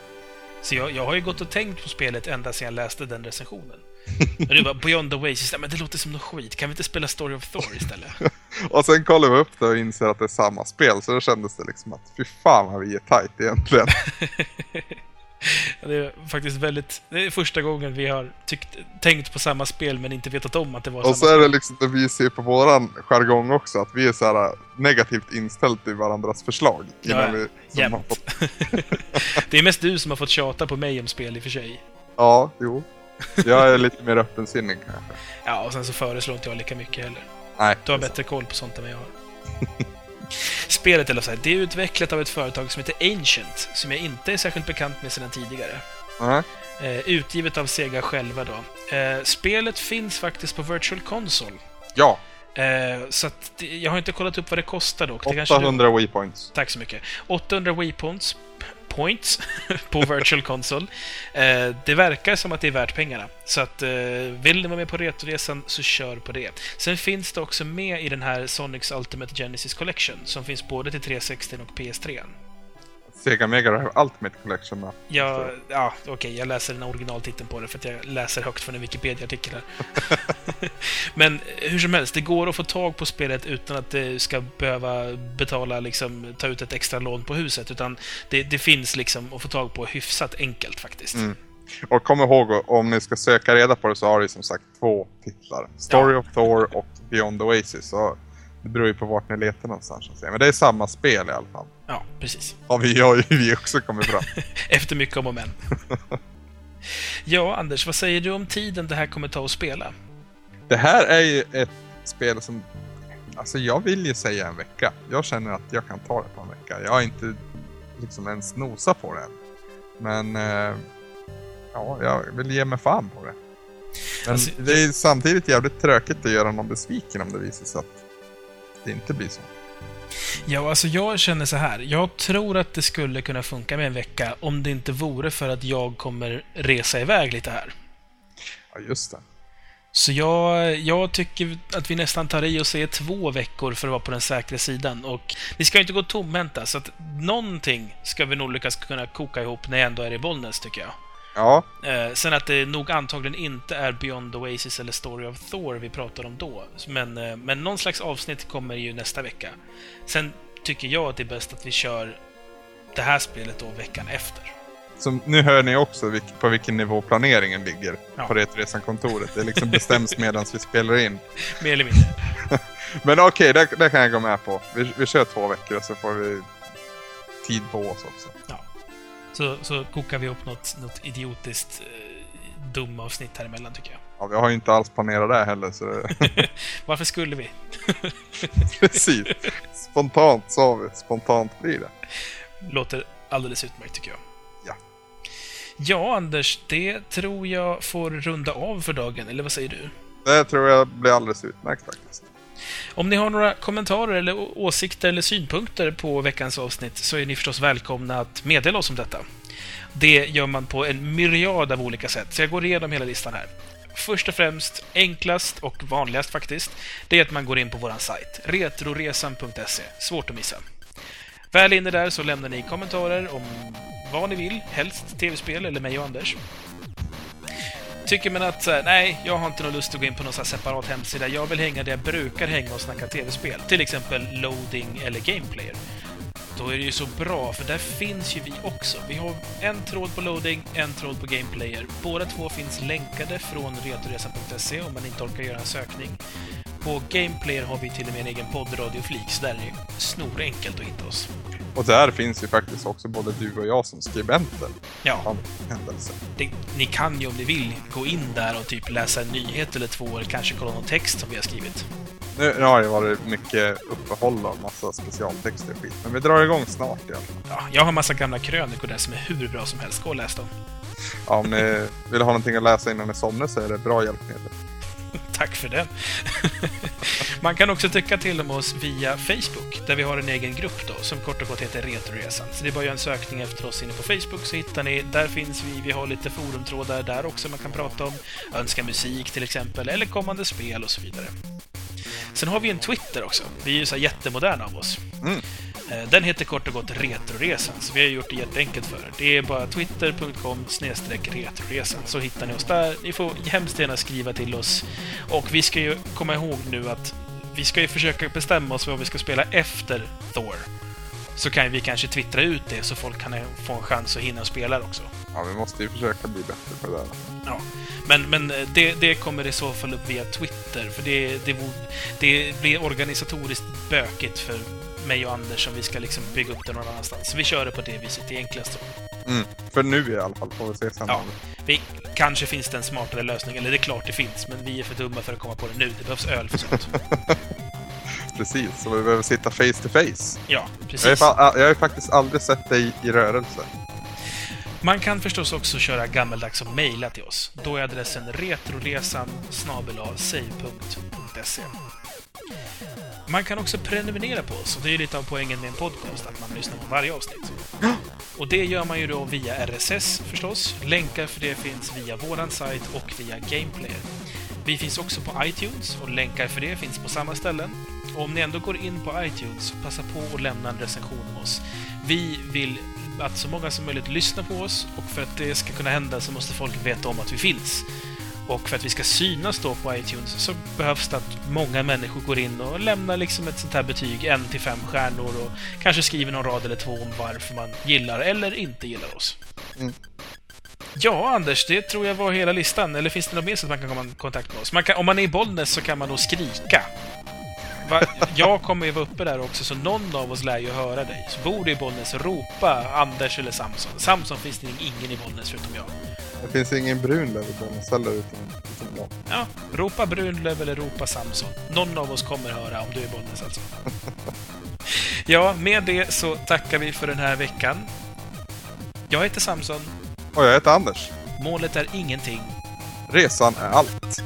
Så jag, jag har ju gått och tänkt på spelet ända sedan jag läste den recensionen. Och du bara Beyond the Oasis, men det låter som något skit. Kan vi inte spela Story of Thor istället? Och sen kollar vi upp det och inser att det är samma spel, så då kändes det liksom att fy fan vad vi är tight egentligen. Det är faktiskt väldigt... Det är första gången vi har tyckt, tänkt på samma spel men inte vetat om att det var Och så samma är det liksom, det visar ju på våran jargong också, att vi är så här äh, negativt inställt till varandras förslag. Innan Ja, vi, jämt. fått, det är mest du som har fått tjata på mig om spel i och för sig. ja, jo. Jag är lite mer öppensinnig kanske. Ja, och sen så föreslår inte jag lika mycket heller. Nej, Du har bättre koll på sånt än vad jag har. Spelet, eller så här, det är utvecklat av ett företag som heter Ancient, som jag inte är särskilt bekant med sedan tidigare. Nej. Eh, utgivet av Sega själva då. Eh, spelet finns faktiskt på Virtual Console. Ja, Eh, så att jag har inte kollat upp vad det kostar dock. Det kanske du- 800 Wii-points. Tack så mycket. 800 Wii points, points på Virtual Console. Eh, det verkar som att det är värt pengarna. Så att eh, vill ni vara med på Retoresan så kör på det. Sen finns det också med i den här Sonics Ultimate Genesis Collection som finns både till 360 och PS3. Sega Mega Drive Ultimate Collection med. Jag, ja, okej, jag läser den originaltiteln på det för att jag läser högt från en Wikipedia-artikel här. Men eh, hur som helst, det går att få tag på spelet utan att det ska behöva betala, liksom, ta ut ett extra lån på huset. Utan det, det finns liksom att få tag på hyfsat enkelt faktiskt. Mm. Och kom ihåg, om ni ska söka reda på det så har det som sagt två titlar. Story of Thor och Beyond Oasis. Så det beror ju på vart ni letar någonstans. Men det är samma spel i alla fall. Ja, precis. Har vi, har ju vi också kommit fram. Efter mycket om och men. ja, Anders, vad säger du om tiden det här kommer ta att spela? Det här är ju ett spel som... Alltså jag vill ju säga en vecka. Jag känner att jag kan ta det på en vecka. Jag har inte liksom ens nosat på det än. Men... Eh, ja, jag vill ge mig fan på det. Men Alltså, det är samtidigt jävligt tråkigt att göra någon besviken om det visar sig att det inte blir så. Ja, alltså jag känner så här. Jag tror att det skulle kunna funka med en vecka om det inte vore för att jag kommer resa iväg lite här. Ja, just det. Så jag, jag tycker att vi nästan tar i och säger två veckor för att vara på den säkra sidan. Och vi ska ju inte gå tomhänta, så att någonting ska vi nog lyckas kunna koka ihop när jag ändå är i Bollnäs, tycker jag. Ja, Eh, sen att det nog antagligen inte är Beyond Oasis eller Story of Thor vi pratar om då. Men, eh, men någon slags avsnitt kommer ju nästa vecka. Sen tycker jag att det är bäst att vi kör det här spelet då veckan efter. så nu hör ni också på vilken nivå planeringen ligger Ja. på Retresan-kontoret. Det liksom bestäms medan vi spelar in. Mer eller mindre. Men okej, det, det kan jag gå med på. Vi, vi kör två veckor och så får vi tid på oss också. Så, så kokar vi upp något, något idiotiskt eh, dum avsnitt här emellan tycker jag. Ja, vi har ju inte alls planerat det heller, så Varför skulle vi? precis. Spontant sa vi, spontant blir det. Låter alldeles utmärkt tycker jag. Ja. Ja, Anders, det tror jag får runda av för dagen, eller vad säger du? Det tror jag blir alldeles utmärkt faktiskt. Om ni har några kommentarer eller åsikter eller synpunkter på veckans avsnitt så är ni förstås välkomna att meddela oss om detta. Det gör man på en myriad av olika sätt, så jag går igenom hela listan här. Först och främst, enklast och vanligast faktiskt, det är att man går in på vår sajt, retroresan.se. Svårt att missa. Väl inne där så lämnar ni kommentarer om vad ni vill, helst tv-spel eller mig och Anders. Tycker man att eh, nej, jag har inte någon lust att gå in på någon här separat hemsida. Jag vill hänga där jag brukar hänga och snacka tv-spel. Till exempel loading eller gameplayer. Då är det ju så bra, för där finns ju vi också. Vi har en tråd på loading, en tråd på gameplayer. Båda två finns länkade från retoresa.se om man inte orkar göra en sökning på Gameplayer har vi till och med en egen poddradioflik, så där är det snorenkelt att hitta oss. Och där finns ju faktiskt också både du och jag som skribenter. Ja, det, ni kan ju om ni vill gå in där och typ läsa en nyhet eller två, eller kanske kolla någon text som vi har skrivit. Nu, nu har det varit mycket uppehåll och massa specialtexter och skit, men vi drar igång snart i alla fall. Ja, jag har massa gamla krönikor där som är hur bra som helst. Gå och läs dem. Ja, om ni vill ha någonting att läsa innan ni somnar så är det bra hjälpmedel. Tack för den. Man kan också tycka till om oss via Facebook, där vi har en egen grupp då, som kort och gott heter Retroresan. Så det är bara att göra en sökning efter oss inne på Facebook så hittar ni, där finns vi, vi har lite forumtrådar där också man kan prata om, önska musik till exempel, eller kommande spel och så vidare. Sen har vi en Twitter också. Vi är ju så här jättemoderna av oss. Mm. Eh, Den heter kort och gott Retroresan, så vi har gjort det jätteenkelt för er. Det är bara twitter.com retroresan, så hittar ni oss där. Ni får hemskt gärna skriva till oss. Och vi ska ju komma ihåg nu att vi ska ju försöka bestämma oss för vad vi ska spela efter Thor. Så kan vi kanske twittra ut det så folk kan få en chans att hinna spela också. Ja, vi måste ju försöka bli bättre på det där. Ja. Men, men eh, det, det kommer i så fall upp via Twitter, för det, det, det blir organisatoriskt bökigt för mig och Anders om vi ska liksom bygga upp det någon annanstans. Så vi kör det på det viset, det är enklast. Mm. För nu i alla fall, får vi se sen. Ja. Vi, kanske finns det en smartare lösning, eller det är klart det finns, men vi är för dumma för att komma på det nu. Det behövs öl för sånt. Precis, så vi behöver sitta face to face. Ja, Jag har, precis. jag har faktiskt aldrig sett dig i rörelse. Man kan förstås också köra gammeldags och mejla till oss. Då är adressen retroresan save.se. Man kan också prenumerera på oss och det är lite av poängen med en podcast, att man lyssnar på varje avsnitt. Och det gör man ju då via RSS förstås. Länkar för det finns via våran sajt och via Gameplayer. Vi finns också på iTunes och länkar för det finns på samma ställen. Och om ni ändå går in på iTunes, passa på att lämna en recension om oss. Vi vill att så många som möjligt lyssnar på oss och för att det ska kunna hända så måste folk veta om att vi finns. Och för att vi ska synas då på iTunes så behövs det att många människor går in och lämnar liksom ett sånt här betyg, en till fem stjärnor och kanske skriver någon rad eller två om varför man gillar eller inte gillar oss. Mm. Ja, Anders, det tror jag var hela listan. Eller finns det något mer så att man kan komma i kontakt med oss? Man kan, om man är i Bollnäs så kan man nog skrika. Va? Jag kommer ju vara uppe där också, så någon av oss lär ju höra dig. Så bor du i Bollnäs, ropa Anders eller Samson. Samson finns det ingen i Bollnäs förutom jag. Det finns ingen brun där vid Bollnäs heller utan, utan jag. Ja, ropa Brunlöv eller ropa Samson. Någon av oss kommer höra om du är i Bollnäs alltså. Ja, med det så tackar vi för den här veckan. Jag heter Samson. Och jag heter Anders. Målet är ingenting. Resan är allt.